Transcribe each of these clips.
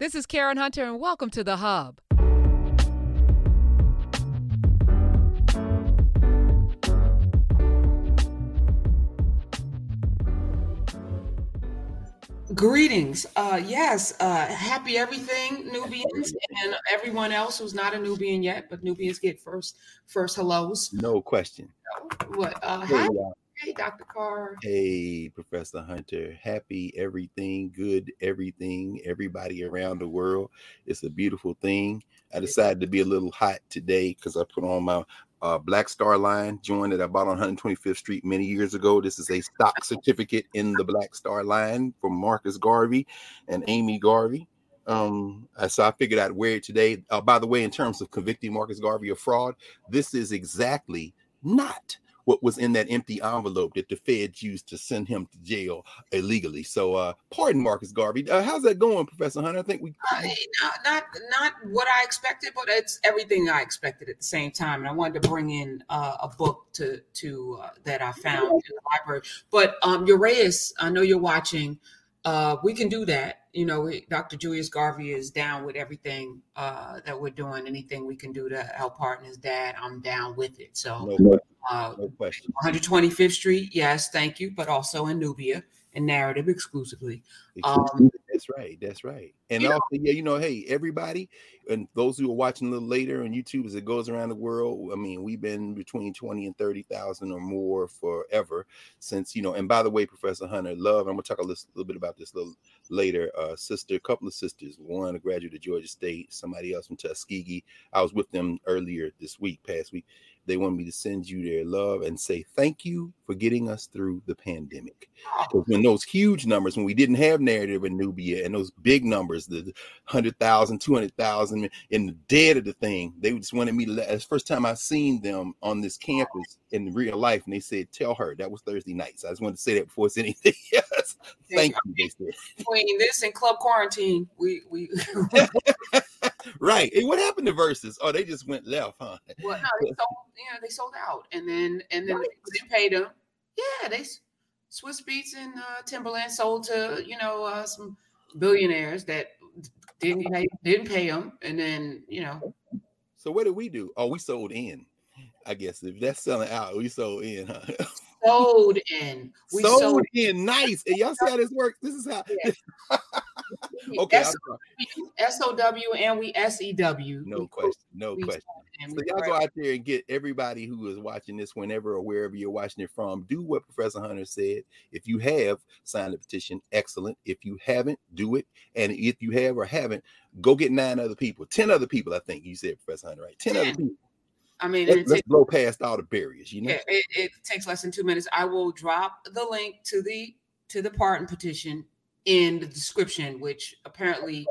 This is Karen Hunter, and welcome to The Hub. Greetings. Uh, yes, uh, happy everything, Knubians, and everyone else who's not a Knubian yet, but Knubians get first first hellos. No question. What? Uh, Hey, hi, hey, Dr. Carr. hey, Professor Hunter. Happy everything, good everything, everybody around the world. It's a beautiful thing. I decided to be a little hot today because I put on my uh, Black Star line joint that I bought on 125th Street many years ago. This is a stock certificate in the Black Star line from Marcus Garvey and Amy Garvey. Um, so I figured I'd wear it today. Uh, by the way, in terms of convicting Marcus Garvey of fraud, this is exactly not what was in that empty envelope that the feds used to send him to jail illegally. So, uh, pardon Marcus Garvey. Uh, how's that going, Professor Hunter? I think we. Uh, not, not not what I expected, but it's everything I expected at the same time. And I wanted to bring in uh, a book to to uh, that I found in the library. But um, Uraeus, I know you're watching. Uh, we can do that. You know, we, Dr. Julius Garvey is down with everything uh, that we're doing. Anything we can do to help partner his dad, I'm down with it. So, No, uh, no question. 125th Street, yes, thank you, but also in Knubia and Knarrative exclusively. Um, that's right. That's right. And you know- also, yeah, you know, hey, everybody, and those who are watching a little later on YouTube as it goes around the world. I mean, we've been between 20 and 30,000 or more forever since, you know, and by the way, Professor Hunter, love, I'm gonna talk a little, little bit about this little later. Uh, sister, a couple of sisters, one a graduate of Georgia State, somebody else from Tuskegee. I was with them earlier this week, past week. They want me to send you their love and say thank you for getting us through the pandemic. Ah. Because when those huge numbers, when we didn't have Knarrative in Knubia and those big numbers, the 100,000, 200,000 in the dead of the thing, they just wanted me to let, it's the first time I seen them on this campus in real life. And they said, tell her that was Thursday night. So I just wanted to say that before it's anything else. Thank you, they said. between this and club quarantine, we we Right. Hey, what happened to Verzuz? Oh, they just went left, huh? well, no, they sold, yeah, they sold out, and then and then they paid them. Yeah, they Swizz Beatz and uh, Timbaland sold to you know uh, some billionaires that didn't pay, didn't pay them, and then you know So what did we do? Oh, we sold in. I guess if that's selling out, we sold in, huh? sold in. We sold, sold, in. Nice. And y'all see how this works? This is how. Yeah. okay. S- SOW and we SEW. No question. No question. So y'all go out there and get everybody who is watching this, whenever or wherever you're watching it from, do what Professor Hunter said. If you have signed the petition, excellent. If you haven't, do it. And if you have or haven't, go get nine other people, ten other people. I think you said, Professor Hunter, right? Ten other people. I mean, Let's, let's takes, blow past all the barriers. You know. yeah, it, it takes less than two minutes. I will drop the link to the to the pardon petition in the description, which apparently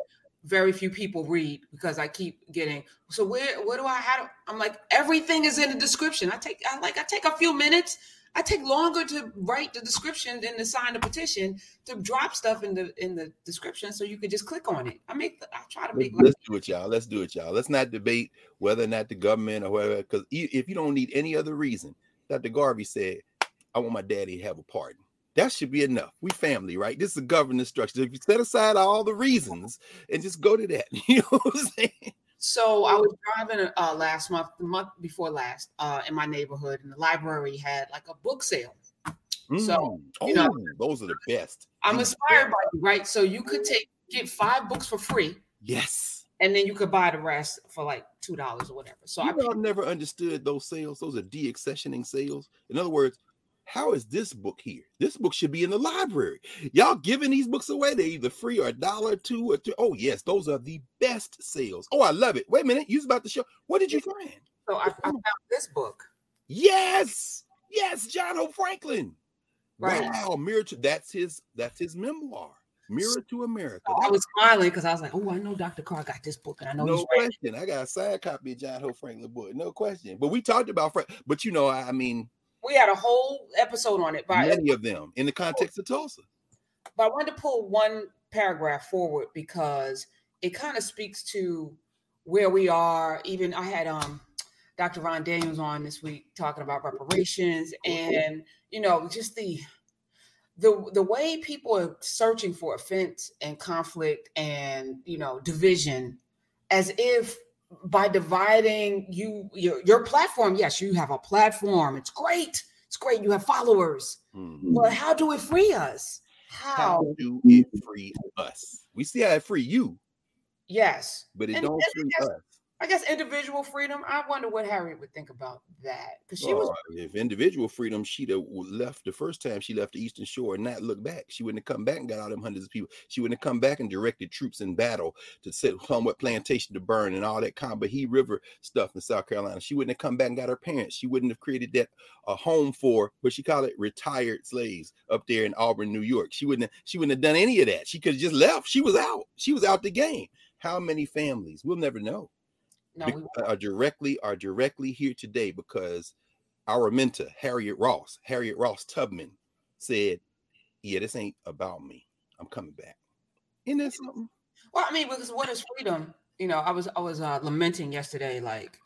very few people read because I keep getting. So where where do I how do I'm like everything is in the description. I take I like I take a few minutes. I take longer to write the description than to sign the petition to drop stuff in the in the description so you can just click on it. I make the, I try to make let's do it, y'all. Let's do it, y'all. Let's not debate whether or not the government or whatever, because if you don't need any other reason, Dr. Garvey said, I want my daddy to have a pardon. That should be enough. We family, right? This is a governance structure. If you set aside all the reasons and just go to that, you know what I'm saying? So I was driving uh, last month, the month before last, uh, in my neighborhood, and the library had like a book sale. So, Mm. oh, know- those are the best. I'm Mm. inspired by you, right? So you could take get five books for free, Yes. and then you could buy the rest for like two dollars or whatever. So I know, I've never understood those sales. Those are de-accessioning sales. In other words, how is this book here? This book should be in the library. Y'all giving these books away. They're either free or a dollar, two or two. Oh, yes, those are the best sales. Oh, I love it. Wait a minute. You was about to show. What did you find? so I, I found this book. Yes, yes, John Hope Franklin. Right. Wow, Mirror to that's his that's his memoir. Mirror to America. So I was smiling because I was like, "Oh, I know Dr. Carr got this book, and I know no he's read it." question. I got a signed copy of John Hope Franklin book. No question. But we talked about but you know, I, I mean, We had a whole episode on it, but many of them in the context of Tulsa. but I wanted to pull one paragraph forward because it kind of speaks to where we are. Even I had um Dr. Ron Daniels on this week talking about reparations and you know just the the the way people are searching for offense and conflict and you know division as if by dividing you your, your platform yes you have a platform. It's great. It's great. You have followers. Mm-hmm. but how do it free us? How? how? do it free us? We see how it free you. Yes. But it and, don't free us I guess individual freedom. I wonder what Harriet would think about that because she was. If individual freedom, she'd have left the first time she left the Eastern Shore and not look back. She wouldn't have come back and got all them hundreds of people. She wouldn't have come back and directed troops in battle to set what plantation to burn and all that Combahee River stuff in South Carolina. She wouldn't have come back and got her parents. She wouldn't have created that a home for what she called it retired slaves up there in Auburn, New York. She wouldn't. Have, she wouldn't have done any of that. She could have just left. She was out. She was out the game. How many families? We'll never know. No, we are directly are directly here today because our mentor Harriet Ross, Harriet Ross Tubman, said, "Yeah, this ain't about me. I'm coming back." Isn't that something? Well, I mean, because what is freedom? You know, I was I was uh, lamenting yesterday, like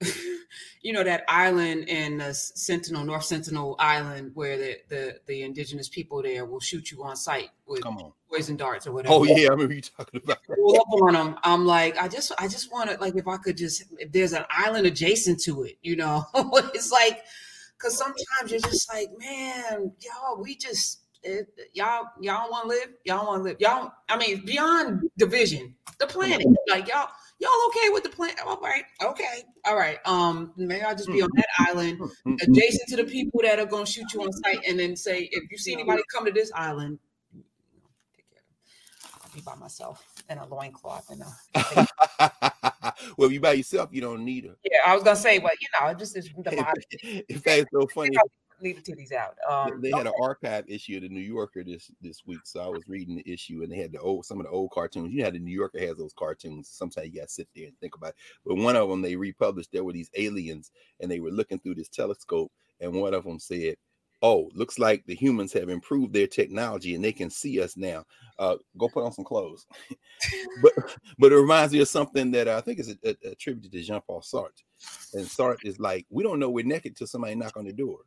you know that island in the Sentinel, North Sentinel Island, where the, the the indigenous people there will shoot you on sight with poison darts or whatever. Oh yeah, I remember you talking about. Pull up on them. I'm like, I just I just want to like if I could just if there's an island adjacent to it, you know, it's like because sometimes you're just like, man, y'all, we just it, y'all y'all want to live, y'all want to live, y'all. I mean, beyond division, the planet, like y'all y'all okay with the plan? All right, okay, all right. Um, maybe I'll just be on that island, adjacent to the people that are gonna shoot you on sight, and then say, if you see anybody come to this island, take care. I'll be by myself in a loincloth and a. well, if you by yourself, you don't need her. Yeah, I was gonna say, but you know, just is the In fact, it's so funny leave the titties out. Um, they had an archive issue of the New Yorker this this week, so I was reading the issue, and they had the old some of the old cartoons. You know, the New Yorker has those cartoons. Sometimes you got to sit there and think about it. But one of them they republished. There were these aliens, and they were looking through this telescope, and one of them said, "Oh, looks like the humans have improved their technology, and they can see us now. Uh, go put on some clothes." but but it reminds me of something that I think is attributed to Jean Paul Sartre. And Sartre is like, "We don't know we're naked till somebody knock on the door."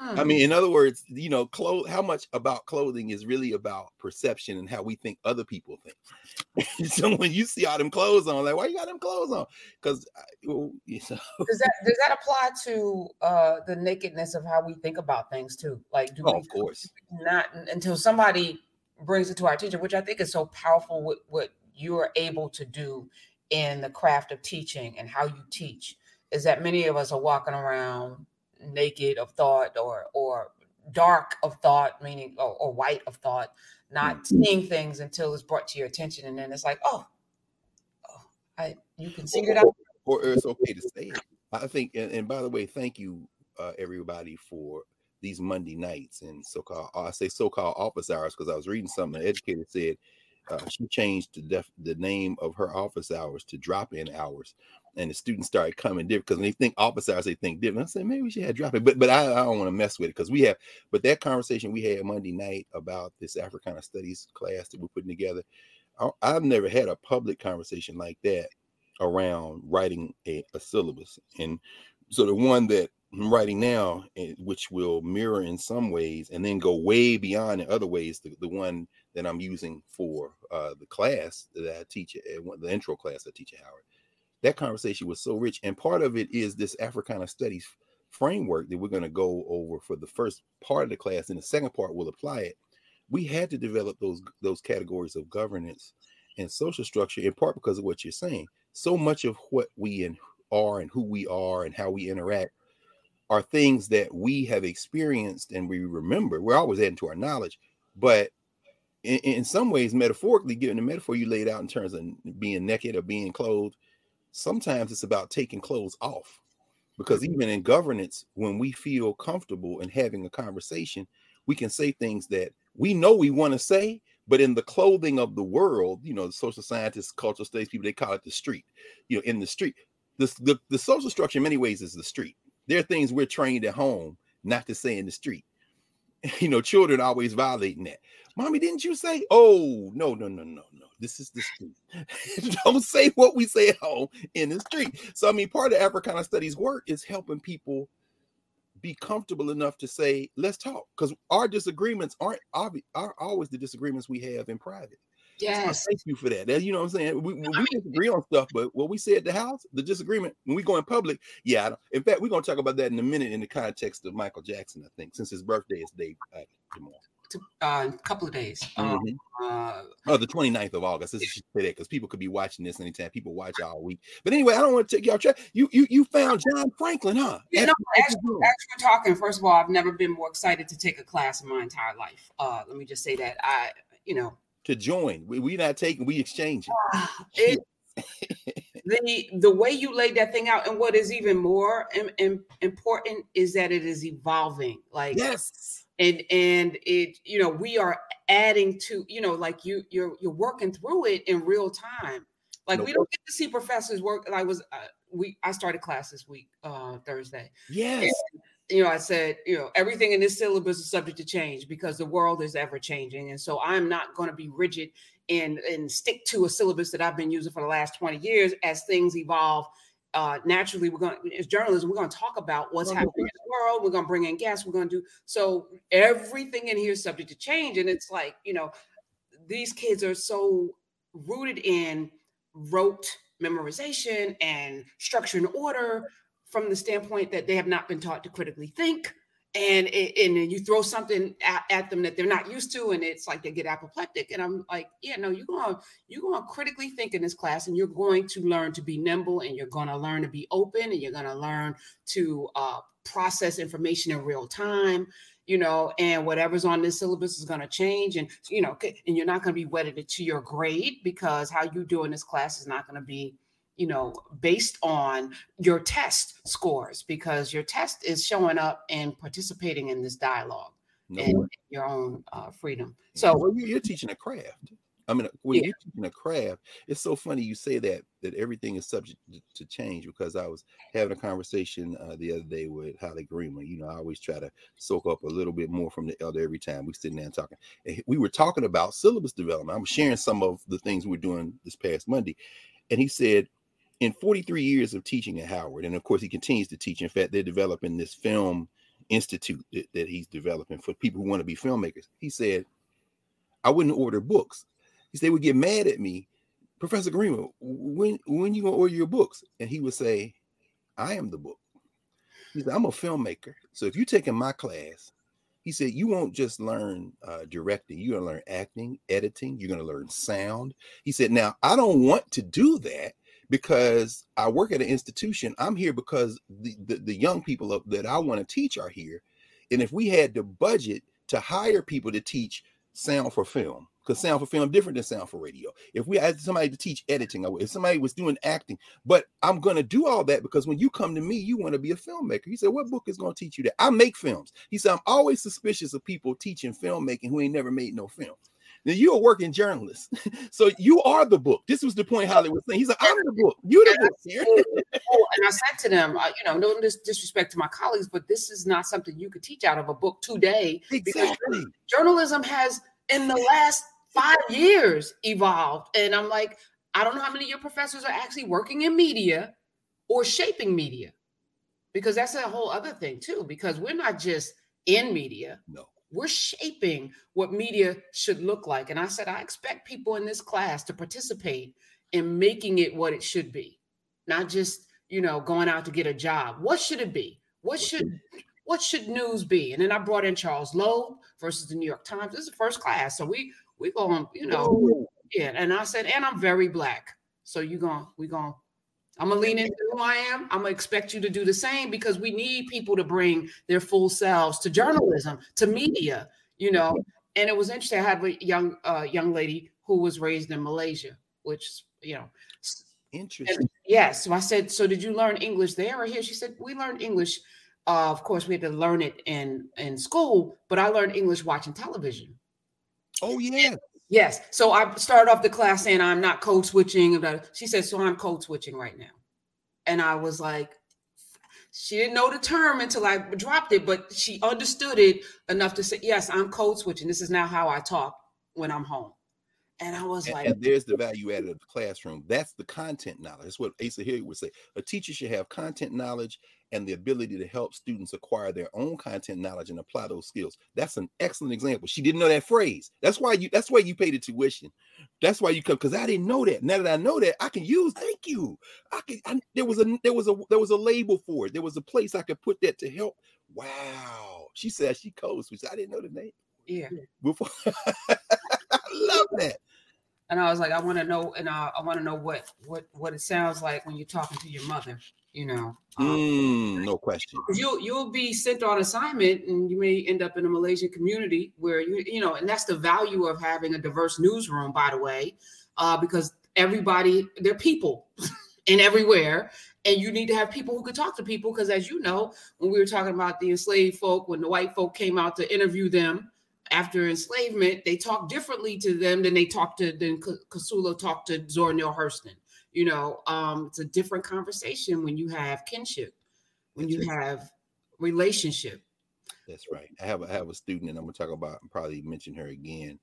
I mean, in other words, you know, clothes. How much about clothing is really about perception and how we think other people think. so when you see all them clothes on, like, why you got them clothes on? Because you know. does that does that apply to uh the nakedness of how we think about things too? Like, do oh, we, of course not until somebody brings it to our attention, which I think is so powerful. What what you are able to do in the craft of teaching and how you teach is that many of us are walking around naked of thought or or dark of thought, meaning or, or white of thought, not mm-hmm. seeing things until it's brought to your attention, and then it's like, oh, oh I you can see it. Or, or, it's okay to say it. I think, and, and by the way, thank you uh, everybody for these Monday nights and so-called I say so-called office hours because I was reading something an educator said uh, she changed the def- the name of her office hours to drop-in hours and the students started coming different because they think office hours, they think different. I said maybe we should have drop it, but but I, I don't want to mess with it because we have. But that conversation we had Monday night about this Africana Studies class that we're putting together, I, have never had a public conversation like that around writing a, a syllabus, and so the one that I'm writing now, eh, which will mirror in some ways, and then go way beyond in other ways. The, the one that I'm using for uh, the class that I teach at the intro class I teach at Howard that conversation was so rich. And part of it is this Africana studies framework that we're going to go over for the first part of the class. And the second part will apply it. We had to develop those those categories of governance and social structure in part because of what you're saying. So much of what we and are and who we are and how we interact are things that we have experienced and we remember. We're always adding to our knowledge, but in, in some ways, metaphorically, given the metaphor you laid out in terms of being naked or being clothed, sometimes it's about taking clothes off because mm-hmm. even in governance when we feel comfortable in having a conversation we can say things that we know we want to say but in the clothing of the world you know the social scientists cultural studies people they call it the street you know in the street. The, the, the social structure in many ways is the street. There are things we're trained at home not to say in the street. You know children always violating that. Mommy didn't you say? Oh no no no no no this is the street. Don't say what we say at home in the street. So, I mean, part of Africana Studies work is helping people be comfortable enough to say, let's talk. Because our disagreements aren't obvi- are always the disagreements we have in private. Yes. So thank you for that. that. You know what I'm saying? We, we disagree on stuff, but what we say at the house, the disagreement, when we go in public, yeah. in fact, we're going to talk about that in a minute in the context of Michael Jackson, I think, since his birthday is day uh, tomorrow a uh, couple of days. Um, mm-hmm. uh, oh, the 29th of August. This is say that because people could be watching this anytime. People watch all week. But anyway, I don't want to take y'all track. You you you found John Franklin, huh? Yeah, no, as, we're talking, first of all, I've never been more excited to take a class in my entire life. Uh, let me just say that I, you know, to join. We we not taking, we exchanging. Uh, it, the the way you laid that thing out, and what is even more Im- Im- important is that it is evolving. Like yes and and it you know we are adding to you know like you you're you're working through it in real time. Like no, we don't get to see professors work i was uh, we i started class this week uh thursday. Yes. And, you know i said you know everything in this syllabus is subject to change because the world is ever changing and so i'm not going to be rigid and and stick to a syllabus that i've been using for the last 20 years as things evolve uh, naturally we're going as journalism we're going to talk about what's happening in the world we're going to bring in guests we're going to do so everything in here is subject to change and it's like you know these kids are so rooted in rote memorization and structure and order from the standpoint that they have not been taught to critically think and it, and you throw something at, at, them that they're not used to and it's like they get apoplectic and i'm like yeah no you're going you're going to critically think in this class and you're going to learn to be nimble and you're going to learn to be open and you're going to learn to uh, process information in real time you know and whatever's on this syllabus is going to change and you know and you're not going to be wedded to your grade because how you do in this class is not going to be you know, based on your test scores because your test is showing up and participating in this dialogue no and your own uh, freedom. So well, you're teaching a craft. I mean, when yeah. you're teaching a craft, it's so funny you say that that everything is subject to change because I was having a conversation uh, the other day with Haile Gerima. You know, I always try to soak up a little bit more from the elder every time we're sitting there and talking. And we were talking about syllabus development. I was sharing some of the things we are doing this past Monday, and he said in 43 years of teaching at Howard, and of course he continues to teach. In fact, they're developing this film institute that, that he's developing for people who want to be filmmakers. He said, I wouldn't order books. He said, they would get mad at me. Professor Gerima, when when you gonna order your books? And he would say, I am the book. He said, I'm a filmmaker. So if you're taking my class, he said, you won't just learn uh, directing, you're gonna learn acting, editing, you're gonna learn sound. He said, Now I don't want to do that because I work at an institution. I'm here because the, the, the young people of, that I want to teach are here. And if we had the budget to hire people to teach sound for film, because sound for film different than sound for radio. If we had somebody to teach editing, if somebody was doing acting, but I'm going to do all that because when you come to me, you want to be a filmmaker. He said, "What book is going to teach you that?" I make films. He said, "I'm always suspicious of people teaching filmmaking who ain't never made no film." Now you're a working journalist, so you are the book. This was the point Haile was saying. He's like, I'm the book. You the book. Oh, and I said to them, uh, you know, no disrespect to my colleagues, but this is not something you could teach out of a book today. Exactly. Because journalism has, in the last five years, evolved. And I'm like, I don't know how many of your professors are actually working in media or shaping media, because that's a whole other thing too. Because we're not just in media. No we're shaping what media should look like. And I said, I expect people in this class to participate in making it what it should be, not just, you know, going out to get a job. What should it be? What should what should news be? And then I brought in Charles Loeb versus the New York Times. This is the first class. So we we going, you know, yeah. And I said, and I'm very black. So you going, we going I'm gonna lean into who I am. I'm gonna expect you to do the same because we need people to bring their full selves to journalism, to media, you know. And it was interesting. I had a young uh, young lady who was raised in Malaysia, which you know, interesting. yes. So I said, so did you learn English there or here? She said, we learned English. Uh, of course, we had to learn it in in school, but I learned English watching television. Oh yeah. Yes. So I started off the class saying I'm not code switching. She said, so I'm code switching right now. And I was like, she didn't know the term until I dropped it, but she understood it enough to say, yes, I'm code switching. This is now how I talk when I'm home. And I was and, like, and there's the value added of the classroom. That's the content knowledge. That's what Asa Hilliard would say. A teacher should have content knowledge and the ability to help students acquire their own content knowledge and apply those skills. That's an excellent example. She didn't know that phrase. That's why you that's why you paid the tuition. That's why you come because I didn't know that. Now that I know that, I can use thank you. I can I, there was a there was a there was a label for it. There was a place I could put that to help. Wow. She said she codes, which I didn't know the name. yeah. Before I love that. And I was like, I want to know, and uh, I want to know what what what it sounds like when you're talking to your mother. You know, um, Mm, no question. you'll you'll be sent on assignment, and you may end up in a Malaysian community where you you know, and that's the value of having a diverse newsroom, by the way, uh, because everybody they're people, and everywhere, and you need to have people who can talk to people. Because as you know, when we were talking about the enslaved folk, when the white folk came out to interview them after enslavement, they talked differently to them than they talked to than Kossola talked to Zora Neale Hurston. You know, um, it's a different conversation when you have kinship, when you That's have relationship. That's right. I have a, I have a student, and I'm gonna talk about and probably mention her again.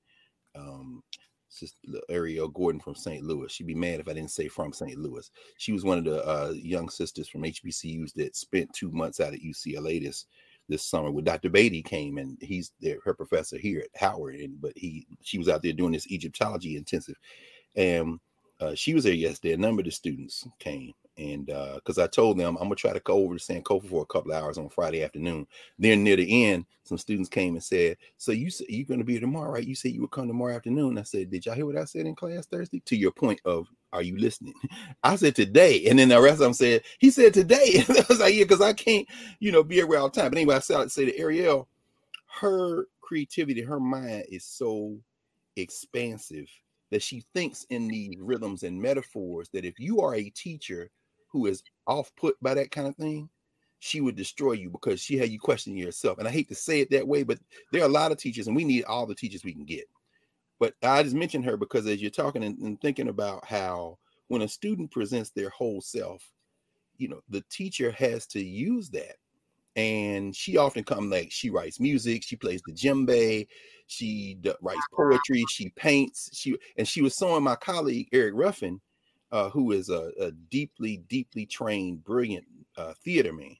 Um, Sister Ariel Gordon from St. Louis. She'd be mad if I didn't say from St. Louis. She was one of the uh, young sisters from HBCUs that spent two months out at UCLA this this summer. With Dr. Beatty came, and he's there, her professor here at Howard, and but he she was out there doing this Egyptology intensive, and uh, she was there yesterday. A number of the students came, and because I told them I'm gonna try to go over to San Sankofa for a couple hours on Friday afternoon. Then near the end, some students came and said, "So you you're gonna be here tomorrow, right? You said you would come tomorrow afternoon." I said, "Did y'all hear what I said in class Thursday?" To your point of, are you listening? I said today, and then the rest of them said, "He said today." I was like, "Yeah, because I can't, you know, be around time." But anyway, I said, say to Ariel, her creativity, her mind is so expansive that she thinks in these rhythms and metaphors that if you are a teacher who is off put by that kind of thing, she would destroy you because she had you questioning yourself. And I hate to say it that way, but there are a lot of teachers, and we need all the teachers we can get. But I just mentioned her because as you're talking and, and thinking about how when a student presents their whole self, you know, the teacher has to use that. And she often come like she writes music, she plays the djembe, she d- writes poetry, she paints. She and she was showing my colleague Eric Ruffin, uh, who is a, a deeply, deeply trained, brilliant uh, theater man.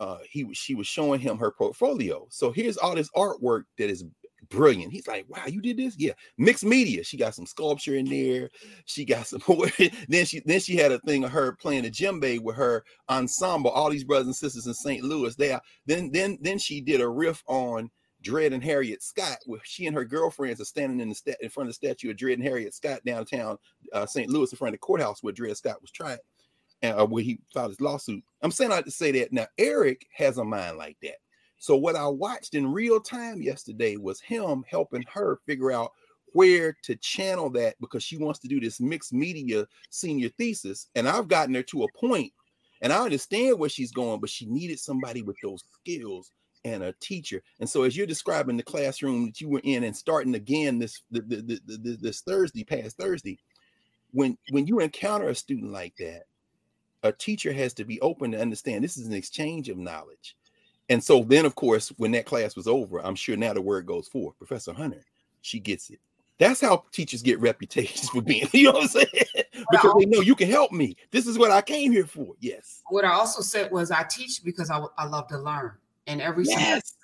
Uh, he was she was showing him her portfolio. So here's all this artwork that is brilliant. He's like, "Wow, you did this? Yeah, mixed media. She got some sculpture in there. She got some. then she then she had a thing of her playing the djembe with her ensemble. All these brothers and sisters in St. Louis. They are, then then then she did a riff on Dred and Harriet Scott, where she and her girlfriends are standing in the sta- in front of the statue of Dred and Harriet Scott downtown uh, St. Louis, in front of the courthouse where Dred Scott was tried, and uh, where he filed his lawsuit. I'm saying I have to say that now. Eric has a mind like that. So what I watched in real time yesterday was him helping her figure out where to channel that because she wants to do this mixed media senior thesis, and I've gotten her to a point, and I understand where she's going, but she needed somebody with those skills and a teacher. And so, as you're describing the classroom that you were in, and starting again this the, the, the, this Thursday, past Thursday, when when you encounter a student like that, a teacher has to be open to understand this is an exchange of knowledge. And so then, of course, when that class was over, I'm sure now the word goes forth. Professor Hunter, she gets it. That's how teachers get reputations for being, you know what I'm saying? because they know you can help me. This is what I came here for. Yes. What I also said was I teach because I, I love to learn, and every Yes. semester,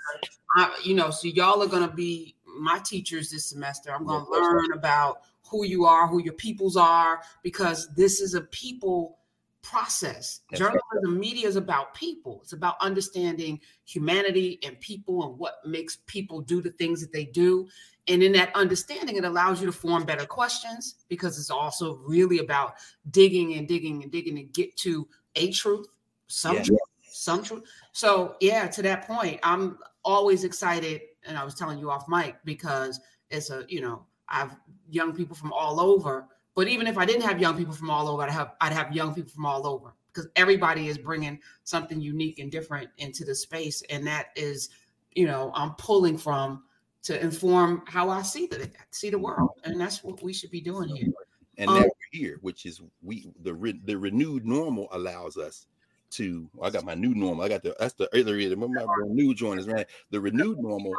I, you know, so y'all are gonna be my teachers this semester. I'm gonna Yeah, that's learn about who you are, who your peoples are, because this is a people process. That's right. Journalism, media is about people. It's about understanding humanity and people and what makes people do the things that they do. And in that understanding, it allows you to form better questions because it's also really about digging and digging and digging to get to a truth, some Yeah. truth, some truth. So yeah, to that point, I'm always excited, and I was telling you off mic because it's a you know I've young people from all over. But even if I didn't have young people from all over, I'd have I'd have young people from all over because everybody is bringing something unique and different into the space, and that is you know I'm pulling from to inform how I see the see the world, and that's what we should be doing here. And Um, now we're here, which is we the re, the renewed normal allows us to I got my new normal. I got the that's the earlier remember my new joiners, man. The renewed normal.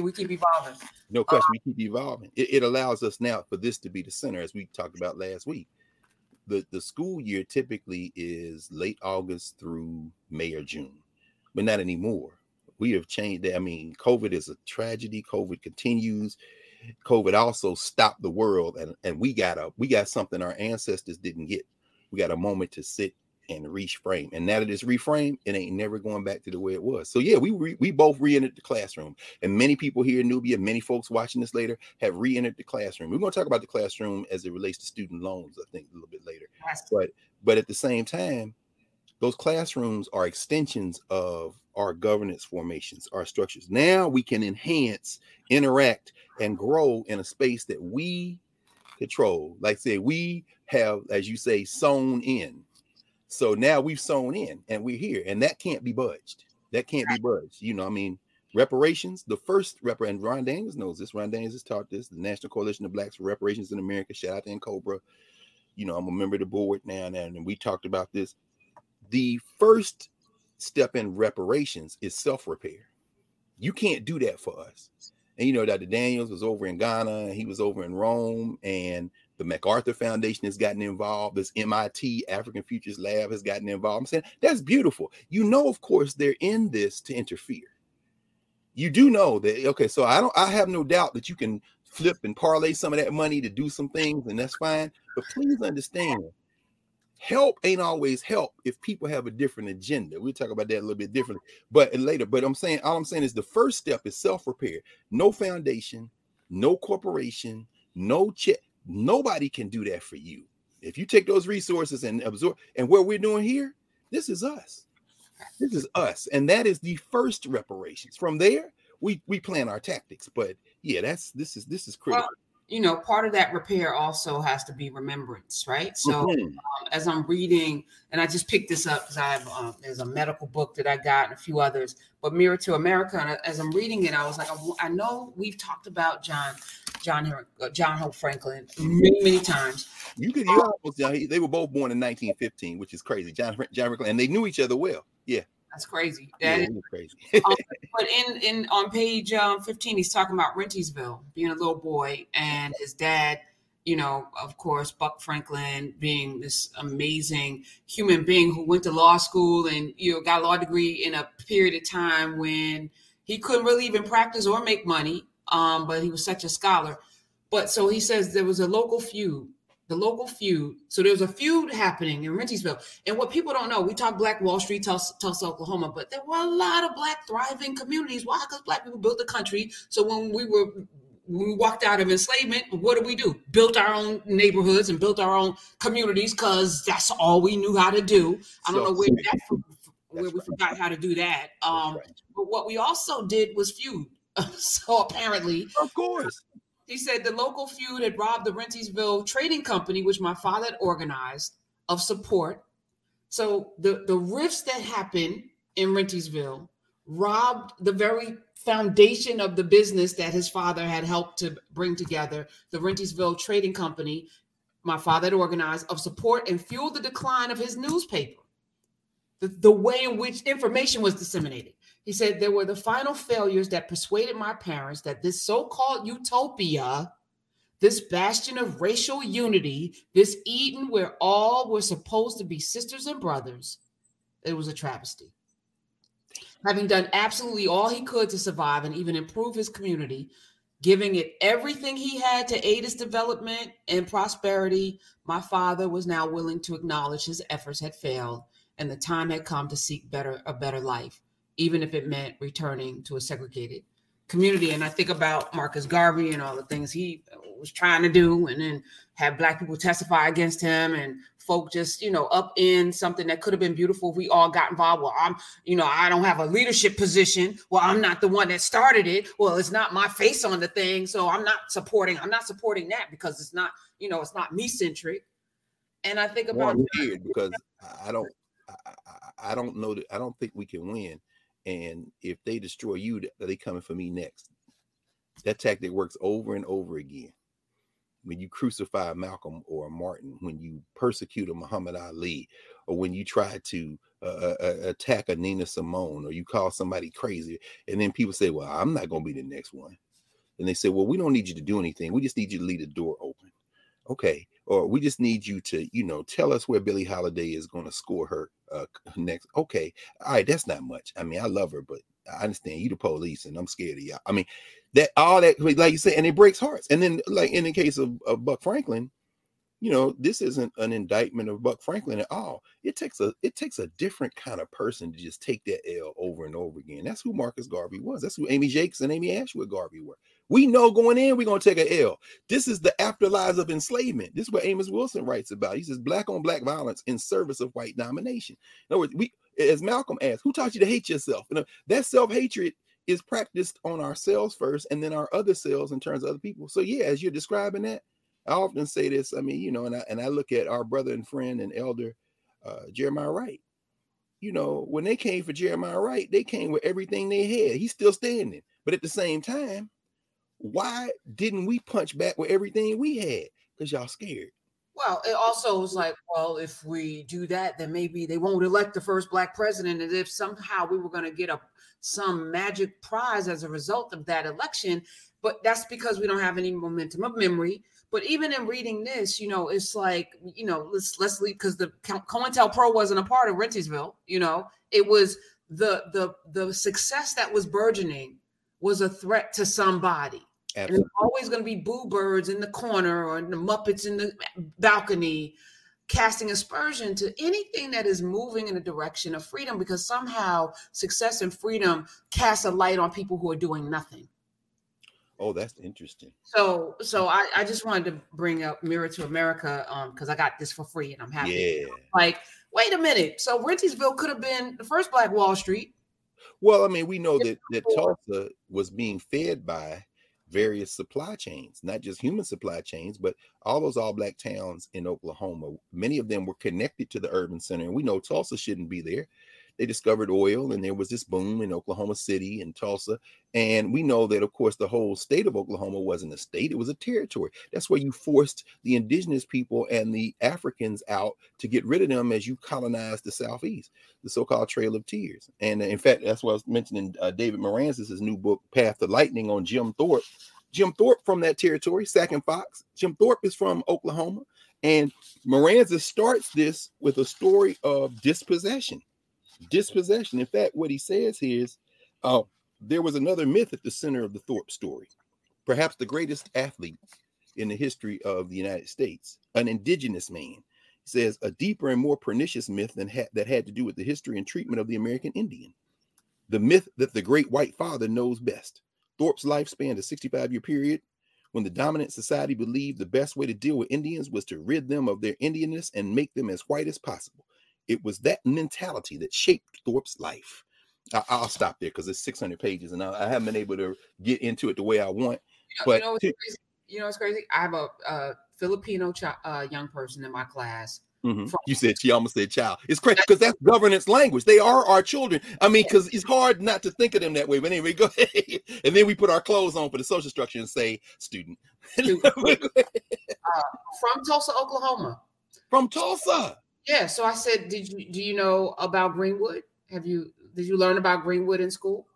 We keep evolving. No uh, question, we keep evolving. It, it allows us now for this to be the center, as we talked about last week. The the school year typically is late August through May or June, but not anymore. We have changed that. I mean, COVID is a tragedy. COVID continues. COVID also stopped the world, and, and we got a we got something our ancestors didn't get. We got a moment to sit and reframe. And now that it's reframed, it ain't never going back to the way it was. So yeah, we re- we both re-entered the classroom, and many people here in Knubia, many folks watching this later have re-entered the classroom. We're going to talk about the classroom as it relates to student loans, I think, a little bit later. But but at the same time, those classrooms are extensions of our governance formations, our structures. Now we can enhance, interact, and grow in a space that we control. Like say, we have, as you say, sewn in so now we've sewn in and we're here, and that can't be budged. That can't be budged. You know, I mean, reparations, the first repar and Ron Daniels knows this. Ron Daniels has taught this, the National Coalition of Blacks for Reparations in America. Shout out to Cobra. You know, I'm a member of the board now, and, and we talked about this. The first step in reparations is self-repair. You can't do that for us. And you know, Dr. Daniels was over in Ghana, he was over in Rome, and the MacArthur Foundation has gotten involved. This MIT African Futures Lab has gotten involved. I'm saying that's beautiful. You know, of course, they're in this to interfere. You do know that. Okay, so I don't. I have no doubt that you can flip and parlay some of that money to do some things, and that's fine. But please understand, help ain't always help if people have a different agenda. We'll talk about that a little bit differently, but later. But I'm saying all I'm saying is the first step is self repair. No foundation, no corporation, no check Nobody can do that for you. If you take those resources and absorb, and what we're doing here, this is us. This is us, and that is the first reparations. From there, we we plan our tactics. But yeah, that's this is this is critical. Well, you know, part of that repair also has to be remembrance, right? So, mm-hmm. um, as I'm reading, and I just picked this up because I have um, there's a medical book that I got and a few others, but Mirror to America. And as I'm reading it, I was like, I know we've talked about John, John, uh, John Hope Franklin many, many times. You could, you almost, they were both born in 1915, which is crazy. John, John Franklin, and they knew each other well. Yeah. That's crazy. That yeah, is crazy. um, but in in on page um, 15, he's talking about Rentiesville being a little boy and his dad. You know, of course, Buck Franklin being this amazing human being who went to law school and you know got a law degree in a period of time when he couldn't really even practice or make money. Um, but he was such a scholar. But so he says there was a local feud the local feud. So there was a feud happening in Rentiesville. And what people don't know, we talk Black Wall Street, Tulsa, Tulsa, Oklahoma, but there were a lot of Black thriving communities. Why? Because Black people built the country. So when we were when we walked out of enslavement, what did we do? Built our own neighborhoods and built our own communities because that's all we knew how to do. I don't so, know where that where we right. forgot how to do that. Um, right. But what we also did was feud. so apparently, of course, he said the local feud had robbed the Rentiesville Trading Company, which my father had organized, of support. So the, the rifts that happened in Rentiesville robbed the very foundation of the business that his father had helped to bring together, the Rentiesville Trading Company, my father had organized, of support and fueled the decline of his newspaper. The, the way in which information was disseminated. He said there were the final failures that persuaded my parents that this so called utopia, this bastion of racial unity, this Eden where all were supposed to be sisters and brothers, it was a travesty. Having done absolutely all he could to survive and even improve his community, giving it everything he had to aid its development and prosperity, my father was now willing to acknowledge his efforts had failed and the time had come to seek better a better life even if it meant returning to a segregated community. And I think about Marcus Garvey and all the things he was trying to do, and then have black people testify against him and folk just, you know, up in something that could have been beautiful if we all got involved. Well, I'm, you know, I don't have a leadership position. Well, I'm not the one that started it. Well, it's not my face on the thing. So I'm not supporting, I'm not supporting that because it's not, you know, it's not me centric. And I think about well, weird because I don't I, I don't know that I don't think we can win and if they destroy you, are they coming for me next. That tactic works over and over again. when you crucify Malcolm or Martin, when you persecute a Muhammad Ali, or when you try to uh, uh, uh, attack a Nina Simone, or you call somebody crazy, and then people say, "Well, I'm not going to be the next one," and they say, "Well, we don't need you to do anything. We just need you to leave the door open." Okay, or we just need you to, you know, tell us where Billie Holiday is going to score her uh, next. Okay, all right, that's not much. I mean, I love her, but I understand you the police, and I'm scared of y'all. I mean, that all that like you said, and it breaks hearts. And then, like in the case of, of Buck Franklin, you know, this isn't an indictment of Buck Franklin at all. It takes a it takes a different kind of person to just take that L over and over again. That's who Marcus Garvey was. That's who Amy Jacques and Amy Ashwood Garvey were. We know going in, we're gonna take a L. This is the afterlives of enslavement. This is what Amos Wilson writes about. He says black on black violence in service of white domination. In other words, we as Malcolm asked, who taught you to hate yourself? You know, that self-hatred is practiced on ourselves first and then our other selves in terms of other people. So yeah, as you're describing that, I often say this. I mean, you know, and I and I look at our brother and friend and elder uh, Jeremiah Wright. You know, when they came for Jeremiah Wright, they came with everything they had. He's still standing, but at the same time, why didn't we punch back with everything we had? Because y'all scared. Well, it also was like, well, if we do that, then maybe they won't elect the first black president. And if somehow we were going to get a some magic prize as a result of that election, but that's because we don't have any momentum of memory. But even in reading this, you know, it's like, you know, let's let's leave because the COINTELPRO wasn't a part of Rentiesville. You know, it was the the the success that was burgeoning was a threat to somebody. Absolutely. There's always going to be boo birds in the corner or the Muppets in the balcony casting aspersion to anything that is moving in the direction of freedom because somehow success and freedom casts a light on people who are doing nothing. Oh, that's interesting. So, so I, I just wanted to bring up Mirror to America um because I got this for free and I'm happy. Yeah. Like, wait a minute. So Rentiesville could have been the first Black Wall Street. Well, I mean, we know that that Tulsa was being fed by various supply chains, not just human supply chains, but all those all black towns in Oklahoma. Many of them were connected to the urban center, and we know Tulsa shouldn't be there they discovered oil and there was this boom in Oklahoma City and Tulsa. And we know that, of course, the whole state of Oklahoma wasn't a state, it was a territory. That's where you forced the indigenous people and the Africans out to get rid of them as you colonized the Southeast, the so called Trail of Tears. And uh, in fact, that's what I was mentioning uh, David Maraniss' new book, Path to Lightning, on Jim Thorpe. Jim Thorpe from that territory, Sac and Fox. Jim Thorpe is from Oklahoma. And Maraniss starts this with a story of dispossession dispossession. In fact, what he says here is uh, there was another myth at the center of the Thorpe story, perhaps the greatest athlete in the history of the United States, an indigenous man. He says a deeper and more pernicious myth than ha- that had to do with the history and treatment of the American Indian. The myth that the great white father knows best. Thorpe's life spanned a 65 year period when the dominant society believed the best way to deal with Indians was to rid them of their Indianness and make them as white as possible. It was that mentality that shaped Thorpe's life. I, will stop there because it's 600 pages and I, I, haven't been able to get into it the way I want. You know, but you know, what's crazy? You know what's crazy? I have a, a Filipino uh, young person in my class. Mm-hmm. From- you said she almost said child. It's crazy because that's governance language. They are our children. I mean, because it's hard not to think of them that way. But anyway, go ahead. And then we put our clothes on for the social structure and say student. uh, from Tulsa, Oklahoma. From Tulsa. Yeah. So I said, did you do you know about Greenwood? Have you did you learn about Greenwood in school?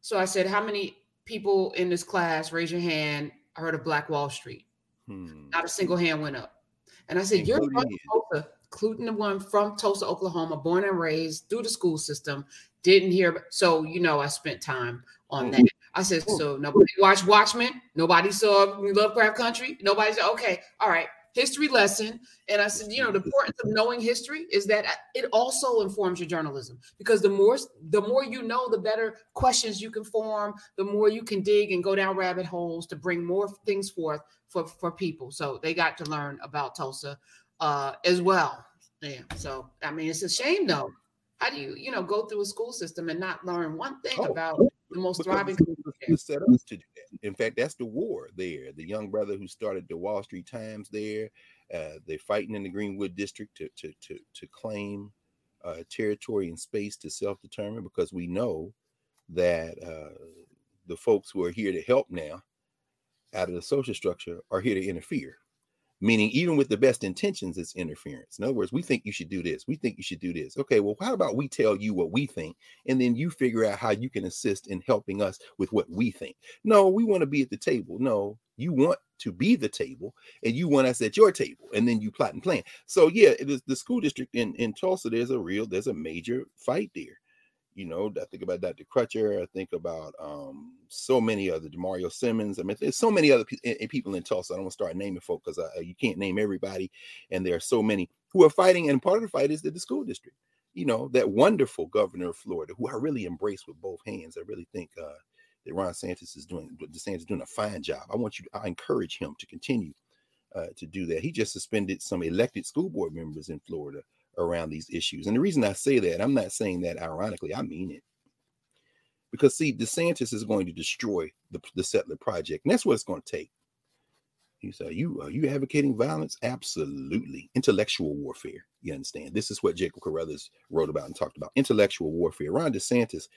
So I said, how many people in this class raise your hand heard of Black Wall Street? Hmm. Not a single hand went up. And I said, Including you're from Tulsa, including the one from Tulsa, Oklahoma, born and raised through the school system. Didn't hear. So you know, I spent time on hmm. that. I said, so nobody watched Watchmen. Nobody saw Lovecraft Country. Nobody said, okay, all right history lesson. And I said, you know, the importance of knowing history is that it also informs your journalism because the more the more you know, the better questions you can form, the more you can dig and go down rabbit holes to bring more things forth for for people. So they got to learn about Tulsa uh, as well. Yeah. So I mean, it's a shame though. How do you, you know, go through a school system and not learn one thing oh, about the most thriving? Set up to do in fact, that's the war there. The young brother who started the Wall Street Times there, uh, they're fighting in the Greenwood district to to to, to claim uh, territory and space to self-determine because we know that uh, the folks who are here to help now out of the social structure are here to interfere meaning even with the best intentions it's interference. In other words we think you should do this. We think you should do this. Okay well how about we tell you what we think and then you figure out how you can assist in helping us with what we think. No we want to be at the table. No you want to be the table and you want us at your table and then you plot and plan. So yeah it is the school district in in tulsa there's a real there's a major fight there you know, I think about Dr. Crutcher. I think about um, so many other Demario Simmons. I mean, there's so many other pe- people in Tulsa. I don't want to start naming folk because you can't name everybody, and there are so many who are fighting. And part of the fight is that the school district. You know, that wonderful governor of Florida, who I really embrace with both hands. I really think uh, that Ron DeSantis is doing DeSantis is doing a fine job. I want you. To, I encourage him to continue uh, to do that. He just suspended some elected school board members in Florida around these issues. And the reason I say that, I'm not saying that ironically, I mean it. Because see, DeSantis is going to destroy the, the settler project, and that's what it's going to take. He said, "You are you advocating violence? Absolutely, intellectual warfare. You understand? This is what Jacob Carruthers wrote about and talked about. Intellectual warfare. Ron DeSantis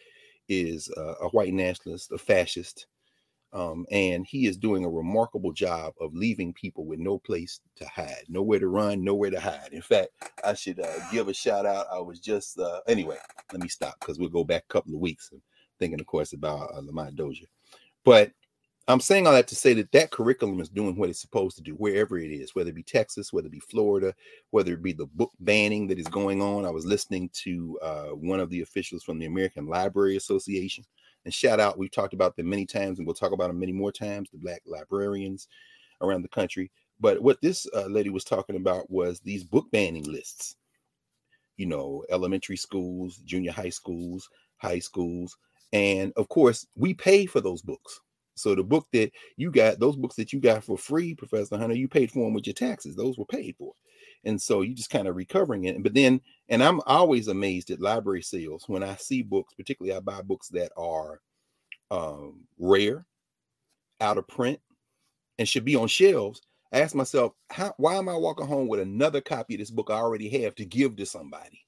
is uh, a white nationalist, a fascist, um, and he is doing a remarkable job of leaving people with no place to hide, nowhere to run, nowhere to hide. In fact, I should uh, give a shout out. I was just, uh, anyway, let me stop because we'll go back a couple of weeks. I'm thinking, of course, about uh, Lamont Dozier. But I'm saying all that to say that that curriculum is doing what it's supposed to do, wherever it is, whether it be Texas, whether it be Florida, whether it be the book banning that is going on. I was listening to uh, one of the officials from the American Library Association and shout out, we've talked about them many times, and we'll talk about them many more times the Black librarians around the country. But what this uh, lady was talking about was these book banning lists. You know, elementary schools, junior high schools, high schools. And of course, we pay for those books. So the book that you got, those books that you got for free, Professor Hunter, you paid for them with your taxes. Those were paid for. And so you just kind of recovering it. But then, and I'm always amazed at library sales when I see books, particularly I buy books that are um, rare, out of print, and should be on shelves. I ask myself, how, why am I walking home with another copy of this book I already have to give to somebody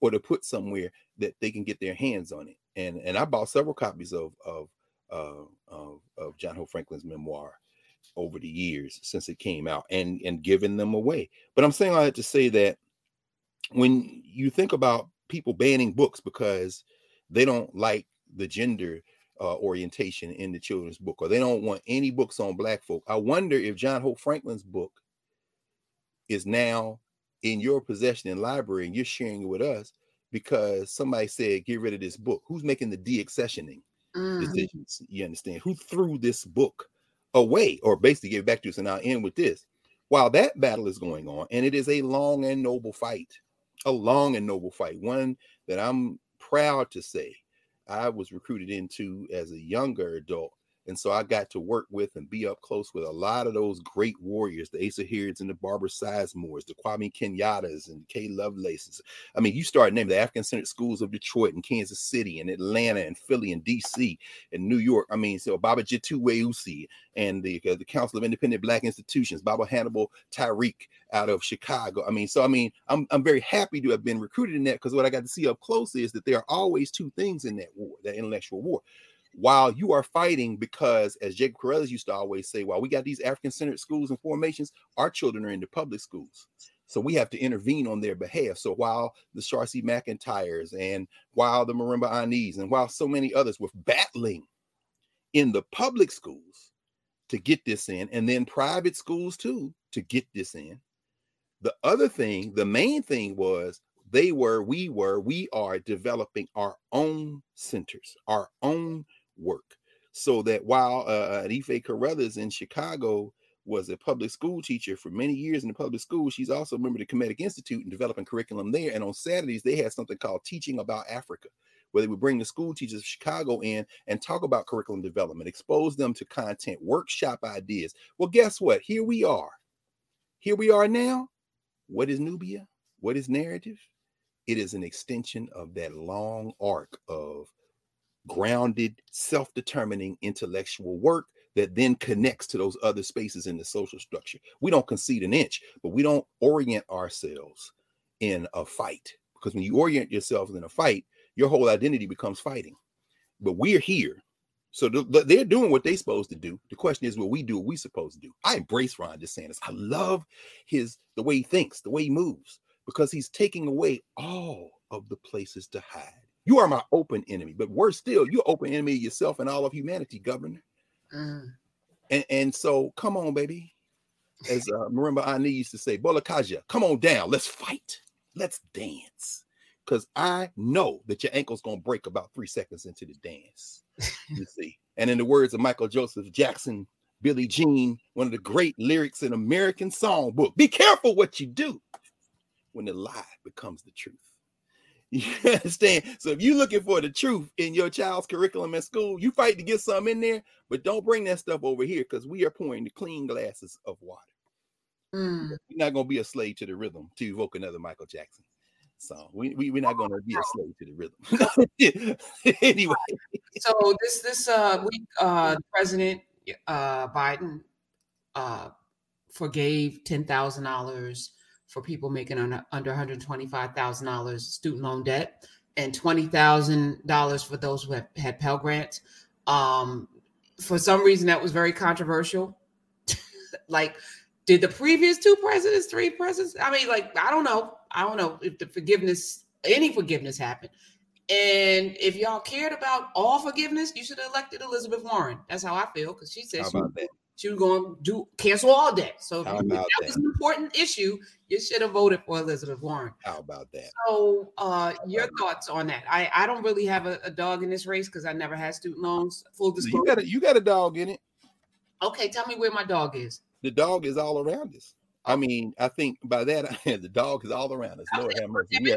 or to put somewhere that they can get their hands on it? And and I bought several copies of of uh, of, of John Hope Franklin's memoir over the years since it came out and and giving them away. But I'm saying all that to say that when you think about people banning books because they don't like the gender uh, orientation in the children's book or they don't want any books on black folk, I wonder if John Hope Franklin's book is now in your possession in library and you're sharing it with us because somebody said get rid of this book. Who's making the deaccessioning mm. decisions? You understand? Who threw this book away or basically give it back to us. And I'll end with this. While that battle is going on, and it is a long and noble fight, a long and noble fight, one that I'm proud to say I was recruited into as a younger adult and so I got to work with and be up close with a lot of those great warriors, the Asa Hilliards and the Barbara Sizemores, the Kwame Kenyattas and Kay Lovelaces. I mean, you start naming the African Centered Schools of Detroit and Kansas City and Atlanta and Philly and DC and New York. I mean, so Baba Jitu Weusi and the, uh, the Council of Independent Black Institutions, Baba Hannibal Tariq out of Chicago. I mean, so I mean, I'm, I'm very happy to have been recruited in that because what I got to see up close is that there are always two things in that war, that intellectual war while you are fighting because as jacob Carruthers used to always say while we got these african-centered schools and formations our children are in the public schools. So we have to intervene on their behalf. So while the Charshee McIntyres and while the marimba anis and while so many others were battling in the public schools to get this in and then private schools too to get this in the other thing the main thing was they were we were we are developing our own centers our own work. So that while uh, Ife Carruthers in Chicago was a public school teacher for many years in the public school, she's also a member of the Kemetic Institute and developing curriculum there. And on Saturdays, they had something called Teaching About Africa, where they would bring the school teachers of Chicago in and talk about curriculum development, expose them to content, workshop ideas. Well, guess what? Here we are. Here we are now. What is Knubia? What is Knarrative? It is an extension of that long arc of grounded, self determining intellectual work that then connects to those other spaces in the social structure. We don't concede an inch, but we don't orient ourselves in a fight because when you orient yourself in a fight, your whole identity becomes fighting. But we're here So the, they're doing what they're supposed to do. The question is, what we do, what we supposed to do. I embrace Ron DeSantis. I love his the way he thinks, the way he moves, because he's taking away all of the places to hide. You are my open enemy, but worse still, you're open enemy yourself and all of humanity, Governor. Mm. And, and so, come on, baby. As uh, Marimba Ani used to say, Bolekaja, come on down. Let's fight. Let's dance. Because I know that your ankle's going to break about three seconds into the dance. you see. And in the words of Michael Joseph Jackson, Billie Jean, one of the great lyrics in American songbook, be careful what you do when the lie becomes the truth. You understand? So if you're looking for the truth in your child's curriculum at school, you fight to get some in there, but don't bring that stuff over here because we are pouring the clean glasses of water. Mm. You're not going to be a slave to the rhythm to evoke another Michael Jackson song. We, we, we're not going to be a slave to the rhythm. anyway. So this this uh week, uh, President uh, Biden uh, forgave $10,000 for people making under, under $125,000 student loan debt and $20,000 for those who have had Pell Grants. Um, for some reason, that was very controversial. like, did the previous two presidents, three presidents, I mean, like, I don't know. I don't know if the forgiveness, any forgiveness happened. And if y'all cared about all forgiveness, you should have elected Elizabeth Warren. That's how I feel because she said she, she, was going to do cancel all debt. So if that, that, was an important issue, you should have voted for Elizabeth Warren. How about that? So, uh, your thoughts on that? I, I don't really have a, a dog in this race because I never had student loans. Full disclosure. You got a, you got a dog in it. Okay, tell me where my dog is. The dog is all around us. I mean, I think by that the dog is all around us. Lord have mercy. Yeah,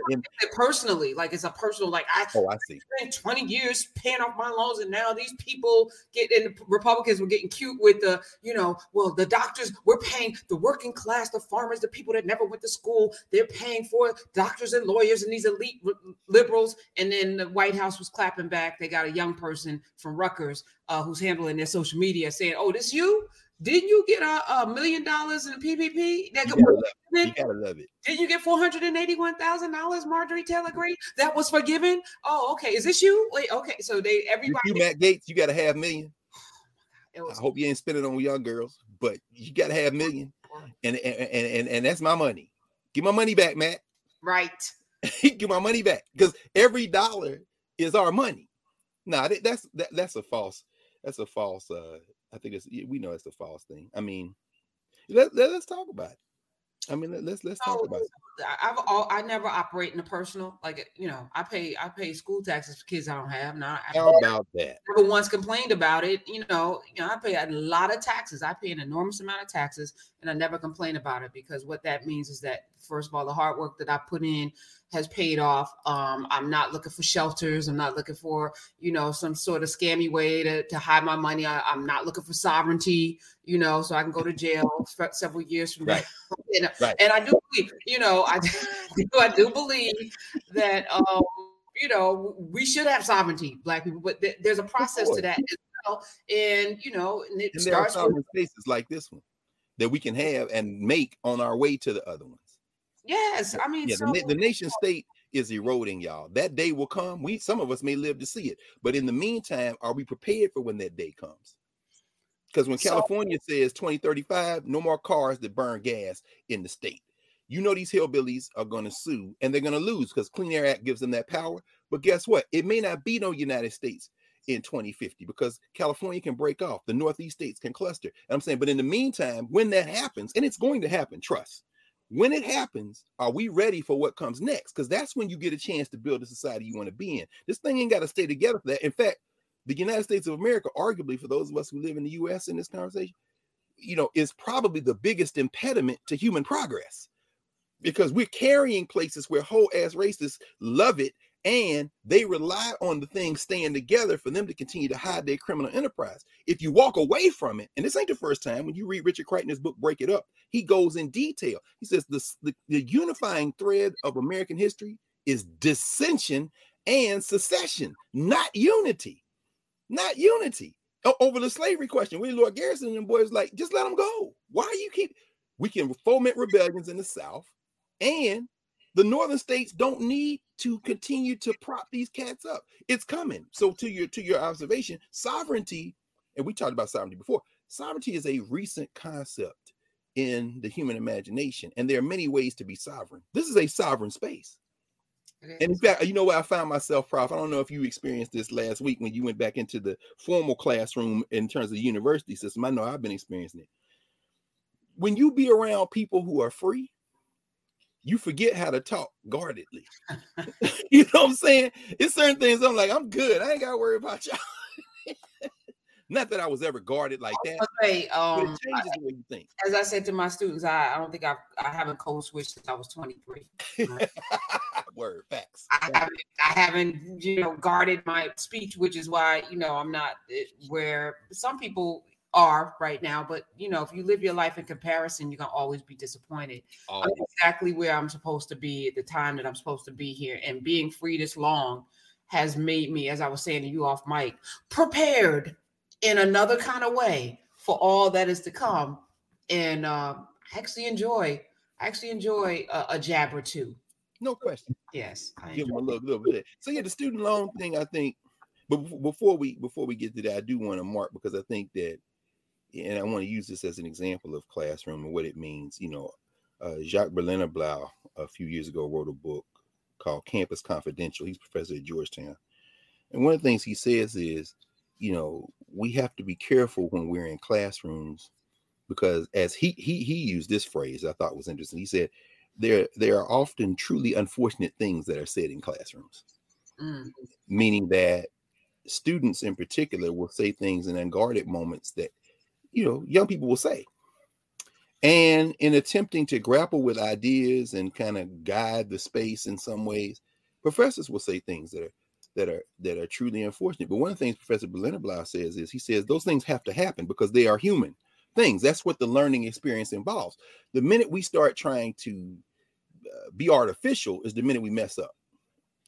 personally, like it's a personal. Like I, oh, I see. Spent twenty years paying off my loans, and now these people get and Republicans were getting cute with the, you know, well, the doctors we're paying the working class, the farmers, the people that never went to school. They're paying for doctors and lawyers and these elite liberals. And then the White House was clapping back. They got a young person from Rutgers uh, who's handling their social media, saying, "Oh, this you." Didn't you get a, a million dollars in the PPP? That you, gotta you gotta love it. Didn't you get four hundred and eighty-one thousand dollars, Marjorie Taylor Greene? That was forgiven. Oh, okay. Is this you? Wait, okay. So they everybody. You, Matt Gaetz, you got a half million. I hope you ain't spending on young girls, but you got a half million, and, and and and that's my money. Give my money back, Matt. Right. Give my money back because every dollar is our money. Nah, that's that, that's a false. That's a false uh I think it's we know it's a false thing. I mean, let, let us talk about it. I mean, let, us let's talk oh, about it. I've all, I never operate in the personal. Like you know, I pay I pay school taxes for kids I don't have. Now, how about that? Never once complained about it. You know, you know, I pay a lot of taxes. I pay an enormous amount of taxes, and I never complain about it because what that means is that first of all, the hard work that I put in has paid off. Um, I'm not looking for shelters. I'm not looking for, you know, some sort of scammy way to, to hide my money. I, am not looking for sovereignty, you know, so I can go to jail for several years from right. now. and, right. and I do believe, you know, I do, I do believe that, um, you know, we should have sovereignty, black people, but th- there's a process to that as well. And, you know, and it and starts there are with spaces like this one that we can have and make on our way to the other ones. Yes, I mean, yeah, so- the, the nation state is eroding, y'all. That day will come. We some of us may live to see it, but in the meantime, are we prepared for when that day comes? Because when so- California says 2035, no more cars that burn gas in the state. You know these hillbillies are going to sue and they're going to lose because Clean Air Act gives them that power. But guess what? It may not be no United States in 2050 because California can break off. The Northeast states can cluster. And I'm saying, but in the meantime, when that happens, and it's going to happen, trust when it happens, are we ready for what comes next? Because that's when you get a chance to build the society you want to be in. This thing ain't got to stay together for that. In fact, the United States of America, arguably for those of us who live in the US in this conversation, you know, is probably the biggest impediment to human progress because we're carrying places where whole ass racists love it and they rely on the things staying together for them to continue to hide their criminal enterprise. If you walk away from it, and this ain't the first time when you read Richard Kreitner's book, Break It Up, he goes in detail. He says the, the, the unifying thread of American history is dissension and secession, not unity. Not unity. O- over the slavery question, William Lloyd Garrison and boys like, just let them go. Why you keep? We can foment rebellions in the South, and The northern states don't need to continue to prop these cats up. It's coming. So to your to your observation, sovereignty, and we talked about sovereignty before. Sovereignty is a recent concept in the human imagination, and there are many ways to be sovereign. This is a sovereign space. And in fact, you know what I found myself, Prof. I don't know if you experienced this last week when you went back into the formal classroom in terms of the university system. I know I've been experiencing it. When you be around people who are free, you forget how to talk guardedly. you know what I'm saying? It's certain things I'm like, I'm good. I ain't got to worry about y'all. Not that I was ever guarded like that. Say, um, but it changes I, the way you think. As I said to my students, I, I don't think I've I haven't code switched since I was 23. Word facts. I haven't I haven't you know guarded my speech, which is why you know I'm not eh, where some people are right now. But you know, if you live your life in comparison, you're gonna always be disappointed. I'm exactly where I'm supposed to be at the time that I'm supposed to be here, and being free this long has made me, as I was saying to you off mic, prepared in another kind of way for all that is to come. And uh, actually enjoy, I actually enjoy a, a jab or two. No question. Yes, I give them a little, little bit. So yeah, the student loan thing, I think. But before we before we get to that, I do want to mark because I think that, and I want to use this as an example of classroom and what it means. You know, uh, Jacques Berlinerblau a few years ago wrote a book called Campus Confidential. He's professor at Georgetown, and one of the things he says is, you know, we have to be careful when we're in classrooms because as he he he used this phrase I thought was interesting. He said there there are often truly unfortunate things that are said in classrooms. Mm. Meaning that students in particular will say things in unguarded moments that you know young people will say. And in attempting to grapple with ideas and kind of guide the space in some ways, professors will say things that are that are that are truly unfortunate. But one of the things Professor Berliner says is he says those things have to happen because they are human things. That's what the learning experience involves. The minute we start trying to uh, be artificial is the minute we mess up.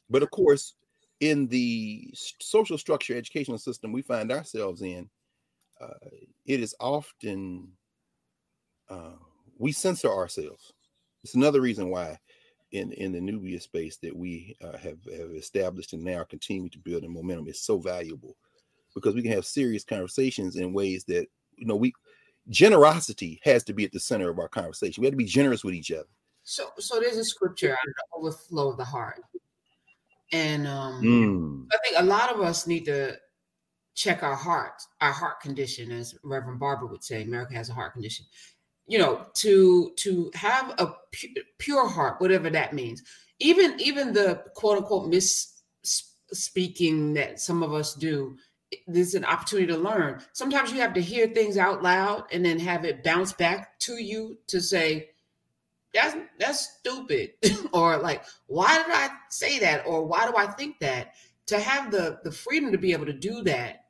But of course, in the social structure educational system we find ourselves in, uh, it is often uh, we censor ourselves. It's another reason why in in the Knubia space that we uh, have have established and now continue to build in momentum is so valuable because we can have serious conversations in ways that you know we generosity has to be at the center of our conversation. We have to be generous with each other. So so there's a scripture on the overflow of the heart. And um mm. I think a lot of us need to check our heart, our heart condition, as Reverend Barber would say, America has a heart condition. You know to to have a pu- pure heart whatever that means. Even even the quote unquote misspeaking that some of us do there's an opportunity to learn. Sometimes you have to hear things out loud and then have it bounce back to you to say that's that's stupid. Or like why did i say that? Or why do i think that? To have the the freedom to be able to do that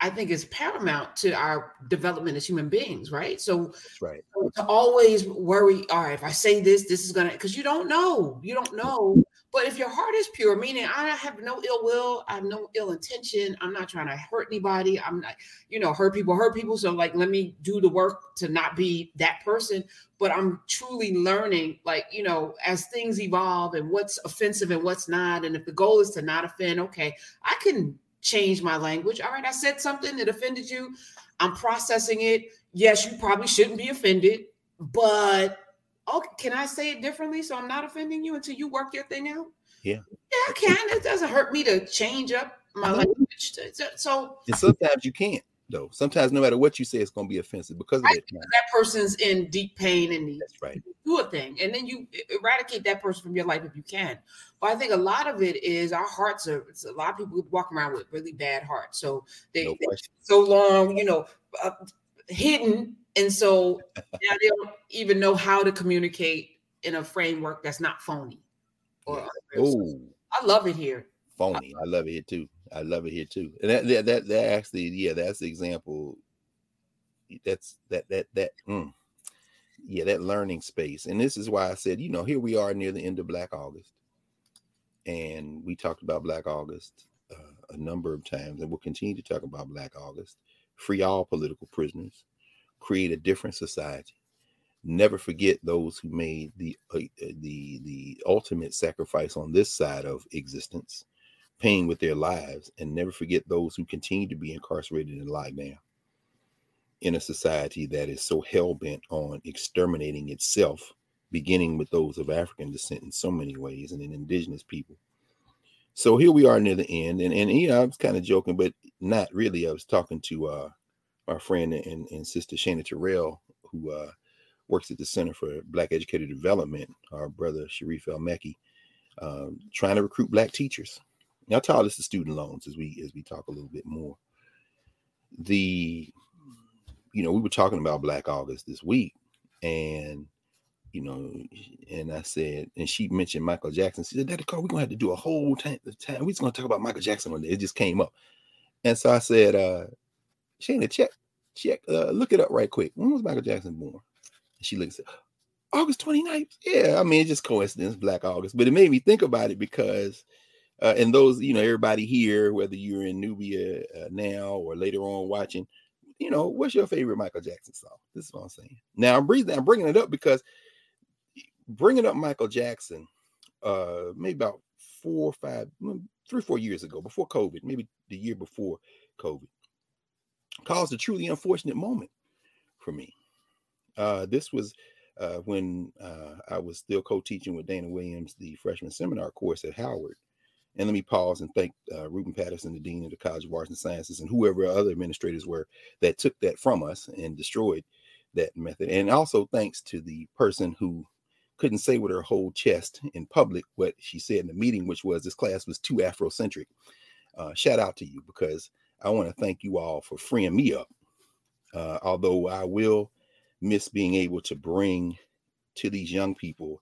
I think is paramount to our development as human beings, right? So, right. To always worry, all right, if I say this, this is gonna because you don't know, you don't know. But if your heart is pure, meaning I have no ill will, I have no ill intention, I'm not trying to hurt anybody. I'm not, you know, hurt people, hurt people. So, like, let me do the work to not be that person. But I'm truly learning, like, you know, as things evolve and what's offensive and what's not. And if the goal is to not offend, okay, I can change my language. All right, I said something that offended you. I'm processing it. Yes, you probably shouldn't be offended, but okay, can I say it differently so I'm not offending you until you work your thing out? Yeah. Yeah, I can. It doesn't hurt me to change up my language. So and sometimes you can't though. Sometimes no matter what you say, it's going to be offensive because of that. That person's in deep pain and needs That's right. do a thing, and then you eradicate that person from your life if you can. But I think a lot of it is our hearts are. a lot of people walk around with really bad hearts, so they, no they so long, you know, uh, hidden, and so now they don't even know how to communicate in a framework that's not phony. Or oh, I love it here. Phony, I love it here too. I love it here too. And that that that, that actually, yeah, that's the example. That's that that that mm, yeah, that learning space. And this is why I said, you know, here we are near the end of Black August. And we talked about Black August uh, a number of times, and we'll continue to talk about Black August. Free all political prisoners, create a different society Never forget those who made the uh, the the ultimate sacrifice on this side of existence, paying with their lives, and never forget those who continue to be incarcerated and locked down in a society that is so hell bent on exterminating itself, beginning with those of African descent in so many ways, and in indigenous people. So here we are near the end, and and you know I was kind of joking, but not really. I was talking to uh, our friend and, and sister Shana Terrell, who uh, works at the Center for Black Educator Development, our brother Sharif El um, trying to recruit black teachers. Now, tell this to student loans as we as we talk a little bit more. The, you know, we were talking about Black August this week, and you know, and I said, and she mentioned Michael Jackson. She said, Daddy Carl, we're gonna have to do a whole time. time. We're just gonna talk about Michael Jackson one day. It just came up. And so I said, uh, Shana, check, check, uh, look it up right quick. When was Michael Jackson born? she looks at August 29th. Yeah, I mean, it's just coincidence, Black August. But it made me think about it because, uh, and those, you know, everybody here, whether you're in Knubia uh, now or later on watching, you know, what's your favorite Michael Jackson song? This is what I'm saying. Now I'm breathing, I'm bringing it up because bringing up Michael Jackson, uh, maybe about four or five, mm, three or four years ago, before COVID, maybe the year before COVID, caused a truly unfortunate moment for me. Uh, this was uh, when uh, I was still co-teaching with Dana Williams the freshman seminar course at Howard. And let me pause and thank uh, Rubin Patterson, the dean of the College of Arts and Sciences, and whoever other administrators were that took that from us and destroyed that method. And also thanks to the person who couldn't say with her whole chest in public what she said in the meeting, which was this class was too Afrocentric. Uh, shout out to you because I want to thank you all for freeing me up. Uh, although I will miss being able to bring to these young people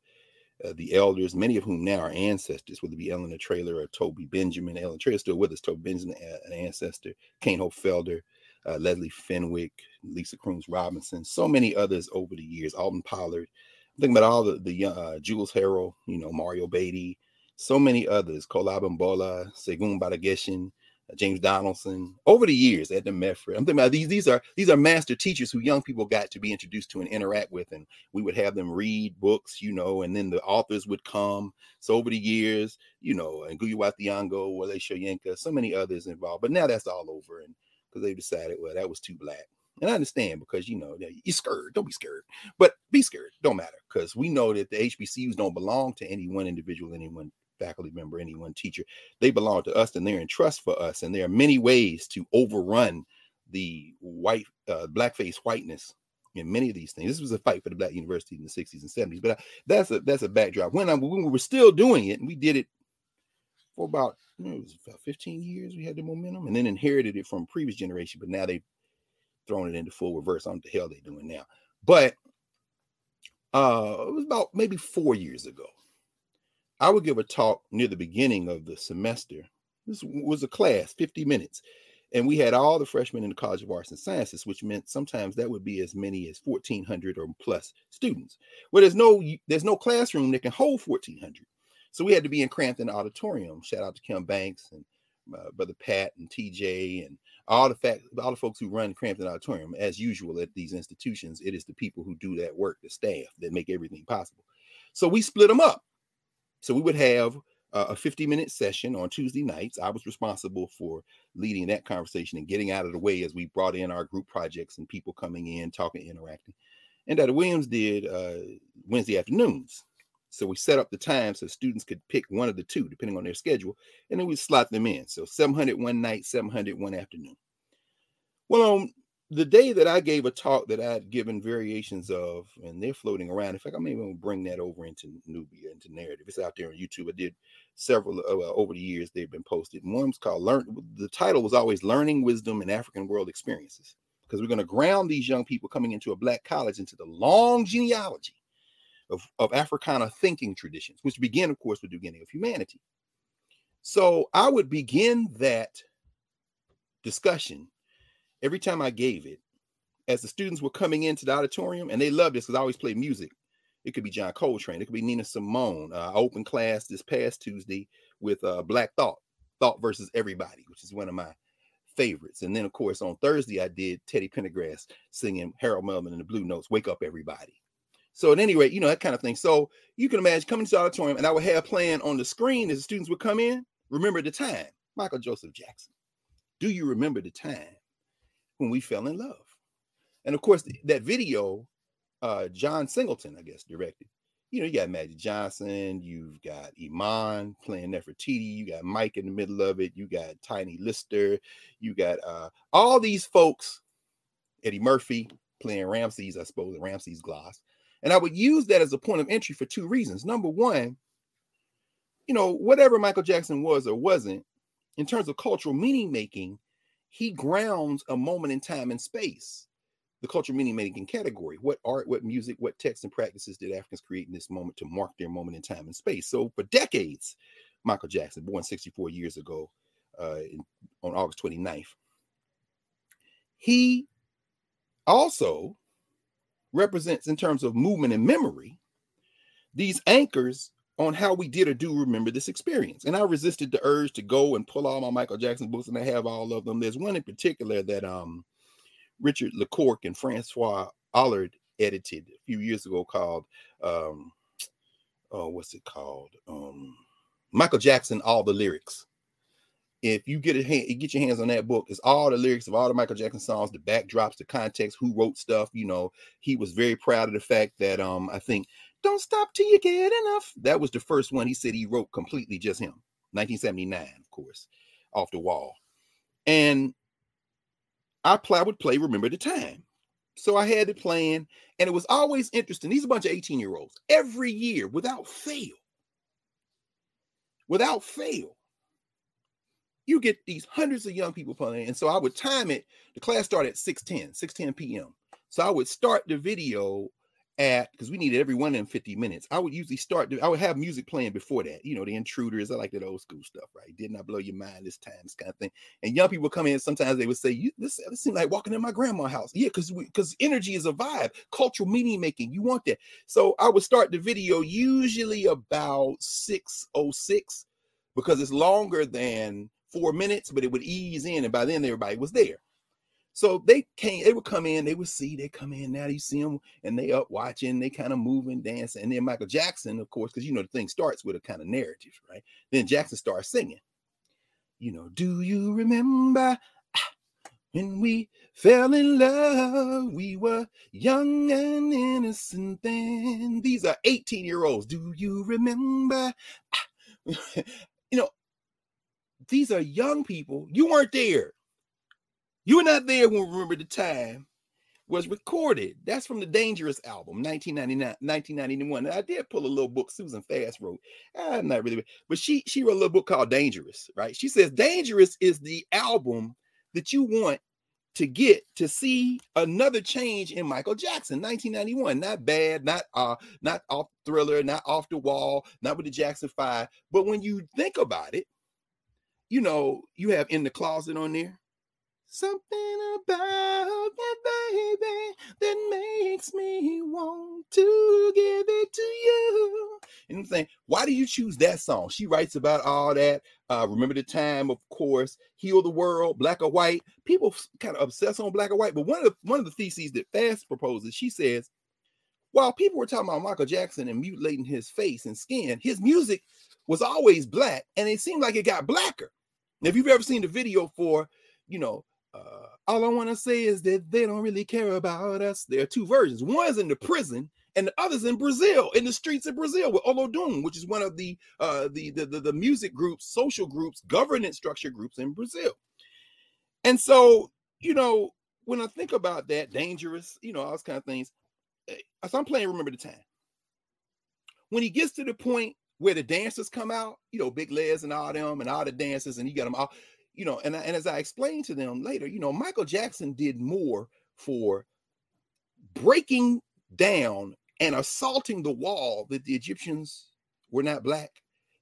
uh, the elders, many of whom now are ancestors, whether it be Eleanor Traylor or Toby Benjamin. Ellen Traylor still with us. Toby Benjamin, an ancestor. Cain Hope Felder, uh, Leslie Fenwick, Lisa Crooms Robinson, so many others over the years. Alden Pollard. I'm thinking about all the the uh, Jules Harrell, you know, Mario Beatty, so many others. Kolab Mbola, Segun Gbadegesin, Uh, James Donaldson over the years at the Medford. I'm thinking about these. These are these are master teachers who young people got to be introduced to and interact with, and we would have them read books, you know, and then the authors would come. So over the years, you know, and Ngugi wa Thiong'o, Wole Soyinka, so many others involved. But now that's all over, and because they decided, well, that was too black. And I understand because you know you're scared. Don't be scared, but be scared. Don't matter because we know that the HBCUs don't belong to any one individual, any one faculty member, any one teacher. They belong to us and they're in trust for us. And there are many ways to overrun the white, uh, blackface whiteness in many of these things. This was a fight for the black university in the 60s and 70s, but uh, that's a that's a backdrop. When, I, when we were still doing it, and we did it for about, you know, it was about 15 years, we had the momentum and then inherited it from previous generation, but now they've thrown it into full reverse. I don't know what the hell they're doing now. But uh, it was about maybe four years ago. I would give a talk near the beginning of the semester. This was a class, 50 minutes. And we had all the freshmen in the College of Arts and Sciences, which meant sometimes that would be as many as 1,400 or plus students. Well, there's no there's no classroom that can hold 1,400. So we had to be in Crampton Auditorium. Shout out to Kim Banks and uh, Brother Pat and TJ and all the fact all the folks who run Crampton Auditorium. As usual at these institutions, it is the people who do that work, the staff that make everything possible. So we split them up. So we would have uh, a 50 minute session on Tuesday nights. I was responsible for leading that conversation and getting out of the way as we brought in our group projects and people coming in, talking, interacting. And Dr. Williams did uh, Wednesday afternoons. So we set up the time so students could pick one of the two, depending on their schedule, and then we slot them in. So 700 one night, 700 one afternoon. Well, on the day that I gave a talk that I had given variations of, and they're floating around. In fact, I may even bring that over into Knubia, into Knarrative. It's out there on YouTube. I did several uh, over the years. They've been posted. One's called "Learn." The title was always "Learning Wisdom and African World Experiences," because we're going to ground these young people coming into a black college into the long genealogy of, of Africana thinking traditions, which begin, of course, with the beginning of humanity. So I would begin that discussion every time I gave it, as the students were coming into the auditorium, and they loved this because I always play music. It could be John Coltrane, it could be Nina Simone. Uh, I opened class this past Tuesday with uh, Black Thought, Thought versus Everybody, which is one of my favorites. And then, of course, on Thursday, I did Teddy Pendergrass singing Harold Melvin and the Blue Notes, Wake Up Everybody. So at any rate, you know, that kind of thing. So you can imagine coming to the auditorium and I would have playing on the screen as the students would come in, remember the time, Michael Joseph Jackson. Do you remember the time when we fell in love? And of course, that video, uh, John Singleton, I guess, directed. You know, you got Magic Johnson, you've got Iman playing Nefertiti, you got Mike in the middle of it, you got Tiny Lister, you got uh, all these folks, Eddie Murphy playing Ramses, I suppose, Ramses Gloss. And I would use that as a point of entry for two reasons. Number one, you know, whatever Michael Jackson was or wasn't, in terms of cultural meaning making, he grounds a moment in time and space the cultural meaning making category. What art, what music, what texts and practices did Africans create in this moment to mark their moment in time and space? So for decades, Michael Jackson, born 64 years ago uh, in, on August 29th, he also represents, in terms of movement and memory, these anchors on how we did or do remember this experience. And I resisted the urge to go and pull all my Michael Jackson books, and I have all of them. There's one in particular that um Richard Lecocq and Francois Allard edited a few years ago called um oh what's it called um Michael Jackson all the lyrics if you get a hand, get your hands on that book, it's all the lyrics of all the Michael Jackson songs, the backdrops, the context, who wrote stuff. You know, he was very proud of the fact that um, I think "Don't Stop Till You Get Enough." That was the first one he said he wrote completely just him. 1979, of course, off the wall. And I play, I would play Remember the Time. So I had it playing, and it was always interesting. These are a bunch of 18 year olds every year without fail. Without fail. You get these hundreds of young people playing. And so I would time it. The class started at 6:10, 6:10 p.m. So I would start the video at because we needed every one in 50 minutes. I would usually start, I would have music playing before that, you know, the intruders. I like that old school stuff, right? Did not I blow your mind this time, this kind of thing. And young people come in, sometimes they would say, you this, this seems like walking in my grandma's house. Yeah, because because energy is a vibe, cultural meaning making. You want that. So I would start the video usually about 606 because it's longer than four minutes, but it would ease in, and by then everybody was there. So they came, they would come in, they would see, they come in. Now you see them and they up watching, they kind of moving, dancing. And then Michael Jackson, of course, because you know the thing starts with a kind of narrative, right? Then Jackson starts singing. You know, do you remember when we fell in love? We were young and innocent then. These are 18 year olds. Do you remember? You know, these are young people. You weren't there. You were not there when Remember the Time was recorded. That's from the Dangerous album, 1999, 1991. And I did pull a little book Susan Fast wrote. I'm not really, but she she wrote a little book called Dangerous, right? She says Dangerous is the album that you want to get to see another change in Michael Jackson, 1991. Not bad, not uh, not off thriller, not off the wall, not with the Jackson Five. But when you think about it, you know, you have in the closet on there Something about you, baby, that makes me want to give it to you. And I'm saying, why do you choose that song? She writes about all that. Uh, remember the time, of course, heal the world, black or white. People kind of obsess on black or white, but one of the one of the theses that Fast proposes, she says, while people were talking about Michael Jackson and mutilating his face and skin, his music was always black, and it seemed like it got blacker. If you've ever seen the video for, you know, uh, all I want to say is that they don't really care about us. There are two versions. One's in the prison, and the other's in Brazil, in the streets of Brazil with Olodum, which is one of the, uh, the, the, the the music groups, social groups, governance structure groups in Brazil. And so, you know, when I think about that, dangerous, you know, all those kind of things. Eh, as I'm playing, remember the time. When he gets to the point where the dancers come out, you know, Big Les and all them, and all the dancers, and you got them all you know, and, and as I explained to them later, you know, Michael Jackson did more for breaking down and assaulting the wall that the Egyptians were not black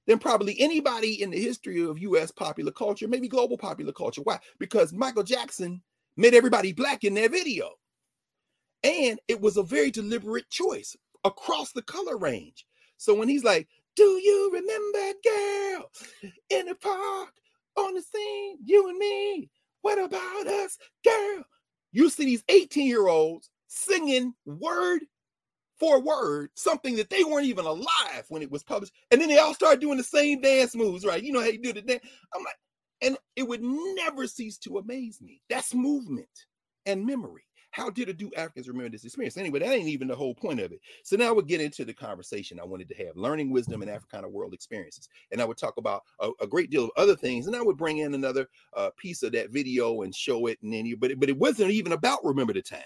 than probably anybody in the history of US popular culture, maybe global popular culture. Why? Because Michael Jackson made everybody black in that video. And it was a very deliberate choice across the color range. So when he's like, Do you remember girl in the park on the scene, you and me. What about us, girl? You see these 18 year olds singing word for word something that they weren't even alive when it was published. And then they all start doing the same dance moves, right? You know how you do the dance. I'm like, and it would never cease to amaze me. That's movement and memory. How did a do Africans remember this experience? Anyway, that ain't even the whole point of it. So now we'll get into the conversation I wanted to have learning wisdom and Africana world experiences. And I would talk about a, a great deal of other things. And I would bring in another uh, piece of that video and show it. And then you, but it, but it wasn't even about remember the time.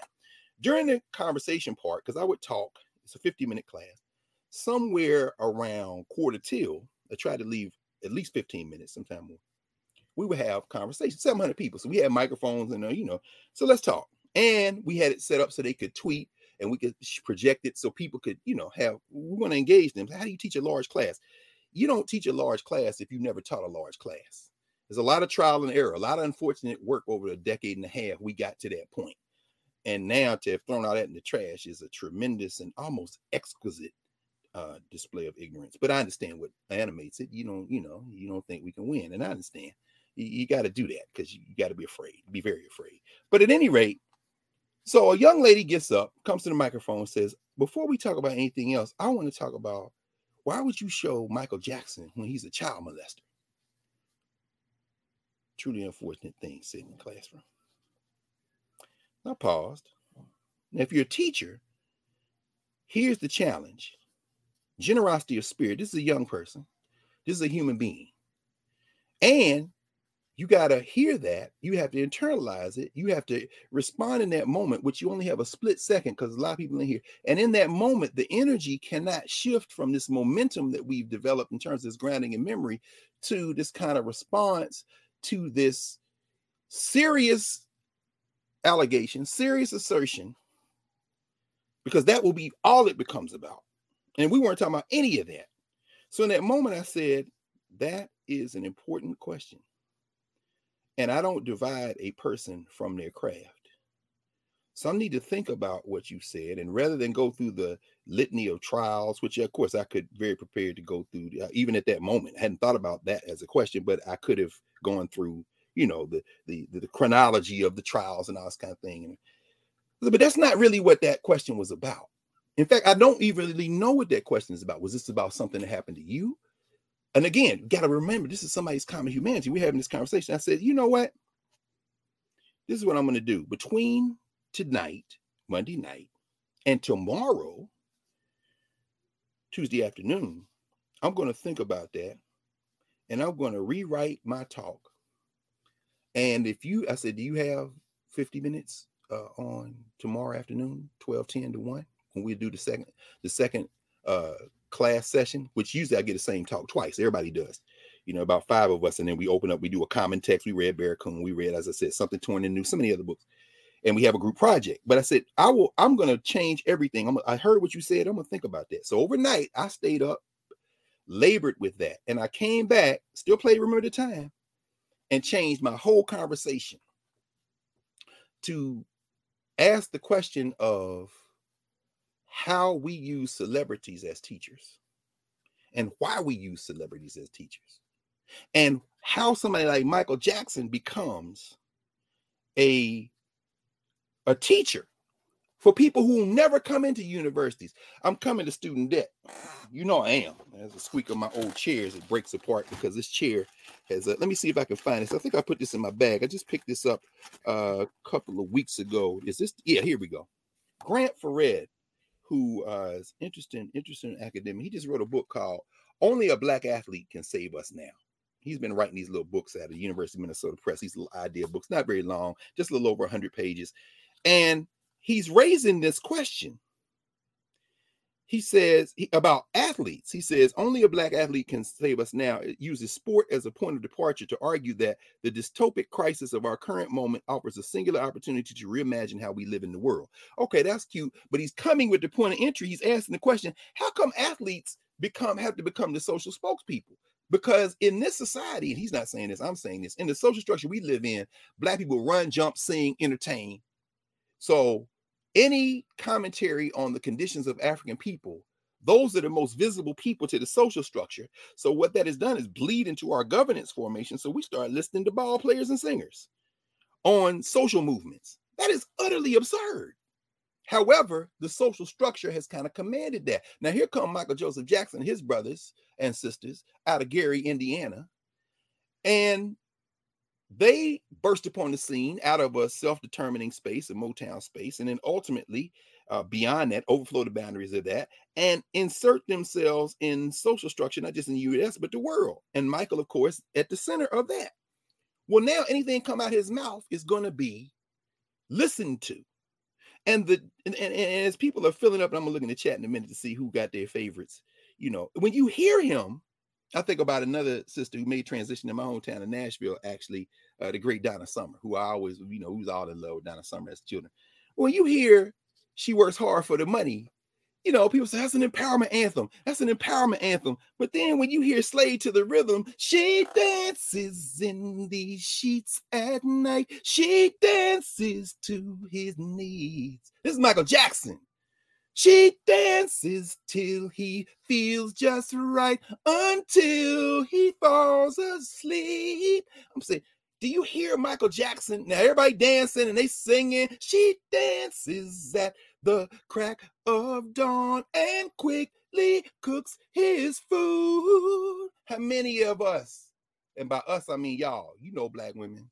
During the conversation part, because I would talk, it's a 50 minute class, somewhere around quarter till, I tried to leave at least 15 minutes, sometime more. We would have conversations, 700 people. So we had microphones and, uh, you know, so let's talk and we had it set up so they could tweet and we could project it so people could, you know, have we want to engage them. How do you teach a large class? You don't teach a large class if you never taught a large class. There's a lot of trial and error, a lot of unfortunate work over a decade and a half. We got to that point. And now to have thrown all that in the trash is a tremendous and almost exquisite uh, display of ignorance. But I understand what animates it. You don't, you know, you don't think we can win. And I understand. You, you got to do that because you, you got to be afraid, be very afraid. But at any rate, so a young lady gets up, comes to the microphone, says, Before we talk about anything else, I want to talk about why would you show Michael Jackson when he's a child molester? Truly unfortunate thing sitting in the classroom. I paused. Now, if you're a teacher, here's the challenge generosity of spirit. This is a young person, this is a human being. And you got to hear that. You have to internalize it. You have to respond in that moment, which you only have a split second because a lot of people in here. And in that moment, the energy cannot shift from this momentum that we've developed in terms of this grounding and memory to this kind of response to this serious allegation, serious assertion, because that will be all it becomes about. And we weren't talking about any of that. So in that moment, I said, that is an important question. And I don't divide a person from their craft. Some need to think about what you said, and rather than go through the litany of trials, which of course I could very prepared to go through, uh, even at that moment, I hadn't thought about that as a question, but I could have gone through, you know, the the the chronology of the trials and all this kind of thing. But that's not really what that question was about. In fact, I don't even really know what that question is about. Was this about something that happened to you? And again, got to remember this is somebody's common humanity. We're having this conversation. I said, you know what? This is what I'm going to do between tonight, Monday night, and tomorrow, Tuesday afternoon. I'm going to think about that and I'm going to rewrite my talk. And if you, I said, do you have 50 minutes uh, on tomorrow afternoon, 12, 10 to 1, when we do the second, the second uh, class session, which usually I get the same talk twice. Everybody does. You know, about five of us, and then we open up, we do a common text. We read Barracoon, we read, as I said, something torn and new, so many other books. And we have a group project. But I said, I will, I'm gonna change everything. I'm I heard what you said. I'm gonna think about that. So overnight, I stayed up, labored with that, and I came back, still played Remember the Time, and changed my whole conversation to ask the question of how we use celebrities as teachers and why we use celebrities as teachers and how somebody like Michael Jackson becomes a a teacher for people who never come into universities. I'm coming to student debt. You know I am. There's a squeak of my old chairs. It breaks apart because this chair has a, let me see if I can find this. I think I put this in my bag. I just picked this up uh, a couple of weeks ago. Is this? Yeah, here we go. Grant Farred who uh, is interested in, interested in academia. He just wrote a book called "Only a Black Athlete Can Save Us Now." He's been writing these little books at the University of Minnesota Press. These little idea books, not very long, just a little over 100 pages, and he's raising this question he says he, about athletes. He says only a black athlete can save us now. It uses sport as a point of departure to argue that the dystopic crisis of our current moment offers a singular opportunity to reimagine how we live in the world. Okay, that's cute, but he's coming with the point of entry. He's asking the question: How come athletes become have to become the social spokespeople? Because in this society, and he's not saying this, I'm saying this, in the social structure we live in, black people run, jump, sing, entertain. So any commentary on the conditions of African people, those are the most visible people to the social structure. So what that has done is bleed into our governance formation. So we start listening to ball players and singers on social movements. That is utterly absurd. However, the social structure has kind of commanded that. Now, here come Michael Joseph Jackson, his brothers and sisters out of Gary, Indiana. And they burst upon the scene out of a self-determining space, a Motown space, and then ultimately, uh, beyond that, overflow the boundaries of that and insert themselves in social structure, not just in the U.S. but the world. And Michael, of course, at the center of that. Well, now anything come out his mouth is going to be listened to and the and, and, and, as people are filling up, and I'm gonna look in the chat in a minute to see who got their favorites. You know, when you hear him, I think about another sister who made transition in my hometown of Nashville, actually, uh, the great Donna Summer, who I always, you know, who's all in love with Donna Summer as children. When you hear she works hard for the money, you know, people say that's an empowerment anthem. That's an empowerment anthem. But then when you hear Slave to the rhythm, she dances in these sheets at night. She dances to his needs. This is Michael Jackson. She dances till he feels just right until he falls asleep. I'm saying, do you hear Michael Jackson? Now everybody dancing and they singing. She dances at the crack of dawn and quickly cooks his food. How many of us, and by us I mean y'all, you know, black women,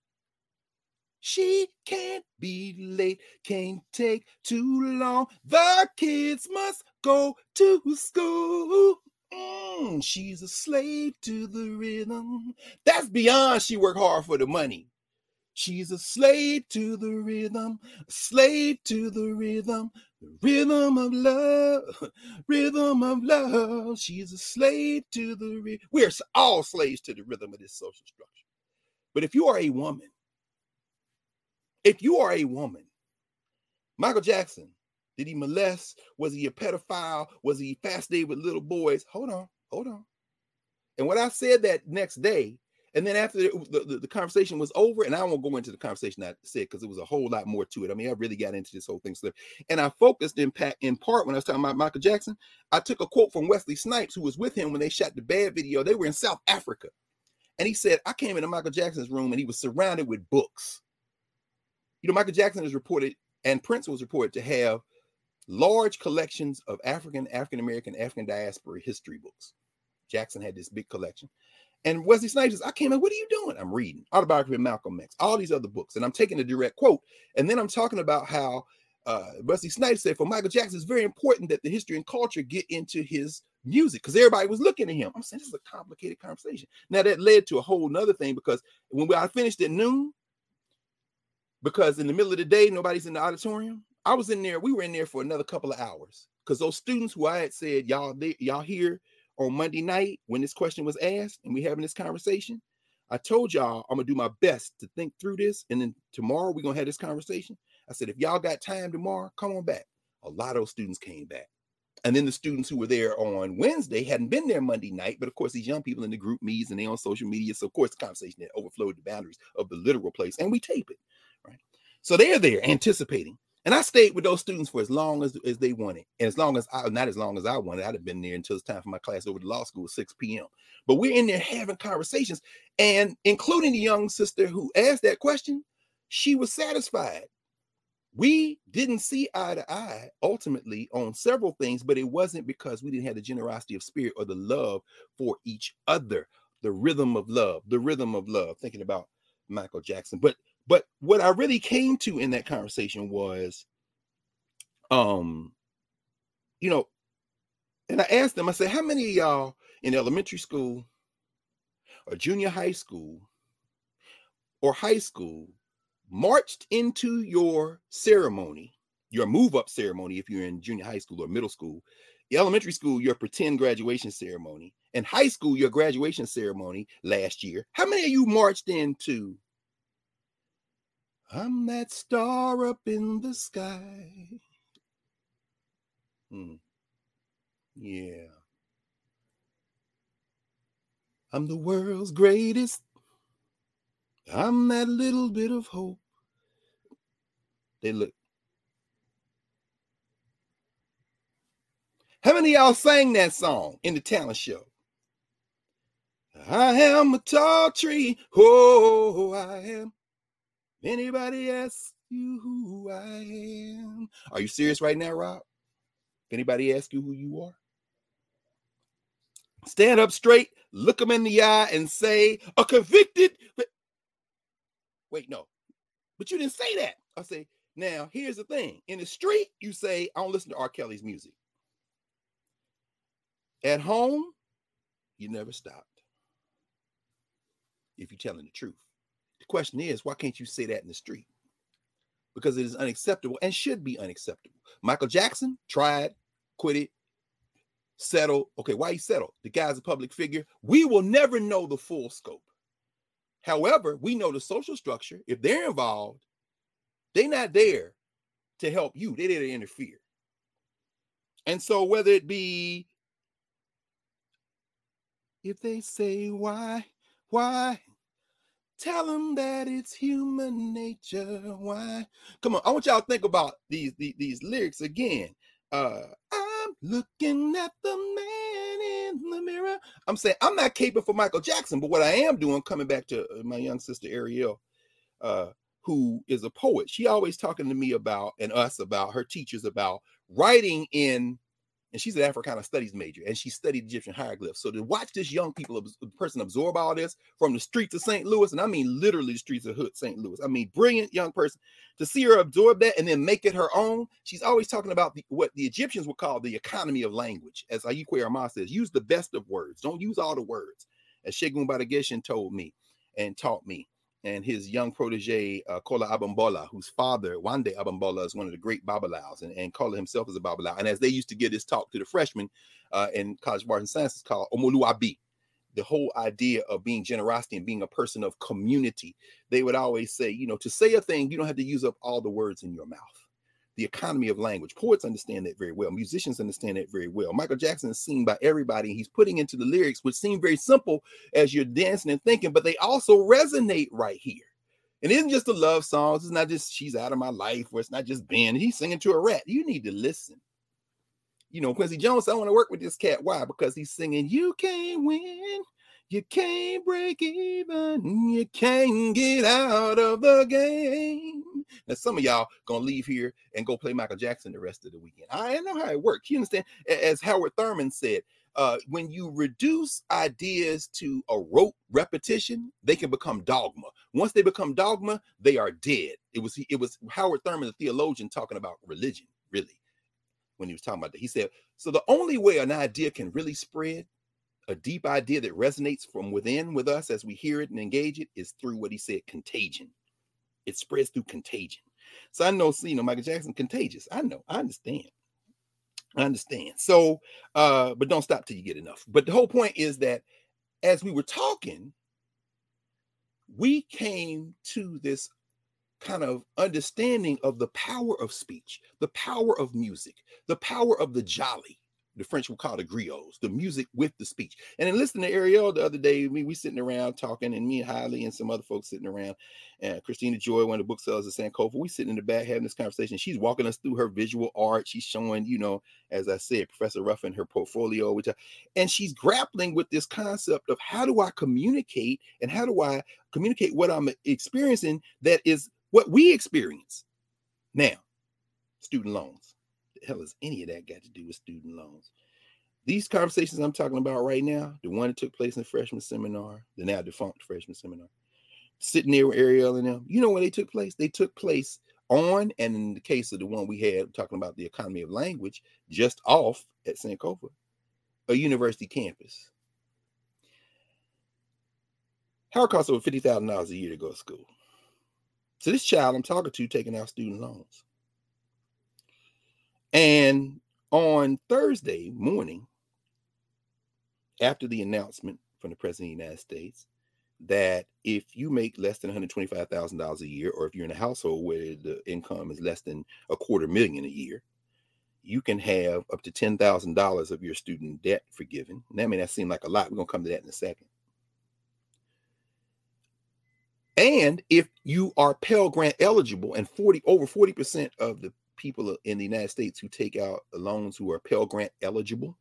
she can't be late, can't take too long. The kids must go to school. Mm, she's a slave to the rhythm. That's beyond she work hard for the money. She's a slave to the rhythm, a slave to the rhythm, the rhythm of love, rhythm of love. She's a slave to the rhythm. We're all slaves to the rhythm of this social structure. But if you are a woman, if you are a woman, Michael Jackson, did he molest? Was he a pedophile? Was he fascinated with little boys? Hold on, hold on. And when I said that next day, and then after the, the, the, conversation was over, and I won't go into the conversation I said because it was a whole lot more to it. I mean, I really got into this whole thing. So, and I focused in, in part when I was talking about Michael Jackson. I took a quote from Wesley Snipes, who was with him when they shot the bad video. They were in South Africa. And he said, I came into Michael Jackson's room and he was surrounded with books. You know, Michael Jackson is reported, and Prince was reported to have large collections of African, African American, African diaspora history books. Jackson had this big collection. And Wesley Snipes says, I came in, what are you doing? I'm reading Autobiography of Malcolm X, all these other books. And I'm taking a direct quote. And then I'm talking about how uh, Wesley Snipes said for Michael Jackson, it's very important that the history and culture get into his music because everybody was looking at him. I'm saying this is a complicated conversation. Now that led to a whole nother thing because when we, I finished at noon, because in the middle of the day, nobody's in the auditorium. I was in there, we were in there for another couple of hours because those students who I had said, y'all, they, y'all here on Monday night when this question was asked and we having this conversation, I told y'all I'm gonna do my best to think through this, and then tomorrow we're gonna have this conversation. I said, if y'all got time tomorrow, come on back. A lot of those students came back. And then the students who were there on Wednesday hadn't been there Monday night, but of course, these young people in the group meets and they on social media. So, of course, the conversation that overflowed the boundaries of the literal place, and we tape it? So they're there anticipating. And I stayed with those students for as long as, as they wanted. And as long as I, not as long as I wanted, I'd have been there until it's time for my class over to law school at 6 p.m. But we're in there having conversations, and including the young sister who asked that question, she was satisfied. We didn't see eye to eye ultimately on several things, but it wasn't because we didn't have the generosity of spirit or the love for each other, the rhythm of love, the rhythm of love, thinking about Michael Jackson. But but what I really came to in that conversation was, um, you know, and I asked them, I said, how many of y'all in elementary school or junior high school or high school marched into your ceremony, your move up ceremony, if you're in junior high school or middle school, elementary school, your pretend graduation ceremony, and high school, your graduation ceremony last year. How many of you marched into I'm that star up in the sky. Hmm. Yeah. I'm the world's greatest. I'm that little bit of hope. They look. How many y'all sang that song in the talent show? I am a tall tree. Oh, I am Anybody ask you who I am. Are you serious right now, Rob? If anybody ask you who you are, stand up straight, look them in the eye, and say, a convicted. Wait, no. But you didn't say that. I say, now here's the thing. In the street, you say, I don't listen to R. Kelly's music. At home, you never stopped. If you're telling the truth. The question is, why can't you say that in the street? Because it is unacceptable and should be unacceptable. Michael Jackson tried, quit it, settled. Okay, why he settled? The guy's a public figure. We will never know the full scope. However, we know the social structure. If they're involved, they're not there to help you. They're there to interfere. And so whether it be if they say why, why, tell them that it's human nature. Why? Come on, I want y'all to think about these, these, these lyrics again. Uh, I'm looking at the man in the mirror. I'm saying I'm not caping for Michael Jackson, but what I am doing, coming back to uh, my young sister Ariel, uh, who is a poet, she always talking to me about and us about her teachers about writing in and she's an Africana studies major, and she studied Egyptian hieroglyphs. So to watch this young people, person absorb all this from the streets of St. Louis, and I mean literally the streets of Hood, St. Louis. I mean, brilliant young person to see her absorb that and then make it her own. She's always talking about the, what the Egyptians would call the economy of language, as Ayi Kwei Armah says, use the best of words, don't use all the words, as Segun Gbadegesin told me and taught me and his young protege, uh, Kola Abimbola, whose father, Wande Abimbola, is one of the great Babalawos, and, and Kola himself is a Babalawo. And as they used to give this talk to the freshmen uh, in College of Arts and Sciences called Omoluabi, the whole idea of being generosity and being a person of community, they would always say, you know, to say a thing, you don't have to use up all the words in your mouth the economy of language. Poets understand that very well. Musicians understand that very well. Michael Jackson is seen by everybody. He's putting into the lyrics, which seem very simple as you're dancing and thinking, but they also resonate right here. And it isn't just a love song. It's not just she's out of my life, or it's not just Ben. He's singing to a rat. You need to listen. You know, Quincy Jones, I want to work with this cat. Why? Because he's singing, You can't win you can't break even. You can't get out of the game. Now, some of y'all gonna leave here and go play Michael Jackson the rest of the weekend. I know how it works. You understand? As Howard Thurman said, uh, when you reduce ideas to a rote repetition, they can become dogma. Once they become dogma, they are dead. It was it was Howard Thurman, the theologian, talking about religion, really, when he was talking about that. He said, so the only way an idea can really spread a deep idea that resonates from within with us as we hear it and engage it is through what he said contagion. It spreads through contagion. So I know, see, you know, Michael Jackson contagious. I know, I understand. I understand. So, uh, but don't stop till you get enough. But the whole point is that as we were talking, we came to this kind of understanding of the power of speech, the power of music, the power of the jeli, the French will call the griots, the music with the speech. And then listening to Ariel the other day, we we sitting around talking, and me and Haile and some other folks sitting around, and Christina Joy, one of the booksellers at Sankofa, we sitting in the back having this conversation. She's walking us through her visual art. She's showing, you know, as I said, Professor Ruffin her portfolio, which I, and she's grappling with this concept of how do I communicate and how do I communicate what I'm experiencing that is what we experience. Now, student loans hell has any of that got to do with student loans? These conversations I'm talking about right now, the one that took place in the freshman seminar, the now defunct freshman seminar, sitting there with Ariel and them, you know where they took place? They took place on, and in the case of the one we had talking about the economy of language, just off at Sankofa, a university campus. How it costs over fifty thousand dollars a year to go to school. So this child I'm talking to taking out student loans. And on Thursday morning, after the announcement from the President of the United States that if you make less than $125,000 a year, or if you're in a household where the income is less than a quarter million a year, you can have up to $10,000 of your student debt forgiven. And that may not seem like a lot. We're going to come to that in a second. And if you are Pell Grant eligible, and 40 over 40% of the people in the United States who take out loans who are Pell Grant eligible.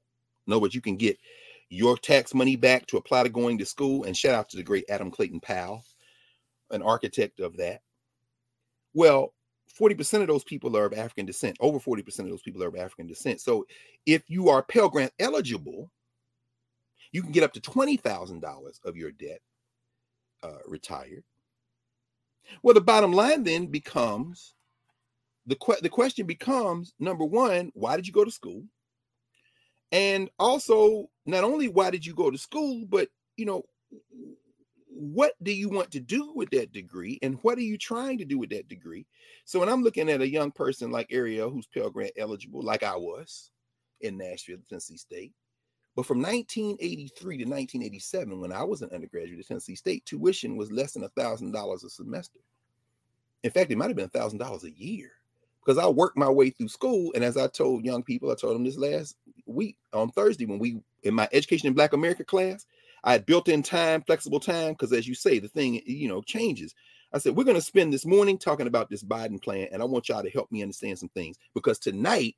In other words, you can get your tax money back to apply to going to school. And shout out to the great Adam Clayton Powell, an architect of that. Well, 40% of those people are of African descent. Over 40% of those people are of African descent. So if you are Pell Grant eligible, you can get up to $20,000 of your debt uh, retired. Well, the bottom line then becomes the, que- the question becomes number one, why did you go to school? And also, not only why did you go to school, but you know, what do you want to do with that degree and what are you trying to do with that degree? So when i'm looking at a young person like ariel who's pell grant eligible like i was in nashville tennessee state but from 1983 to 1987 when i was an undergraduate at tennessee state tuition was less than a thousand dollars a semester. In fact it might have been a thousand dollars a year because i worked my way through school and as i told young people i told them this last week on thursday when we in my education in black america class I had built in time, flexible time, because as you say, the thing, you know, changes. I said, we're going to spend this morning talking about this Biden plan, and I want y'all to help me understand some things because tonight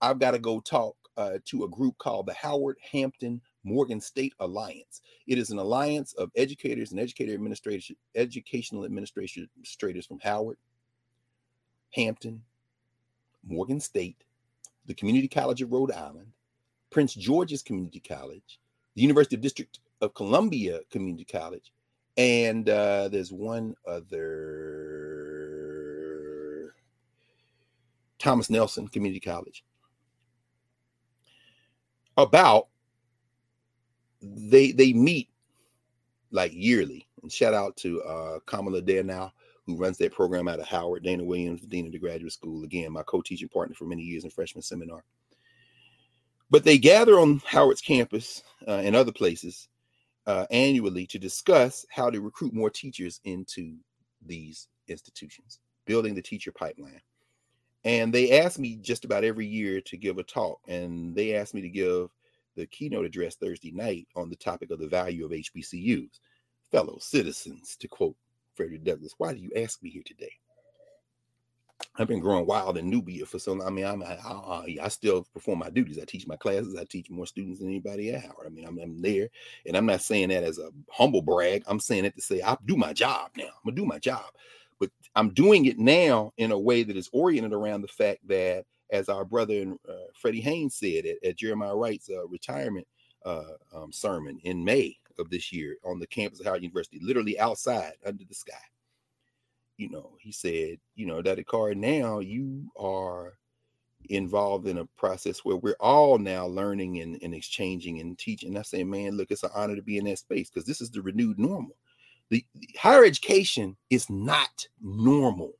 I've got to go talk uh, to a group called the Howard Hampton Morgan State Alliance. It is an alliance of educators and educator administration, educational administrators from Howard, Hampton, Morgan State, the Community College of Rhode Island, Prince George's Community College, the University of District of Columbia Community College, and uh, there's one other Thomas Nelson Community College. About they they meet like yearly, and shout out to uh, Kamala now who runs that program out of Howard, Dana Williams, the dean of the graduate school. Again, my co-teaching partner for many years in freshman seminar. But they gather on Howard's campus uh, and other places uh, annually to discuss how to recruit more teachers into these institutions, building the teacher pipeline. And they ask me just about every year to give a talk, and they asked me to give the keynote address Thursday night on the topic of the value of HBCUs. Fellow citizens, to quote Frederick Douglass, why do you ask me here today? I've been growing wild in Knubia for so long. I mean, I'm, I, I, I, still perform my duties. I teach my classes. I teach more students than anybody at Howard. I mean, I'm, I'm, there, and I'm not saying that as a humble brag. I'm saying it to say I do my job now. I'm gonna do my job, but I'm doing it now in a way that is oriented around the fact that, as our brother uh, Freddie Haynes said at, at Jeremiah Wright's uh, retirement uh, um, sermon in May of this year on the campus of Howard University, literally outside under the sky you know, he said, you know, that car now you are involved in a process where we're all now learning and, and exchanging and teaching. I say, man, look, it's an honor to be in that space because this is the renewed normal. The, the higher education is not normal.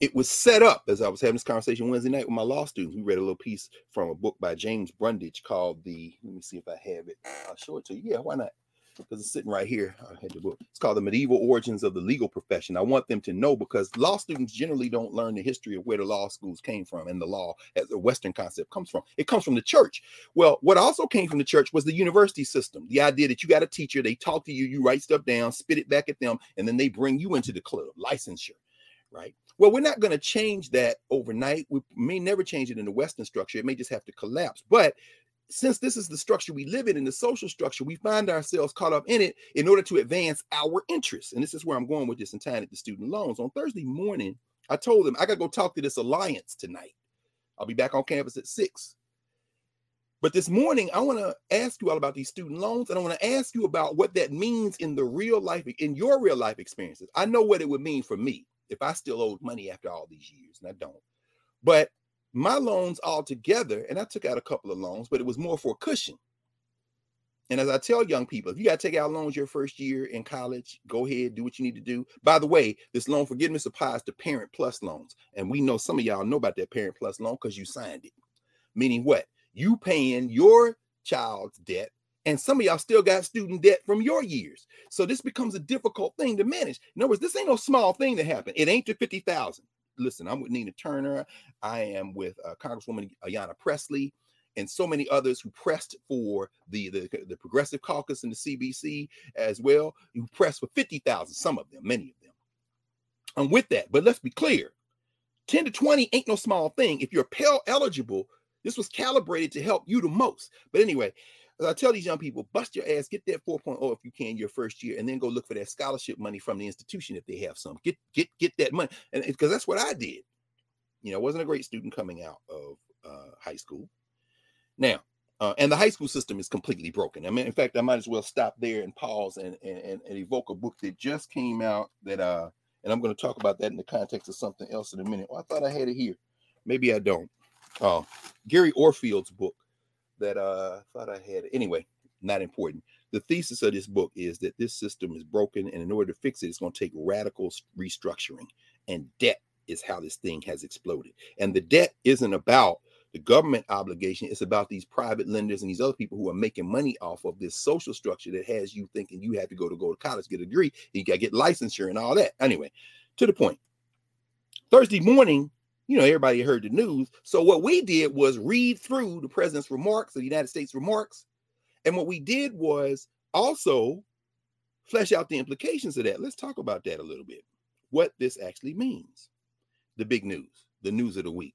It was set up as I was having this conversation Wednesday night with my law students. We read a little piece from a book by James Brundage called the. Let me see if I have it. Uh, I'll show it to you. Yeah, why not? Because it's sitting right here. I had the book. It's called The Medieval Origins of the Legal Profession. I want them to know because law students generally don't learn the history of where the law schools came from and the law as a Western concept comes from. It comes from the church. Well, what also came from the church was the university system. The idea that you got a teacher, they talk to you, you write stuff down, spit it back at them, and then they bring you into the club, licensure, right? Well, we're not going to change that overnight. We may never change it in the Western structure. It may just have to collapse. But since this is the structure we live in, in the social structure, we find ourselves caught up in it in order to advance our interests. And this is where I'm going with this and tying it to student loans. On Thursday morning, I told them I got to go talk to this alliance tonight. I'll be back on campus at six. But this morning, I want to ask you all about these student loans, and I want to ask you about what that means in the real life, in your real life experiences. I know what it would mean for me if I still owed money after all these years, and I don't. But my loans all together, and I took out a couple of loans, but it was more for a cushion. And as I tell young people, if you got to take out loans your first year in college, go ahead, do what you need to do. By the way, this loan forgiveness applies to Parent Plus loans. And we know some of y'all know about that Parent Plus loan because you signed it. Meaning what? You paying your child's debt, and some of y'all still got student debt from your years. So this becomes a difficult thing to manage. In other words, this ain't no small thing to happen. It ain't to 50,000 listen, I'm with Nina Turner. I am with uh, Congresswoman Ayanna Pressley and so many others who pressed for the, the, the Progressive Caucus and the CBC as well, who pressed for 50,000, some of them, many of them. I'm with that. But let's be clear 10 to 20 ain't no small thing. If you're Pell eligible, this was calibrated to help you the most. But anyway, I tell these young people, bust your ass, get that 4.0 if you can your first year, and then go look for that scholarship money from the institution if they have some. Get get get that money, and because that's what I did. You know, wasn't a great student coming out of uh, high school. Now, uh, and the high school system is completely broken. I mean, in fact, I might as well stop there and pause and, and, and, and evoke a book that just came out that, uh, and I'm going to talk about that in the context of something else in a minute. Oh, I thought I had it here. Maybe I don't. Oh, Gary Orfield's book that uh, I thought I had. Anyway, not important. The thesis of this book is that this system is broken, and in order to fix it, it's going to take radical restructuring, and debt is how this thing has exploded. And the debt isn't about the government obligation is about these private lenders and these other people who are making money off of this social structure that has you thinking you have to go to go to college, get a degree, you got to get licensure and all that. Anyway, to the point. Thursday morning, you know, everybody heard the news. So what we did was read through the president's remarks, the United States remarks, and what we did was also flesh out the implications of that. Let's talk about that a little bit. What this actually means. The big news, the news of the week.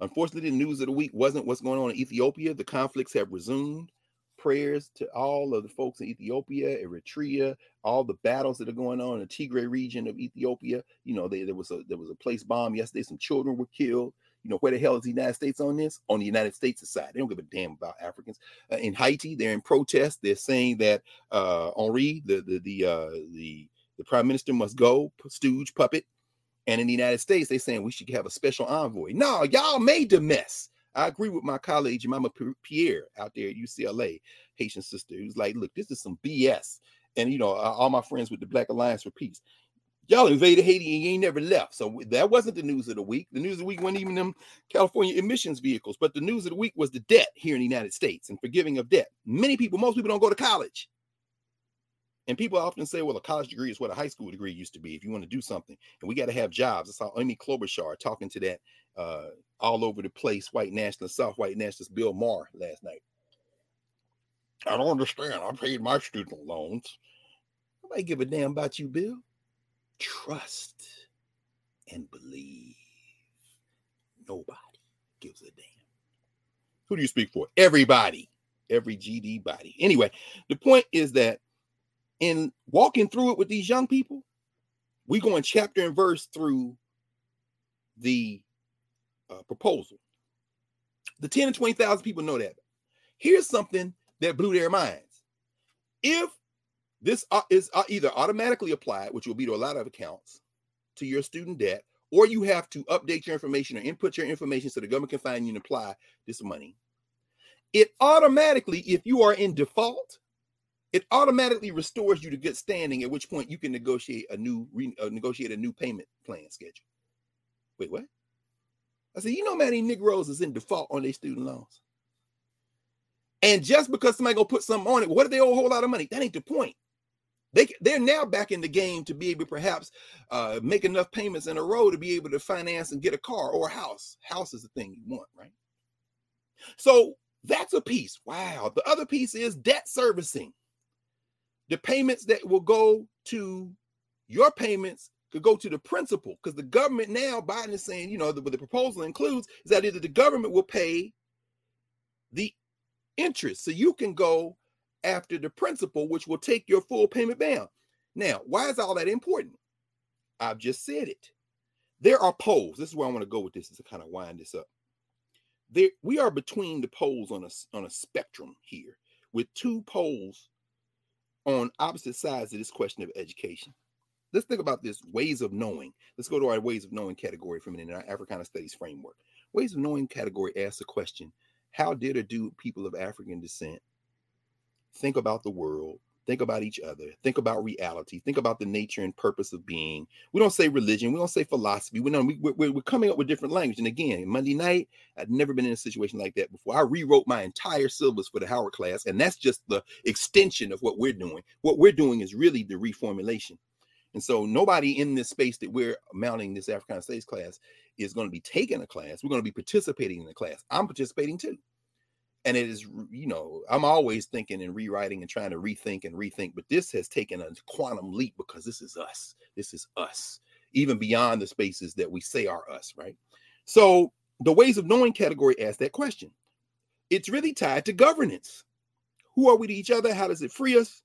Unfortunately, the news of the week wasn't what's going on in Ethiopia. The conflicts have resumed. Prayers to all of the folks in Ethiopia, Eritrea, all the battles that are going on in the Tigray region of Ethiopia. You know, they, there was a there was a place bomb yesterday. Some children were killed. You know, where the hell is the United States on this? On the United States side, they don't give a damn about Africans. Uh, in Haiti, they're in protest. They're saying that uh, Henry, the the the uh, the the prime minister, must go. Stooge puppet and in the United States, they're saying we should have a special envoy. No, y'all made the mess. I agree with my colleague Mama Pierre out there at UCLA, Haitian sister, who's like, look, this is some BS. And you know, all my friends with the Black Alliance for Peace. Y'all invaded Haiti and you ain't never left. So that wasn't the news of the week. The news of the week wasn't even them California emissions vehicles, but the news of the week was the debt here in the United States and forgiving of debt. Many people, most people don't go to college. And people often say, well, a college degree is what a high school degree used to be if you want to do something. And we got to have jobs. I saw Amy Klobuchar talking to that uh, all over the place, white nationalist, South white nationalist Bill Maher last night. I don't understand. I paid my student loans. Nobody give a damn about you, Bill. Trust and believe. Nobody gives a damn. Who do you speak for? Everybody. Every GD body. Anyway, the point is that in walking through it with these young people, we go in chapter and verse through the uh, proposal. The 10 and 20,000 people know that. Here's something that blew their minds. If this uh, is uh, either automatically applied, which will be to a lot of accounts, to your student debt, or you have to update your information or input your information so the government can find you and apply this money. It automatically, if you are in default, it automatically restores you to good standing. At which point you can negotiate a new re, uh, negotiate a new payment plan schedule. Wait, what? I said, you know, many Negroes is in default on their student loans. And just because somebody gonna put something on it, what if they owe a whole lot of money? That ain't the point. They they're now back in the game to be able to perhaps uh, make enough payments in a row to be able to finance and get a car or a house. House is the thing you want, right? So that's a piece. Wow. The other piece is debt servicing the payments that will go to your payments could go to the principal because the government now Biden is saying, you know, the, what the proposal includes is that either the government will pay the interest, so you can go after the principal, which will take your full payment down. Now, why is all that important? I've just said it. There are poles. This is where I want to go with this is to kind of wind this up. There, we are between the poles on a on a spectrum here, with two poles on opposite sides of this question of education. Let's think about this ways of knowing. Let's go to our ways of knowing category from in our Africana Studies framework. Ways of knowing category asks the question How did or do people of African descent think about the world, think about each other, think about reality, think about the nature and purpose of being. We don't say religion, we don't say philosophy. We know we, we're, we're coming up with different language. And again, Monday night, I'd never been in a situation like that before. I rewrote my entire syllabus for the Howard class, and that's just the extension of what we're doing. What we're doing is really the reformulation. And so nobody in this space that we're mounting this African Studies class is going to be taking a class. We're going to be participating in the class. I'm participating too. And it is you know i'm always thinking and rewriting and trying to rethink and rethink but this has taken a quantum leap because this is us. This is us even beyond the spaces that we say are us right? So the ways of knowing category asks that question. It's really tied to governance. Who are we to each other? How does it free us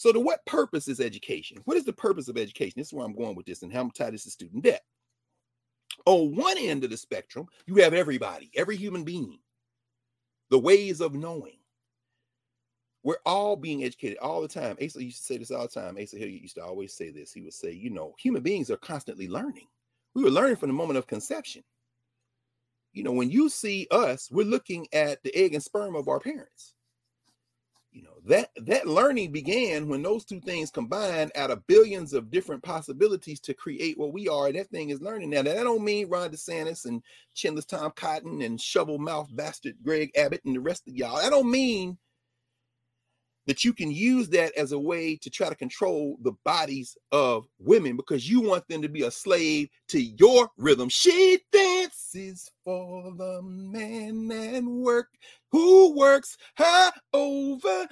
so to what purpose is education what is the purpose of education this is where i'm going with this and how i'm tied this to student debt On one end of the spectrum, you have everybody, every human being, the ways of knowing. We're all being educated all the time. Asa used to say this all the time. Asa Hill used to always say this. He would say, you know, human beings are constantly learning. We were learning from the moment of conception. You know, when you see us, we're looking at the egg and sperm of our parents you know that that learning began when those two things combined out of billions of different possibilities to create what we are and that thing is learning. Now that don't mean ron desantis and chinless tom cotton and shovel mouth bastard greg abbott and the rest of y'all. That don't mean that you can use that as a way to try to control the bodies of women because you want them to be a slave to your rhythm. She dances for the man and work who works her overtime.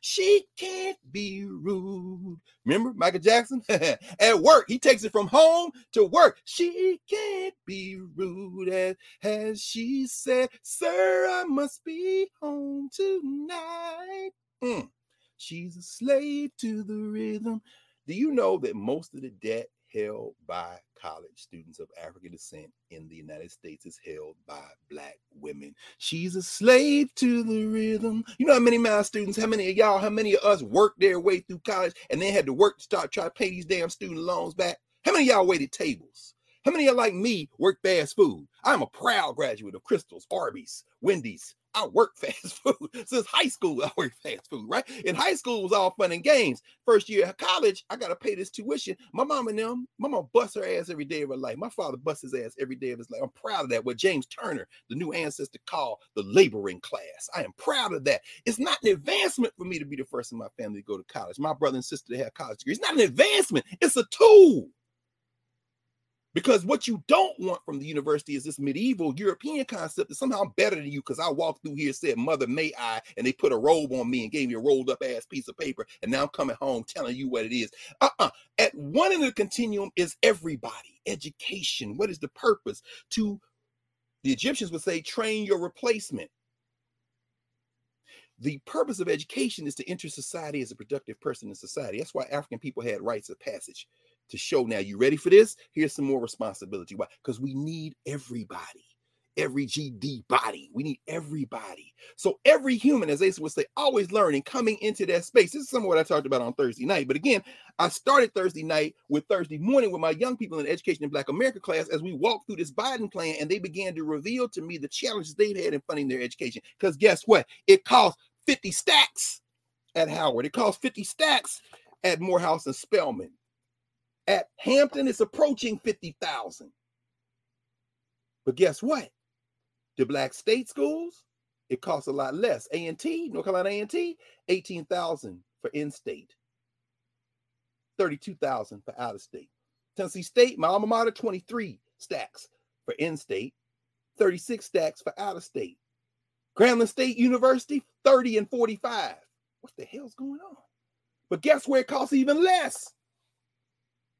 She can't be rude. Remember Michael Jackson? At work, he takes it from home to work. She can't be rude as, as she said, Sir, I must be home tonight. Mm. She's a slave to the rhythm. Do you know that most of the debt held by college students of African descent in the United States is held by black women. She's a slave to the rhythm. You know how many of my students, how many of y'all, how many of us worked their way through college and then had to work to start trying to pay these damn student loans back? How many of y'all waited tables? How many of y'all like me work fast food? I'm a proud graduate of Krystal's, Arby's, Wendy's, I work fast food since high school. I work fast food, right? In high school, was all fun and games. First year of college, I gotta pay this tuition. My mom and them, my mom bust her ass every day of her life. My father busts his ass every day of his life. I'm proud of that. What James Turner, the new ancestor, called the laboring class. I am proud of that. It's not an advancement for me to be the first in my family to go to college. My brother and sister to have college degrees. It's not an advancement. It's a tool. Because what you don't want from the university is this medieval European concept that somehow I'm better than you because I walked through here, said, Mother, may I? And they put a robe on me and gave me a rolled up ass piece of paper. And now I'm coming home telling you what it is. Uh uh At one end of the continuum is everybody, education. What is the purpose? To the Egyptians would say, train your replacement. The purpose of education is to enter society as a productive person in society. That's why African people had rites of passage to show now you ready for this? Here's some more responsibility. Why? Because we need everybody. Every gd body. We need everybody. So every human as asa would say always learning coming into that space. This is some of what i talked about on thursday night. But again i started thursday night with thursday morning with my young people in education in black america class as we walked through this biden plan and they began to reveal to me the challenges they've had in funding their education. Because guess what? It costs 50 stacks at howard. It costs 50 stacks at morehouse and spelman at Hampton, it's approaching 50,000. But guess what? The black state schools, it costs a lot less. A&T, North Carolina A&T, 18,000 for in-state. 32,000 for out of state. Tennessee State, my alma mater, 23 stacks for in-state, 36 stacks for out of state. Grambling State University, 30 and 45. What the hell's going on? But guess where it costs even less?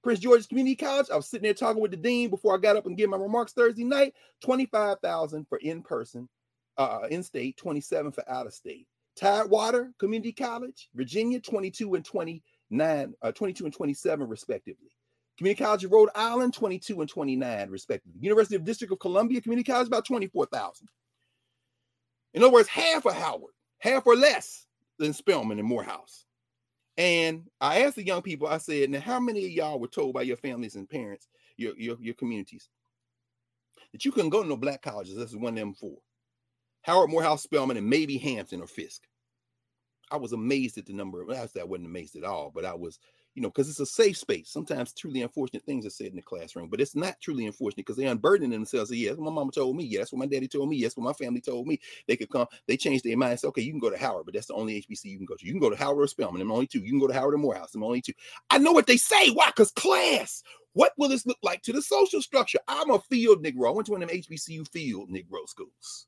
Prince George's Community College. I was sitting there talking with the dean before I got up and gave my remarks Thursday night. Twenty-five thousand for in-person, uh, in-state. Twenty-seven for out-of-state. Tidewater Community College, Virginia, twenty-two and twenty-nine, uh, twenty-two and twenty-seven respectively. Community College of Rhode Island, twenty-two and twenty-nine respectively. University of District of Columbia Community College, about twenty-four thousand. In other words, half of Howard, half or less than Spelman and Morehouse. And I asked the young people, I said, now how many of y'all were told by your families and parents, your, your, your communities, that you couldn't go to no black colleges? This is one of them four. Howard, Morehouse, Spelman, and maybe Hampton or Fisk. I was amazed at the number. Well, I wasn't amazed at all, but I was you know, because it's a safe space. Sometimes truly unfortunate things are said in the classroom, but it's not truly unfortunate because they unburden themselves. Yes, yeah, my mama told me. Yeah, that's what my daddy told me. Yes, what my family told me. They could come. They changed their mind. Say, okay, you can go to Howard, but that's the only HBC you can go to. You can go to Howard or Spelman. I'm only two. You can go to Howard or Morehouse. I'm only two. I know what they say. Why? Because class. What will this look like to the social structure? I'm a field Negro. I went to one of them HBCU field Negro schools.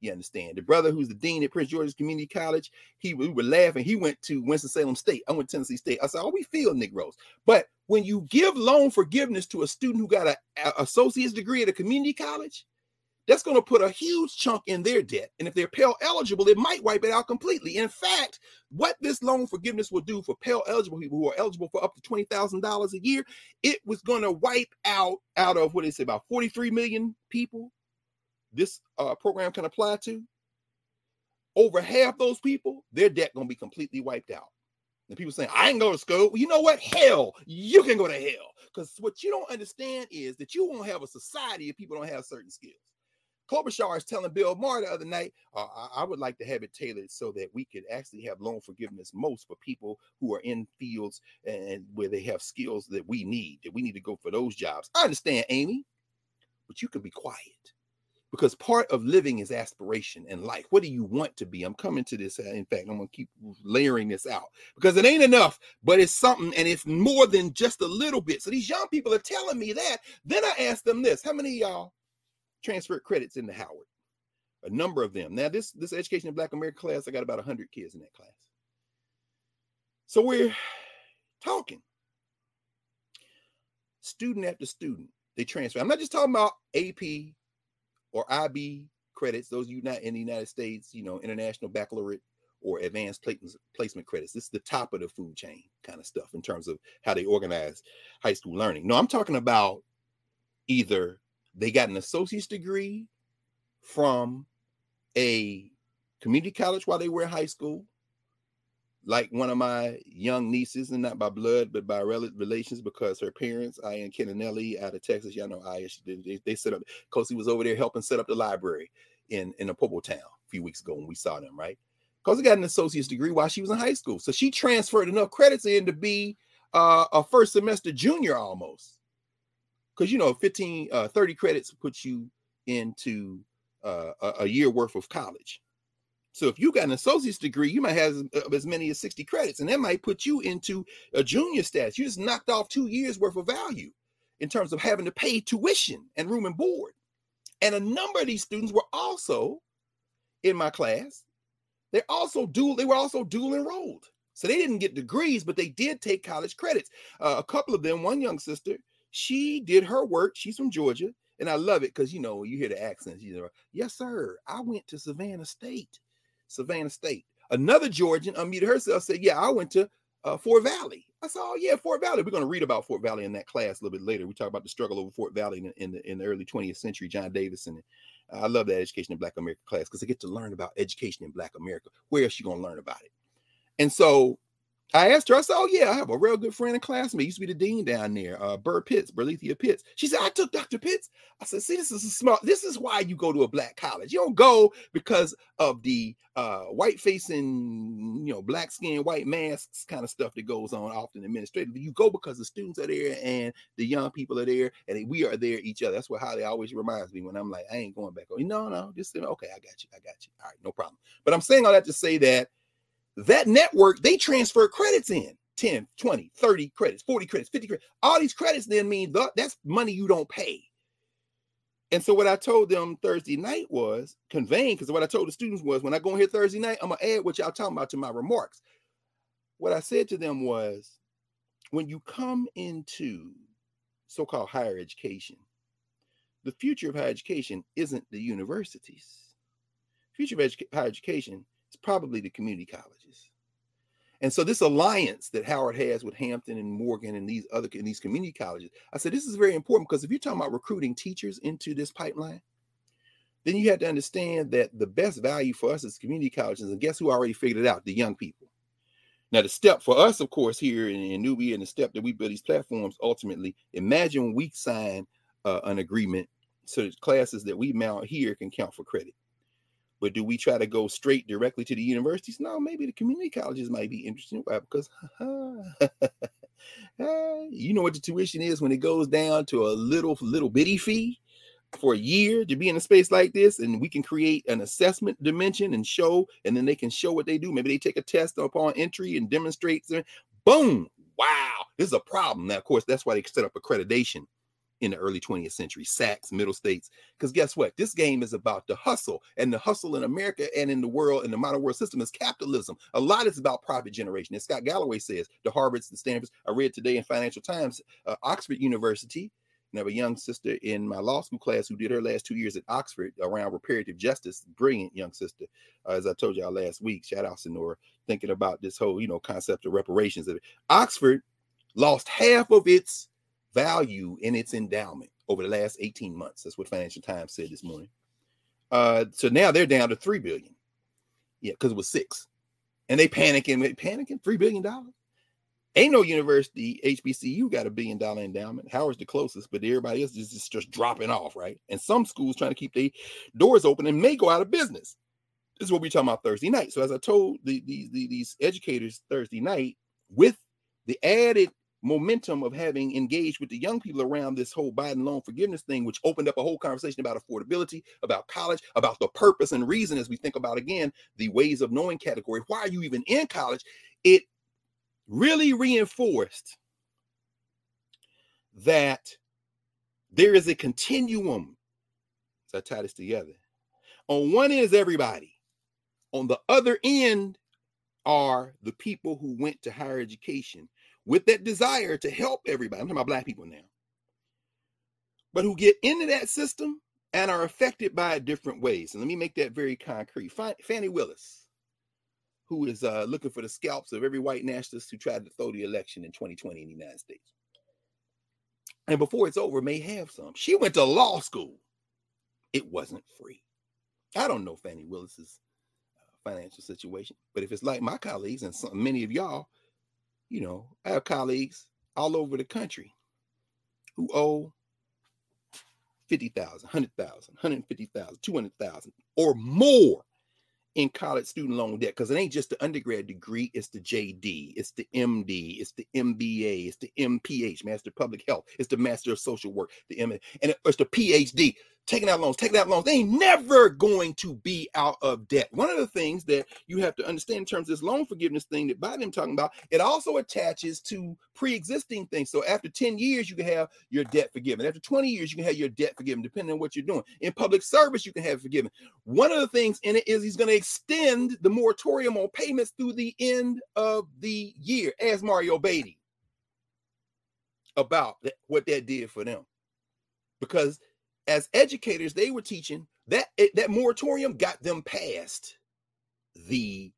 You understand? The brother who's the dean at Prince George's Community College, he we were laughing. He went to Winston-Salem State. I went to Tennessee State. I said, "Oh, we feel Negroes." But when you give loan forgiveness to a student who got a, a associate's degree at a community college, that's going to put a huge chunk in their debt. And if they're Pell eligible, it might wipe it out completely. In fact, what this loan forgiveness will do for Pell eligible people who are eligible for up to $20,000 a year, it was going to wipe out out of what is it about 43 million people this uh, program can apply to. Over half those people, their debt to be completely wiped out. And people saying, I ain't go to school. You know what? Hell, you can go to hell. Because what you don't understand is that you won't have a society if people don't have certain skills. Klobuchar is telling Bill Maher the other night, uh, I, would like to have it tailored so that we could actually have loan forgiveness most for people who are in fields and where they have skills that we need, that we need to go for those jobs. I understand, Amy, but you can be quiet because part of living is aspiration and life. What do you want to be? I'm coming to this. Uh, in fact, I'm going to keep layering this out because it ain't enough, but it's something and it's more than just a little bit. So these young people are telling me that. Then I ask them this How many y'all transferred credits into Howard. A number of them. Now, this this education in Black America class, I got about 100 kids in that class. So we're talking. Student after student, they transfer. I'm not just talking about AP or IB credits, those you not in the United States, you know, international baccalaureate or advanced placement credits. This is the top of the food chain kind of stuff in terms of how they organize high school learning. No, I'm talking about either they got an associate's degree from a community college while they were in high school. Like one of my young nieces, and not by blood, but by relations, because her parents, I and Kennanelli out of Texas, y'all know I, they, they set up, Kosi was over there helping set up the library in, in a Popo town a few weeks ago when we saw them, right? Kosi got an associate's degree while she was in high school. So she transferred enough credits in to be uh, a first semester junior almost because you know 15 uh, 30 credits puts you into uh, a, a, year worth of college so if you got an associate's degree you might have as, uh, as, many as 60 credits and that might put you into a junior status you just knocked off two years worth of value in terms of having to pay tuition and room and board and a number of these students were also in my class they're also dual they were also dual enrolled so they didn't get degrees but they did take college credits uh, a couple of them one young sister she did her work. She's from Georgia. And I love it because you know, you hear the accents, you know, yes, sir. I went to Savannah State. Savannah State. Another Georgian unmuted herself, said, Yeah, I went to uh, Fort Valley. I said, Oh, yeah, Fort Valley. We're going to read about Fort Valley in that class a little bit later. We talk about the struggle over Fort Valley in, in the in the early 20th century, John Davison. I love that education in Black America class because I get to learn about education in Black America. Where else you going to learn about it? And so I asked her, I said, Oh, yeah, I have a real good friend and classmate. Used to be the dean down there, uh, Burr Pitts, Berlethia Pitts. She said, I took Dr. Pitts. I said, See, this is a smart, this is why you go to a black college. You don't go because of the uh, white facing, you know, black skin, white masks kind of stuff that goes on often administratively. You go because the students are there and the young people are there and we are there each other. That's what Holly always reminds me when I'm like, I ain't going back. Oh, no, no, just okay, I got you. I got you. All right, no problem. But I'm saying all that to say that that network, they transfer credits in 10, 20, 30 credits, 40 credits, 50 credits. All these credits then mean the, that's money you don't pay. And so what I told them Thursday night was conveying, because what I told the students was when I go in here Thursday night, I'm gonna add what y'all talking about to my remarks. What I said to them was when you come into so-called higher education, the future of higher education isn't the universities. Future of edu- higher education is probably the community colleges. And so this alliance that Howard has with Hampton and Morgan and these other in these community colleges, I said this is very important because if you're talking about recruiting teachers into this pipeline, then you have to understand that the best value for us is community colleges. And guess who already figured it out? The young people. Now, the step for us, of course, here in, in Knubia and the step that we build these platforms, ultimately, imagine we sign uh, an agreement so that classes that we mount here can count for credit. But do we try to go straight directly to the universities? No, maybe the community colleges might be interesting Why? because you know what the tuition is when it goes down to a little little bitty fee for a year to be in a space like this and we can create an assessment dimension and show and then they can show what they do maybe they take a test upon entry and demonstrate boom wow this is a problem now of course that's why they set up accreditation in the early 20th century, SACS, middle states. Because guess what? This game is about the hustle, and the hustle in America and in the world, in the modern world system, is capitalism. A lot is about profit generation. As Scott Galloway says, the Harvards, the Stanfords. I read today in Financial Times, uh, Oxford University. And I have a young sister in my law school class who did her last two years at Oxford around reparative justice. Brilliant young sister. Uh, as I told y'all last week, shout out Sonora, thinking about this whole, you know, concept of reparations. Oxford lost half of its value in its endowment over the last 18 months. That's what Financial Times said this morning. Uh, so now they're down to three billion. Yeah, because it was six. And they panicking, they panicking, three billion dollars. Ain't no university HBCU got a billion dollar endowment. Howard's the closest, but everybody else is just, just dropping off, right? And some schools trying to keep their doors open and may go out of business. This is what we're talking about Thursday night. So as I told the, the, the, these educators Thursday night, with the added momentum of having engaged with the young people around this whole Biden loan forgiveness thing, which opened up a whole conversation about affordability, about college, about the purpose and reason as we think about again the ways of knowing category. Why are you even in college? It really reinforced that there is a continuum. So I tie this together. On one end is everybody. On the other end are the people who went to higher education with that desire to help everybody. I'm talking about black people now. But who get into that system and are affected by it different ways. And let me make that very concrete. Fani Willis who is uh, looking for the scalps of every white nationalist who tried to throw the election in 2020 in the United States. And before it's over, may have some. She went to law school. It wasn't free. I don't know Fani Willis's uh, financial situation, but if it's like my colleagues and some, many of y'all, you know, I have colleagues all over the country who owe 50,000, 100,000, 150,000, 200,000 or more in college student loan debt because it ain't just the undergrad degree, it's the JD, it's the MD, it's the MBA, it's the MPH, Master of Public Health, it's the Master of Social Work, the M, and it's the PhD taking out loans, taking out loans. They ain't never going to be out of debt. One of the things that you have to understand in terms of this loan forgiveness thing that Biden talking about, it also attaches to pre-existing things. So after 10 years, you can have your debt forgiven. After 20 years, you can have your debt forgiven, depending on what you're doing. In public service, you can have forgiven. One of the things in it is he's going to extend the moratorium on payments through the end of the year, as Mario Beatty about that, what that did for them. Because as educators, they were teaching that that moratorium got them past the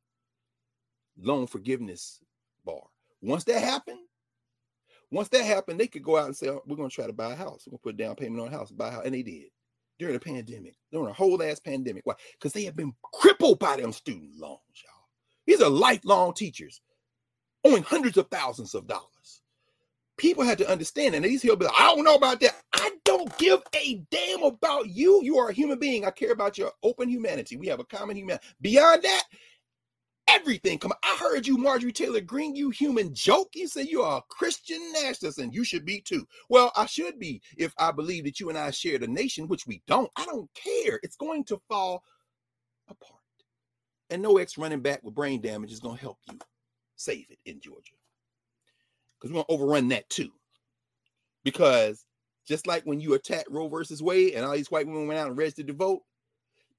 loan forgiveness bar. Once that happened, once that happened, they could go out and say, oh, "We're going to try to buy a house. We're going to put down payment on a house, buy a house," and they did during the pandemic, during a whole ass pandemic. Why? Because they have been crippled by them student loans, y'all. These are lifelong teachers owing hundreds of thousands of dollars people had to understand, and these like, I don't know about that. I don't give a damn about you. You are a human being. I care about your open humanity. We have a common humanity. Beyond that, everything come. I heard you, Marjorie Taylor Greene, you human joke. You say you are a Christian nationalist and you should be too. Well, I should be if I believe that you and I share the nation, which we don't. I don't care. It's going to fall apart. And no ex running back with brain damage is going to help you save it in Georgia because we're gonna overrun that too. Because just like when you attack Roe versus Wade and all these white women went out and registered to vote,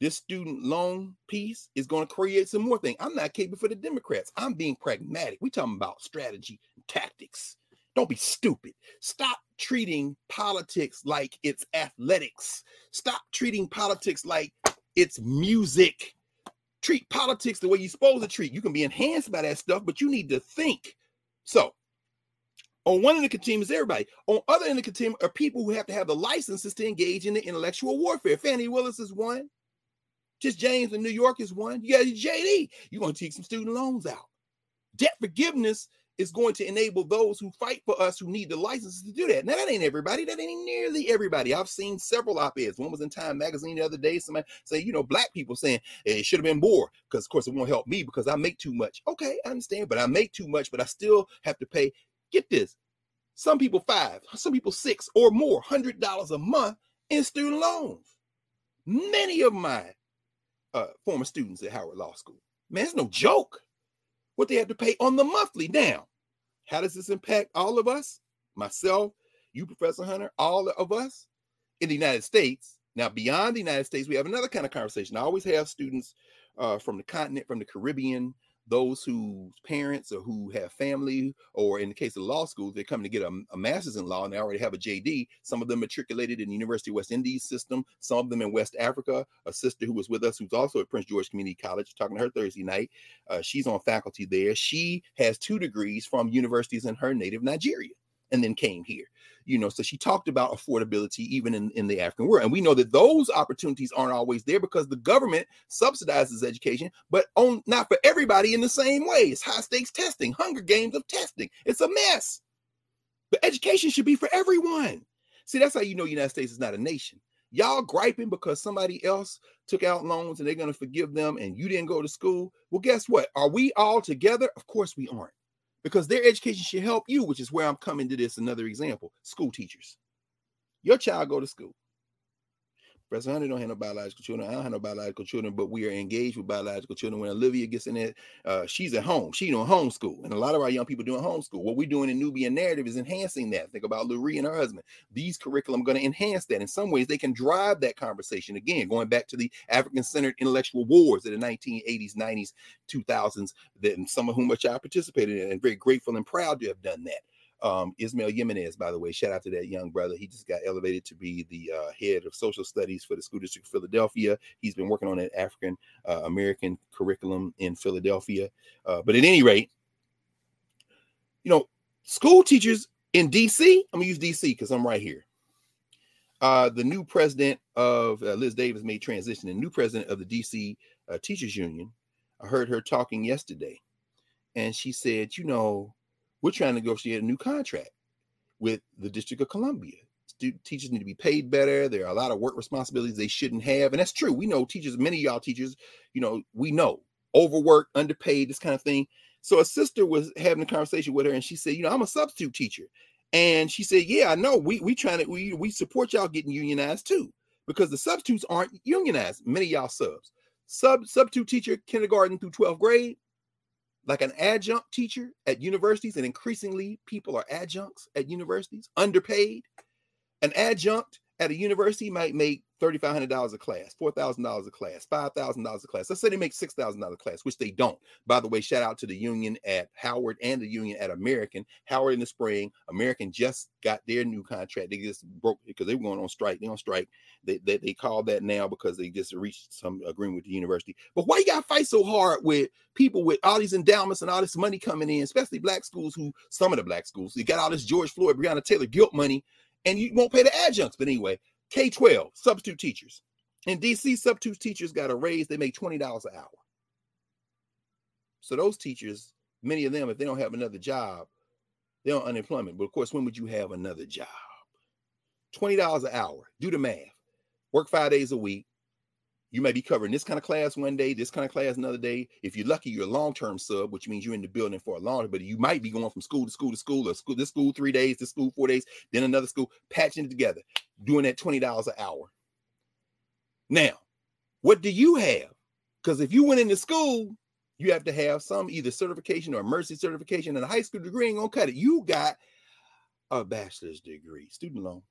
this student loan piece is going to create some more things. I'm not capable for the Democrats. I'm being pragmatic. We talking about strategy, tactics. Don't be stupid. Stop treating politics like it's athletics. Stop treating politics like it's music. Treat politics the way you're supposed to treat. You can be enhanced by that stuff, but you need to think. So on one end of the continuum is everybody. On other end of the continuum are people who have to have the licenses to engage in the intellectual warfare. Fani Willis is one. Tish James in New York is one. You got JD. You're going to take some student loans out. Debt forgiveness is going to enable those who fight for us who need the licenses to do that. Now, that ain't everybody. That ain't nearly everybody. I've seen several op-eds. One was in Time Magazine the other day. Somebody say, you know, black people saying it should have been more because, of course, it won't help me because I make too much. Okay, I understand, but I make too much, but I still have to pay get this, some people five, some people six or more, hundred dollars a month in student loans. Many of my uh, former students at Howard Law School, man, it's no joke what they have to pay on the monthly. Now, how does this impact all of us? Myself, you, Professor Hunter, all of us in the United States. Now, beyond the United States, we have another kind of conversation. I always have students uh, from the continent, from the Caribbean, those whose parents or who have family, or in the case of law schools, they're coming to get a, a, master's in law and they already have a JD. Some of them matriculated in the University of West Indies system, some of them in West Africa. A sister who was with us, who's also at Prince George Community College, talking to her Thursday night. Uh, she's on faculty there. She has two degrees from universities in her native Nigeria and then came here you know so she talked about affordability even in, in the african world. And we know that those opportunities aren't always there because the government subsidizes education but on not for everybody in the same way. It's high stakes testing hunger games of testing. It's a mess. But education should be for everyone. See that's how you know united states is not a nation. Y'all griping because somebody else took out loans and they're going to forgive them and you didn't go to school. Well guess what? Are we all together? Of course we aren't because their education should help you, which is where I'm coming to this. Another example school teachers. Your child go to school. Professor Hunter don't have no biological children. I don't have no biological children, but we are engaged with biological children. When Olivia gets in there, uh, she's at home. She doing homeschool, and a lot of our young people doing homeschool. What we're doing in Knubian Knarrative is enhancing that. Think about Lurie and her husband. These curriculum going to enhance that. In some ways, they can drive that conversation again. Going back to the African-centered intellectual wars of the 1980s, 90s, 2000s, that some of whom which I participated in, and very grateful and proud to have done that um, Ismael Jimenez, by the way, shout out to that young brother. He just got elevated to be the uh, head of social studies for the School District of Philadelphia. He's been working on an African uh, American curriculum in Philadelphia. Uh, but at any rate, you know, school teachers in DC, I'm gonna use DC because I'm right here. Uh, the new president of uh, Liz Davis made transition, the new president of the DC uh, Teachers Union. I heard her talking yesterday, and she said, you know, we're trying to negotiate a new contract with the District of Columbia. Student teachers need to be paid better. There are a lot of work responsibilities they shouldn't have. And that's true. We know teachers, many of y'all teachers, you know, we know overworked, underpaid, this kind of thing. So a sister was having a conversation with her and she said, you know, I'm a substitute teacher. And she said, Yeah, I know. We we trying to we we support y'all getting unionized too, because the substitutes aren't unionized. Many y'all subs. Sub substitute teacher, kindergarten through 12th grade, like an adjunct teacher at universities, and increasingly people are adjuncts at universities, underpaid. An adjunct at a university might make $3,500 a class, $4,000 a class, $5,000 a class. Let's say they make $6,000 a class, which they don't. By the way, shout out to the union at Howard and the union at American. Howard in the spring, American just got their new contract. They just broke because they were going on strike. They on strike. They, they, they that now because they just reached some agreement with the university. But why you got to fight so hard with people with all these endowments and all this money coming in, especially black schools who, some of the black schools, you got all this George Floyd, Breonna Taylor guilt money and you won't pay the adjuncts. But anyway, K 12 substitute teachers. In DC, substitute teachers got a raise, they make $20 an hour. So those teachers, many of them, if they don't have another job, they're on unemployment. But of course, when would you have another job? $20 an hour. Do the math. Work five days a week. You may be covering this kind of class one day, this kind of class another day. If you're lucky, you're a long-term sub, which means you're in the building for a long, but you might be going from school to school to school, or school this school three days, this school four days, then another school, patching it together, doing that $20 an hour. Now, what do you have? Because if you went into school, you have to have some either certification or mercy certification, and a high school degree ain't gonna cut it. You got a bachelor's degree, student loan.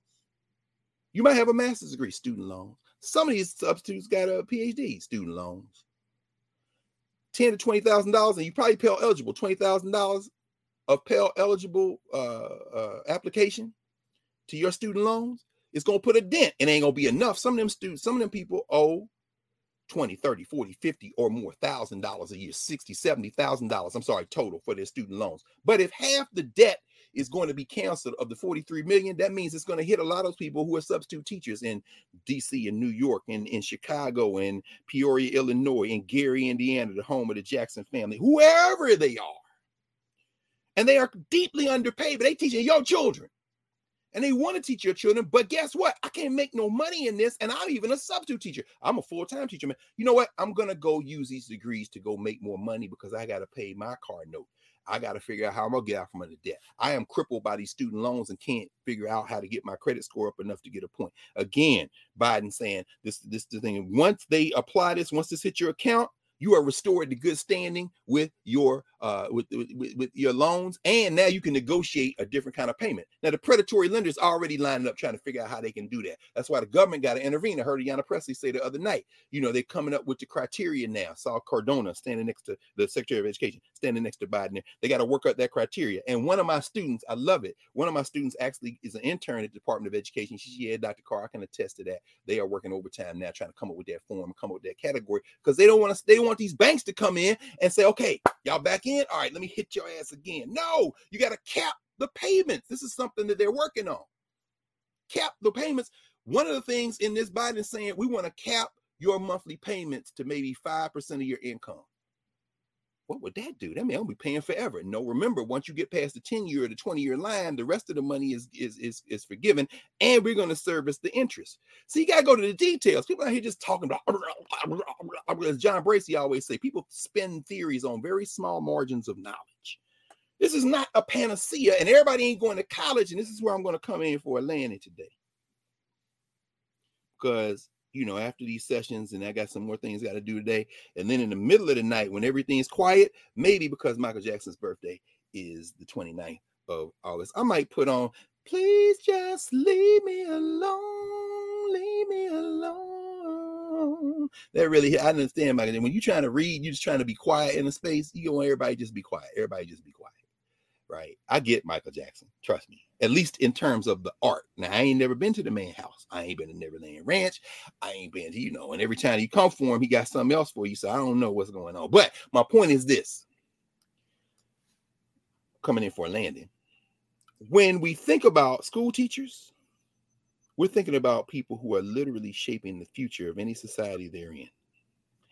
You might have a master's degree, student loan. Some of these substitutes got a PhD, student loans. Ten to twenty thousand dollars, and you probably Pell eligible. Twenty thousand dollars of Pell eligible uh, uh, application to your student loans. It's gonna put a dent. It ain't gonna be enough. Some of them students, some of them people owe 20, 30, 40, 50 or more thousand dollars a year, 60, 70,000 dollars. I'm sorry, total for their student loans. But if half the debt is going to be canceled of the 43 million, that means it's going to hit a lot of people who are substitute teachers in DC and New York and in Chicago and Peoria, Illinois, and Gary, Indiana, the home of the Jackson family, whoever they are. And they are deeply underpaid, but they teaching your children. And they want to teach your children, but guess what? I can't make no money in this, and I'm even a substitute teacher. I'm a full-time teacher, man. You know what? I'm gonna go use these degrees to go make more money because I gotta pay my car note. I got to figure out how I'm gonna get out from under debt. I am crippled by these student loans and can't figure out how to get my credit score up enough to get a point. Again, Biden saying this this the thing. Once they apply this, once this hits your account, you are restored to good standing with your uh with, with, with your loans and now you can negotiate a different kind of payment. Now the predatory lenders already lining up trying to figure out how they can do that. That's why the government got to intervene. I heard Ayanna Pressley say the other night you know they're coming up with the criteria now. Saw cardona standing next to the secretary of education standing next to biden they got to work out that criteria. And one of my students i love it one of my students actually is an intern at the department of education. She said dr carr i can attest to that. They are working overtime now trying to come up with that form come up with that category because they don't want to they want these banks to come in and say, okay, y'all back in. All right, let me hit your ass again. No, you got to cap the payments. This is something that they're working on. Cap the payments. One of the things in this Biden saying we want to cap your monthly payments to maybe 5% of your income what would that do? That mean I'll be paying forever. No, remember, once you get past the 10 year or the 20 year line, the rest of the money is is is, is forgiven, and we're going to service the interest. So you got to go to the details. People out here just talking about as John Bracey always say, people spin theories on very small margins of knowledge. This is not a panacea, and everybody ain't going to college, and this is where I'm going to come in for a landing today. Because you know, after these sessions, and I got some more things got to do today. And then in the middle of the night, when everything's quiet, maybe because Michael Jackson's birthday is the 29th of August, I might put on, Please just leave me alone, leave me alone. That really, I understand, Michael. When you're trying to read, you're just trying to be quiet in a space, you want everybody just be quiet. Everybody just be quiet right? I get Michael Jackson, trust me. At least in terms of the art. Now, I ain't never been to the main house. I ain't been to Neverland Ranch. I ain't been to, you know, and every time you come for him, he got something else for you. So I don't know what's going on. But my point is this coming in for a landing. When we think about school teachers, we're thinking about people who are literally shaping the future of any society they're in.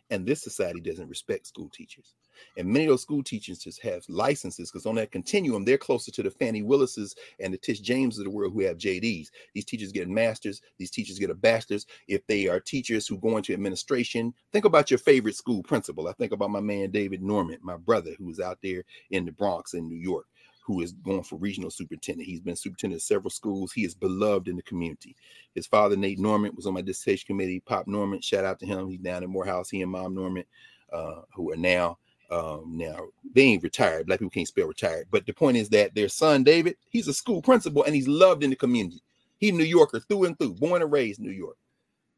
And this society doesn't respect school teachers. And many of those school teachers just have licenses because on that continuum, they're closer to the Fani Willises and the Tish James of the world who have JDs. These teachers get master's, these teachers get a bachelor's. If they are teachers who go into administration, think about your favorite school principal. I think about my man David Norman, my brother, who's out there in the Bronx in New York who is going for regional superintendent. He's been superintendent of several schools. He is beloved in the community. His father, Nate Norman, was on my dissertation committee. Pop Norman, shout out to him. He's down in Morehouse. He and Mom Norman, uh, who are now um, now they ain't retired. Black people can't spell retired. But the point is that their son David, he's a school principal and he's loved in the community. He's a New Yorker through and through, born and raised New York.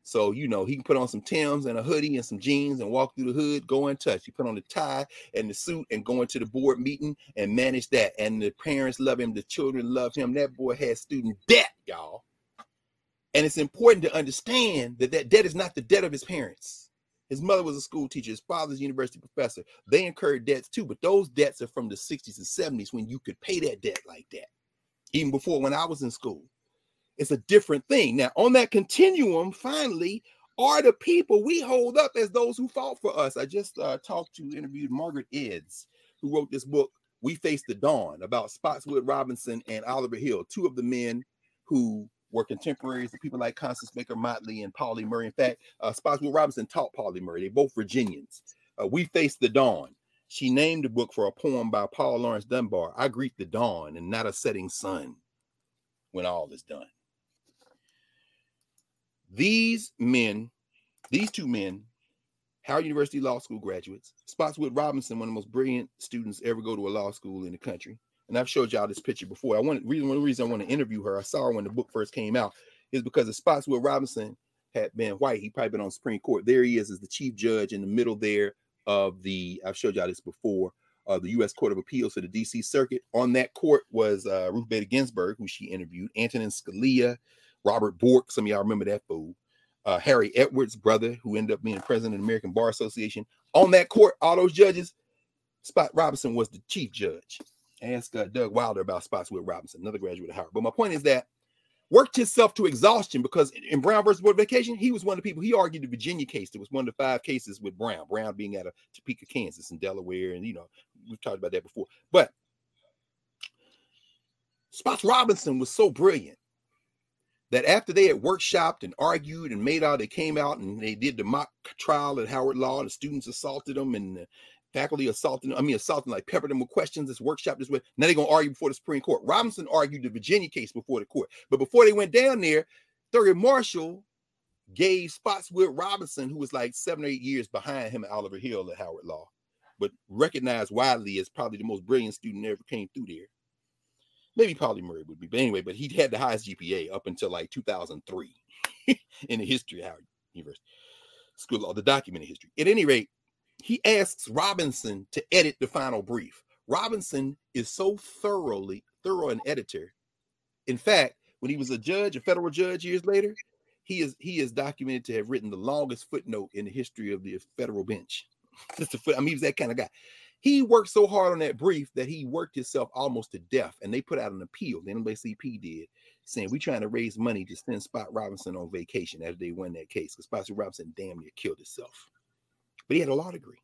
So you know he can put on some Tims and a hoodie and some jeans and walk through the hood, go in touch. He put on the tie and the suit and go into the board meeting and manage that. And the parents love him, the children love him. That boy has student debt, y'all. And it's important to understand that that debt is not the debt of his parents. His mother was a school teacher. His father's university professor. They incurred debts too, but those debts are from the 60s and 70s when you could pay that debt like that. Even before when I was in school. It's a different thing. Now, on that continuum, finally, are the people we hold up as those who fought for us. I just uh, talked to, interviewed Margaret Edds, who wrote this book, We Face the Dawn, about Spotswood Robinson and Oliver Hill, two of the men who were contemporaries of people like Constance Baker Motley and Pauli Murray. In fact, uh, Spotswood Robinson taught Pauli Murray. They're both Virginians. Uh, we Face the Dawn. She named the book for a poem by Paul Laurence Dunbar. I greet the dawn and not a setting sun when all is done. These men, these two men, Howard University Law School graduates, Spotswood Robinson, one of the most brilliant students ever go to a law school in the country and I've showed y'all this picture before. I want reason one reasons I want to interview her. I saw her when the book first came out, is because the Spotswood Robinson had been white. He probably been on Supreme Court. There he is as the chief judge in the middle there of the. I've showed y'all this before. Uh, the U.S. Court of Appeals to the D.C. Circuit. On that court was uh, Ruth Bader Ginsburg, who she interviewed, Antonin Scalia, Robert Bork. Some of y'all remember that fool. Uh, Harry Edwards' brother, who ended up being president of the American Bar Association. On that court, all those judges, Spot Robinson was the chief judge. Ask uh, Doug Wilder about Spotswood Robinson, another graduate of Howard. But my point is that worked himself to exhaustion because in Brown versus Board of Education, he was one of the people. He argued the Virginia case. It was one of the five cases with Brown. Brown being out of Topeka, Kansas, and Delaware, and you know we've talked about that before. But Spots Robinson was so brilliant that after they had workshopped and argued and made out, they came out and they did the mock trial at Howard Law. The students assaulted them, and faculty assaulting, I mean, assaulting, like peppered them with questions, this workshop this way. Now they're gonna argue before the Supreme Court. Robinson argued the Virginia case before the court, but before they went down there, Thurgood Marshall gave Spotswood Robinson, who was like seven or eight years behind him at Oliver Hill at Howard Law, but recognized widely as probably the most brilliant student that ever came through there. Maybe Pauli Murray would be, but anyway, but he had the highest GPA up until like 2003 in the history of Howard University School of Law, the documented history. At any rate, he asks Robinson to edit the final brief. Robinson is so thoroughly thorough an editor. In fact, when he was a judge, a federal judge years later, he is he is documented to have written the longest footnote in the history of the federal bench. Just a foot, I mean, he was that kind of guy. He worked so hard on that brief that he worked himself almost to death, and they put out an appeal. The NAACP did, saying we're trying to raise money to send Spot Robinson on vacation after they won that case because Spot Robinson damn near killed himself. But he had a law degree.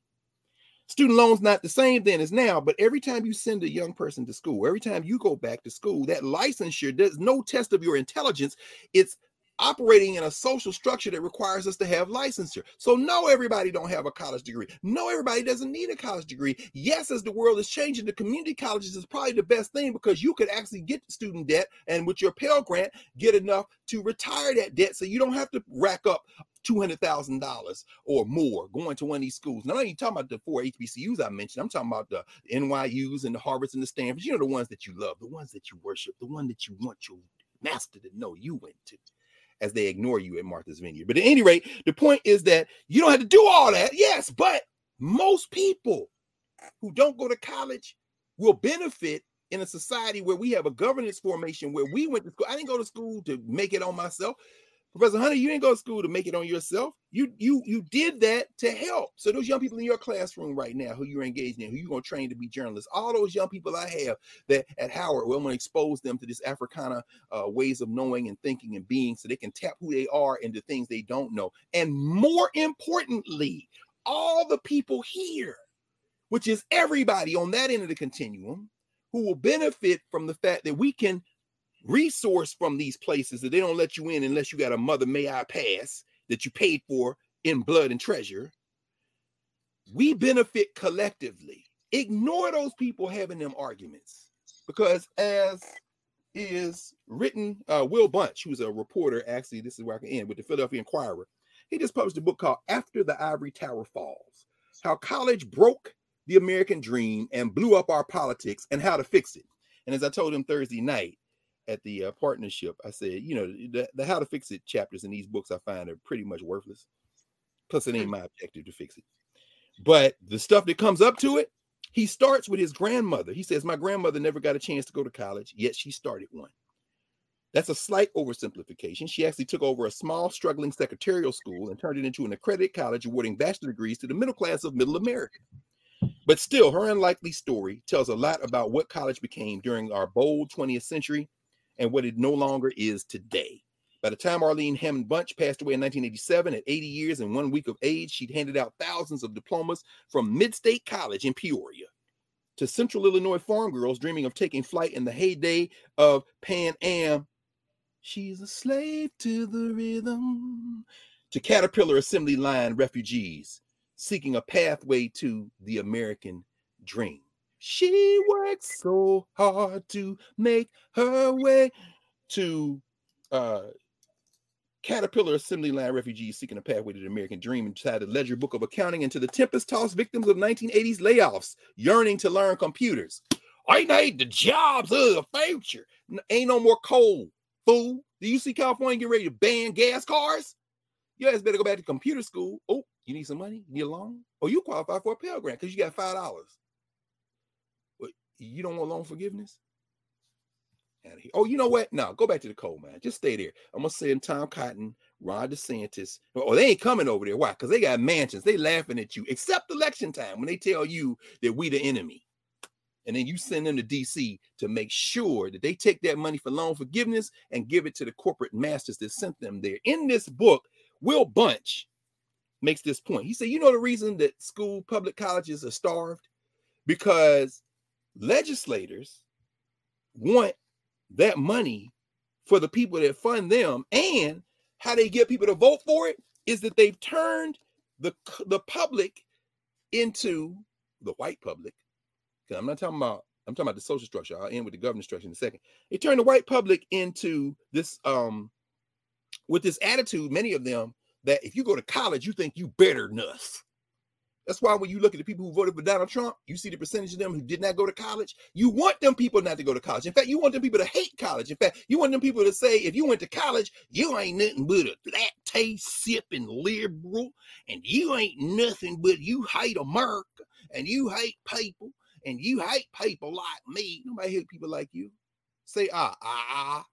Student loans not the same then as now, but every time you send a young person to school, every time you go back to school, that licensure, there's no test of your intelligence. It's operating in a social structure that requires us to have licensure. So no, everybody don't have a college degree. No, everybody doesn't need a college degree. Yes, as the world is changing, the community colleges is probably the best thing because you could actually get student debt and with your Pell Grant, get enough to retire that debt so you don't have to rack up $200,000 or more going to one of these schools. Now, I'm not talking about the four HBCUs I mentioned. I'm talking about the NYUs and the Harvards and the Stanfords. You know, the ones that you love, the ones that you worship, the one that you want your master to know you went to as they ignore you at Martha's Vineyard. But at any rate, the point is that you don't have to do all that. Yes, but most people who don't go to college will benefit in a society where we have a governance formation where we went to school. I didn't go to school to make it on myself. Professor Hunter, you didn't go to school to make it on yourself. You you you did that to help. So those young people in your classroom right now, who you're engaged in, who you're gonna train to be journalists, all those young people I have that at Howard, well, I'm gonna expose them to this Africana uh, ways of knowing and thinking and being, so they can tap who they are into things they don't know. And more importantly, all the people here, which is everybody on that end of the continuum, who will benefit from the fact that we can resource from these places that they don't let you in unless you got a mother may I pass that you paid for in blood and treasure. We benefit collectively. Ignore those people having them arguments because, as is written, uh, Will Bunch, who's a reporter, actually, this is where I can end with the Philadelphia Inquirer. He just published a book called After the Ivory Tower Falls How College Broke the American Dream and Blew Up Our Politics and How to Fix It. And as I told him Thursday night, at the uh, partnership, I said, you know, the, the how to fix it chapters in these books I find are pretty much worthless. Plus, it ain't mm. my objective to fix it. But the stuff that comes up to it, he starts with his grandmother. He says, My grandmother never got a chance to go to college, yet she started one. That's a slight oversimplification. She actually took over a small, struggling secretarial school and turned it into an accredited college awarding bachelor degrees to the middle class of middle America. But still, her unlikely story tells a lot about what college became during our bold 20th century and what it no longer is today. By the time Arlene Hammond Bunch passed away in 1987 at 80 years and one week of age, she'd handed out thousands of diplomas from Midstate College in Peoria to Central Illinois farm girls dreaming of taking flight in the heyday of Pan Am. She's a slave to the rhythm. To Caterpillar assembly line refugees seeking a pathway to the American dream. She works so hard to make her way to uh, Caterpillar assembly line refugees seeking a pathway to the American dream inside the ledger book of accounting and to the tempest tossed victims of 1980s layoffs yearning to learn computers. I need the jobs of the future. Ain't no more coal, fool. Do you see California get ready to ban gas cars? You guys better go back to computer school. Oh, you need some money? You need a loan? Oh, you qualify for a Pell Grant because you got five dollars you don't want loan forgiveness? Oh, you know what? No, go back to the coal mine. Just stay there. I'm gonna send Tom Cotton, Ron DeSantis. Oh, they ain't coming over there. Why? Because they got mansions. They laughing at you, except election time when they tell you that we the enemy. And then you send them to DC to make sure that they take that money for loan forgiveness and give it to the corporate masters that sent them there. In this book, Will Bunch makes this point. He said, you know the reason that school public colleges are starved? Because legislators want that money for the people that fund them and how they get people to vote for it is that they've turned the the public into the white public. Because i'm not talking about i'm talking about the social structure. I'll end with the governance structure in a second. They turned the white public into this um with this attitude, many of them that if you go to college, you think you better than us. That's why when you look at the people who voted for Donald Trump, you see the percentage of them who did not go to college. You want them people not to go to college. In fact, you want them people to hate college. In fact, you want them people to say, if you went to college, you ain't nothing but a flat taste sipping liberal, and you ain't nothing but you hate America, and you hate people, and you hate people like me. Nobody hate people like you. Say ah ah ah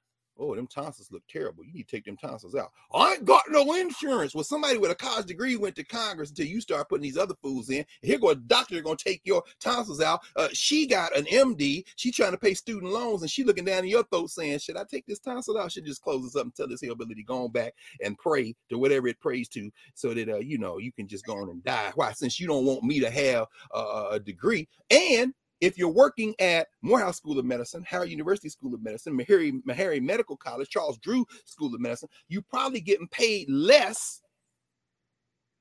Oh, them tonsils look terrible. You need to take them tonsils out. I ain't got no insurance. Well, somebody with a college degree went to Congress until you start putting these other fools in. And here go a doctor gonna take your tonsils out. Uh, she got an MD. She trying to pay student loans, and she looking down in your throat saying, "Should I take this tonsil out? Should just close this up until this hillbilly go on back and pray to whatever it prays to, so that uh, you know you can just go on and die. Why? Since you don't want me to have uh, a degree, and if you're working at Morehouse School of Medicine, Howard University School of Medicine, Meharry, Meharry Medical College, Charles Drew School of Medicine, you're probably getting paid less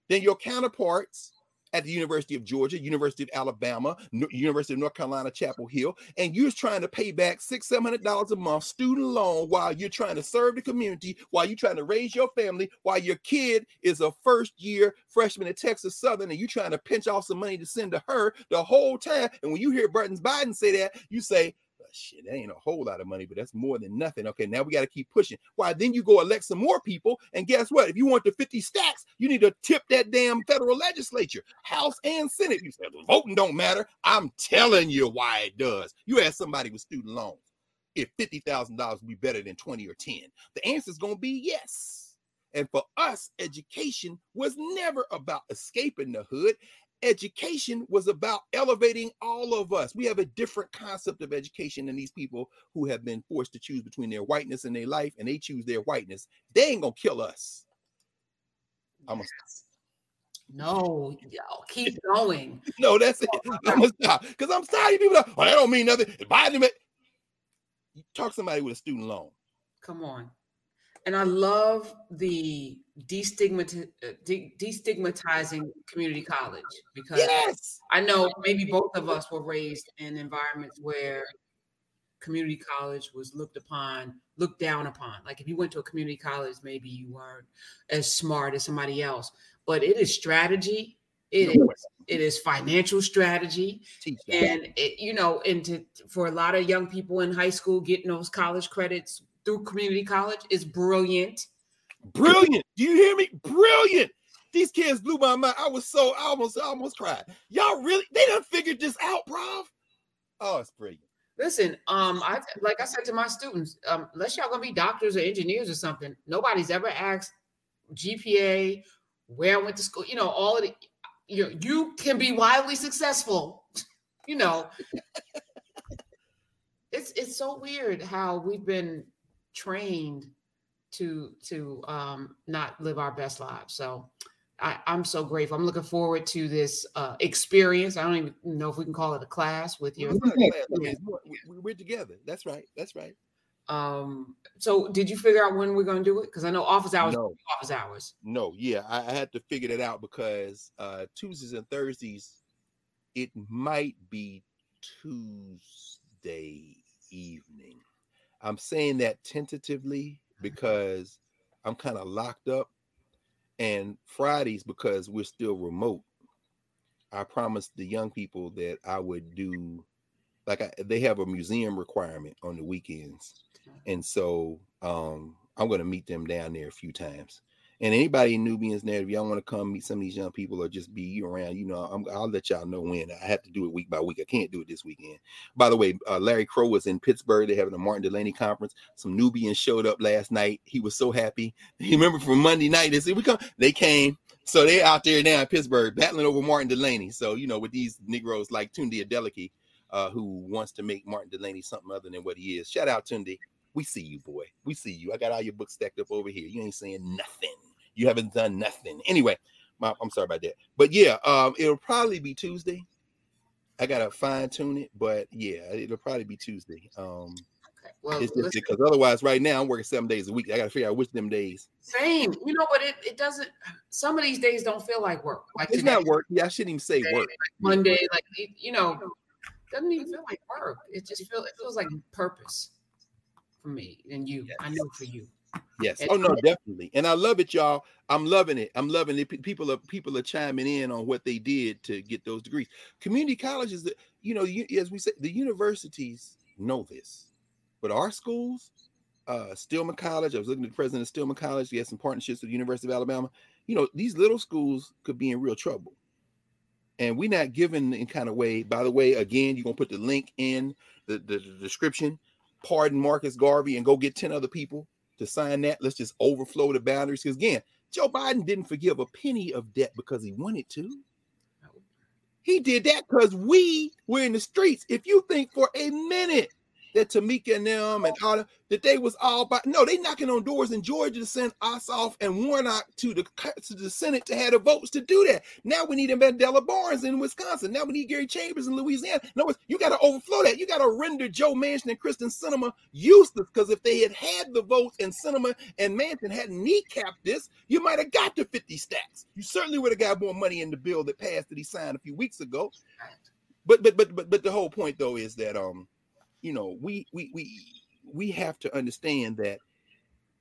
than your counterparts at the University of Georgia, University of Alabama, University of North Carolina, Chapel Hill, and you're trying to pay back six, seven hundred dollars a month student loan while you're trying to serve the community, while you're trying to raise your family, while your kid is a first year freshman at Texas Southern, and you're trying to pinch off some money to send to her the whole time. And when you hear Burton Biden say that, you say, shit, that ain't a whole lot of money, but that's more than nothing. Okay, now we got to keep pushing. Why? Then you go elect some more people, and guess what? If you want the 50 stacks, you need to tip that damn federal legislature, House and Senate. You said voting don't matter. I'm telling you why it does. You ask somebody with student loans if $50,000 would be better than 20 or 10. The answer is going to be yes. And for us, education was never about escaping the hood education was about elevating all of us. We have a different concept of education than these people who have been forced to choose between their whiteness and their life, and they choose their whiteness. They ain't gonna kill us. I'm gonna no, y'all keep going. no, that's it. I'm gonna stop because I'm sorry, people. Like, oh, that don't mean nothing. Biden, talk somebody with a student loan. Come on and I love the uh, de- destigmatizing community college because yes! I know maybe both of us were raised in environments where community college was looked upon, looked down upon. Like if you went to a community college, maybe you weren't as smart as somebody else. But it is strategy. It is it is financial strategy, and it, you know, and to, for a lot of young people in high school, getting those college credits through community college is brilliant. Brilliant. Do you hear me? Brilliant. These kids blew my mind. I was so I almost I almost cried. Y'all really they done figured this out, bro. Oh, it's brilliant. Listen, um, I like I said to my students, um, unless y'all gonna be doctors or engineers or something, nobody's ever asked GPA, where I went to school, you know, all of the you know, you can be wildly successful, you know. it's it's so weird how we've been trained to to um, not live our best lives. So I, am so grateful. I'm looking forward to this uh, experience. I don't even know if we can call it a class with you. We're together. That's right. That's right. Um, so did you figure out when we're going to do it? Because I know office hours. No. Office hours. No. Yeah, I, I had to figure that out because uh, Tuesdays and Thursdays, it might be Tuesday evening. I'm saying that tentatively because I'm kind of locked up. And Fridays, because we're still remote, I promised the young people that I would do like I, they have a museum requirement on the weekends. And so um, I'm going to meet them down there a few times. And anybody in Knubians there, if y'all want to come meet some of these young people or just be around, you know, i will let y'all know when. I have to do it week by week. I can't do it this weekend. By the way, uh, Larry Crow was in Pittsburgh. They're having a Martin Delany conference. Some Knubians showed up last night. He was so happy. He remember from Monday night. They said, we come. They came. So they're out there now in Pittsburgh battling over Martin Delany. So, you know, with these Negroes like Tunde Adeleke, uh, who wants to make Martin Delany something other than what he is. Shout out Tunde. We see you, boy. We see you. I got all your books stacked up over here. You ain't saying nothing. You haven't done nothing. Anyway, my, I'm sorry about that. But yeah, um, it'll probably be Tuesday. I gotta fine tune it, but yeah, it'll probably be Tuesday. Um, okay. Well, it's just because otherwise, right now I'm working seven days a week. I gotta figure out which them days. Same, you know, but it, it doesn't. Some of these days don't feel like work. Like it's today. not work. Yeah, I shouldn't even say work. Like Monday, like you know, doesn't even feel like work. It just feels it feels like purpose for me and you. Yes. I know for you. Yes. oh no, definitely. And I love it, y'all. I'm loving it. I'm loving it. People are people are chiming in on what they did to get those degrees. Community colleges, you know, as we say, the universities know this, but our schools, uh, Stillman College. I was looking at the president of Stillman College. He has some partnerships with the University of Alabama. You know, these little schools could be in real trouble. And we're not giving in kind of way. By the way, again, you're gonna put the link in the, the, the description. Pardon Marcus Garvey and go get 10 other people to sign that. Let's just overflow the boundaries. Because again, Joe Biden didn't forgive a penny of debt because he wanted to. He did that because we were in the streets. If you think for a minute that Tamika and them and all that they was all by no, they knocking on doors in Georgia to send Ossoff and Warnock to the to the Senate to have the votes to do that. Now we need Mandela Barnes in Wisconsin. Now we need Gary Chambers in Louisiana. No, you got to overflow that. You got to render Joe Manchin and Kyrsten Sinema useless because if they had had the votes and Sinema and Manchin hadn't kneecapped this, you might have got to 50 stacks. You certainly would have got more money in the bill that passed that he signed a few weeks ago. But but but but but the whole point though is that um you know, we we we we have to understand that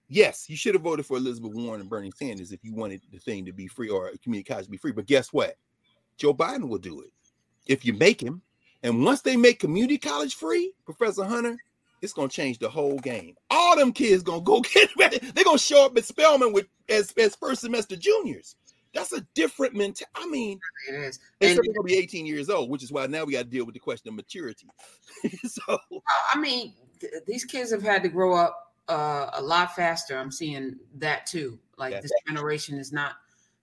yes, you should have voted for Elizabeth Warren and Bernie Sanders if you wanted the thing to be free or community college to be free. But guess what? Joe Biden will do it if you make him. And once they make community college free, Professor Hunter, it's gonna change the whole game. All them kids gonna go get ready. They're gonna show up at Spelman with as, as first semester juniors. That's a different mentality. I mean, it is. And they're gonna be 18 years old, which is why now we got to deal with the question of maturity. so, I mean, th- these kids have had to grow up uh, a lot faster. I'm seeing that too. Like this generation is not,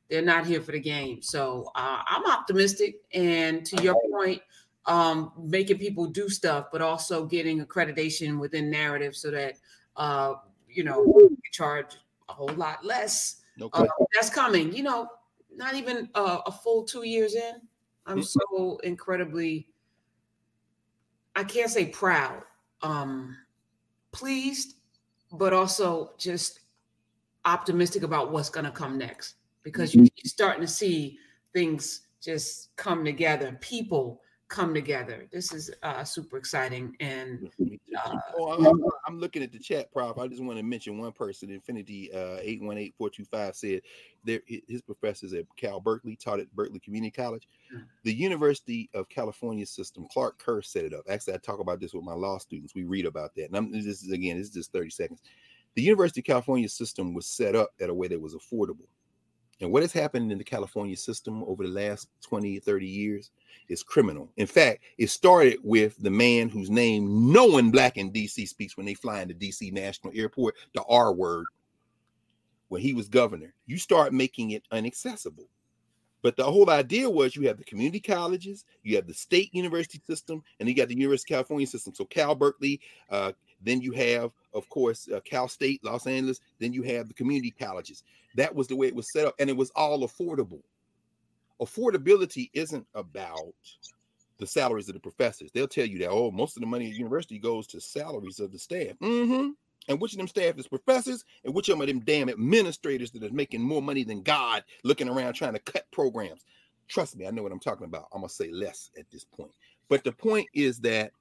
they're not here for the game. So uh, I'm optimistic. And to your point, um, making people do stuff, but also getting accreditation within Knarrative so that uh, you know you charge a whole lot less. No uh, that's coming. You know, not even a, a full two years in. I'm mm-hmm. so incredibly, I can't say proud, um, pleased, but also just optimistic about what's going to come next because mm-hmm. you're starting to see things just come together. People come together. This is uh, super exciting. And uh, oh, I'm, I'm, looking at the chat, Prof. I just want to mention one person. Infinity uh, eight one eight four two five said there his professors at Cal Berkeley taught at Berkeley Community College. Mm. The University of California system, Clark Kerr set it up. Actually, I talk about this with my law students. We read about that. And I'm, this is again, this is just thirty seconds. The University of California system was set up at a way that was affordable. And what has happened in the California system over the last 20, 30 years is criminal. In fact, it started with the man whose name no one black in DC speaks when they fly into DC National Airport, the R word, when he was governor. You start making it inaccessible. But the whole idea was you have the community colleges, you have the state university system, and you got the University of California system. So Cal Berkeley, uh, then you have, of course, uh, Cal State, Los Angeles. Then you have the community colleges. That was the way it was set up, and it was all affordable. Affordability isn't about the salaries of the professors. They'll tell you that oh, most of the money at university goes to salaries of the staff. Mm-hmm. And which of them staff is professors, and which of them damn administrators that are making more money than God, looking around trying to cut programs. Trust me, I know what I'm talking about. I'm gonna say less at this point. But the point is that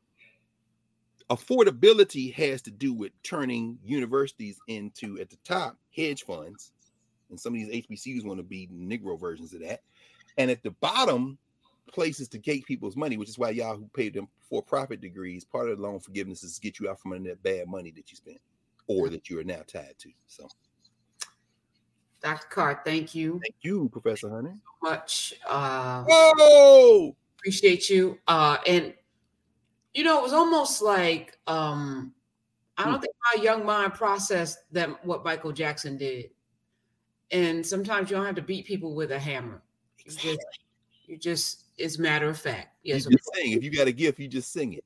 affordability has to do with turning universities into at the top hedge funds and some of these hbcus want to be negro versions of that and at the bottom places to gate people's money which is why y'all who paid them for profit degrees. Part of the loan forgiveness is to get you out from under that bad money that you spent or that you are now tied to so. Dr carr thank you. Thank you professor hunter. So much uh whoa! appreciate you uh and you know, it was almost like um, I don't hmm. think my young mind processed that what Michael Jackson did. And sometimes you don't have to beat people with a hammer. Exactly. You just, you just it's matter of fact. Yes, you sing. If you got a gift, you just sing it.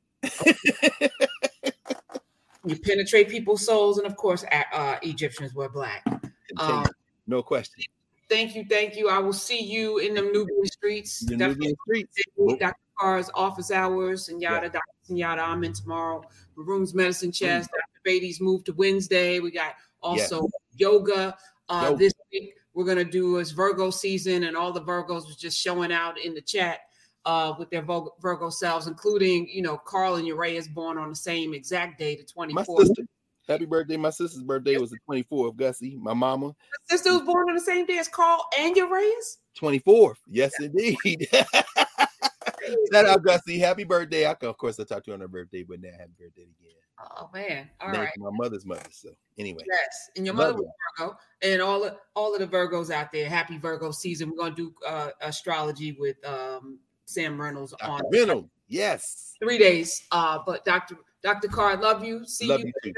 you penetrate people's souls, and of course, uh, Egyptians were black. Um, no question. Thank you, thank you. I will see you in the Knubian streets. The Knubian streets. Dr. Carr's office hours and yada, yeah. Dr. Yada. I'm in tomorrow. Maroon's medicine chest. Mm. Dr. Beatty's moved to Wednesday. We got also yoga. Uh, yoga. This week we're gonna do is Virgo season, and all the Virgos was just showing out in the chat uh, with their Virgo selves, including you know Carl and Uriah is born on the same exact day, the 24th. Happy birthday. My sister's birthday was the 24th, Gussie. My mama. My sister was born on the same day as Carl and Reyes? 24th. Yes, indeed. Shout out, Gussie. Happy birthday. I, of course, I talked to you on her birthday, but now happy birthday again. Oh man! All right. My mother's mother. So anyway. Yes, and your mother was Virgo, and all of all of the Virgos out there. Happy Virgo season. We're gonna do uh, astrology with um, Sam Reynolds Dr. on Reynolds. Yes. Three days. Uh, but Dr. Dr. Carr, love you. See love you. you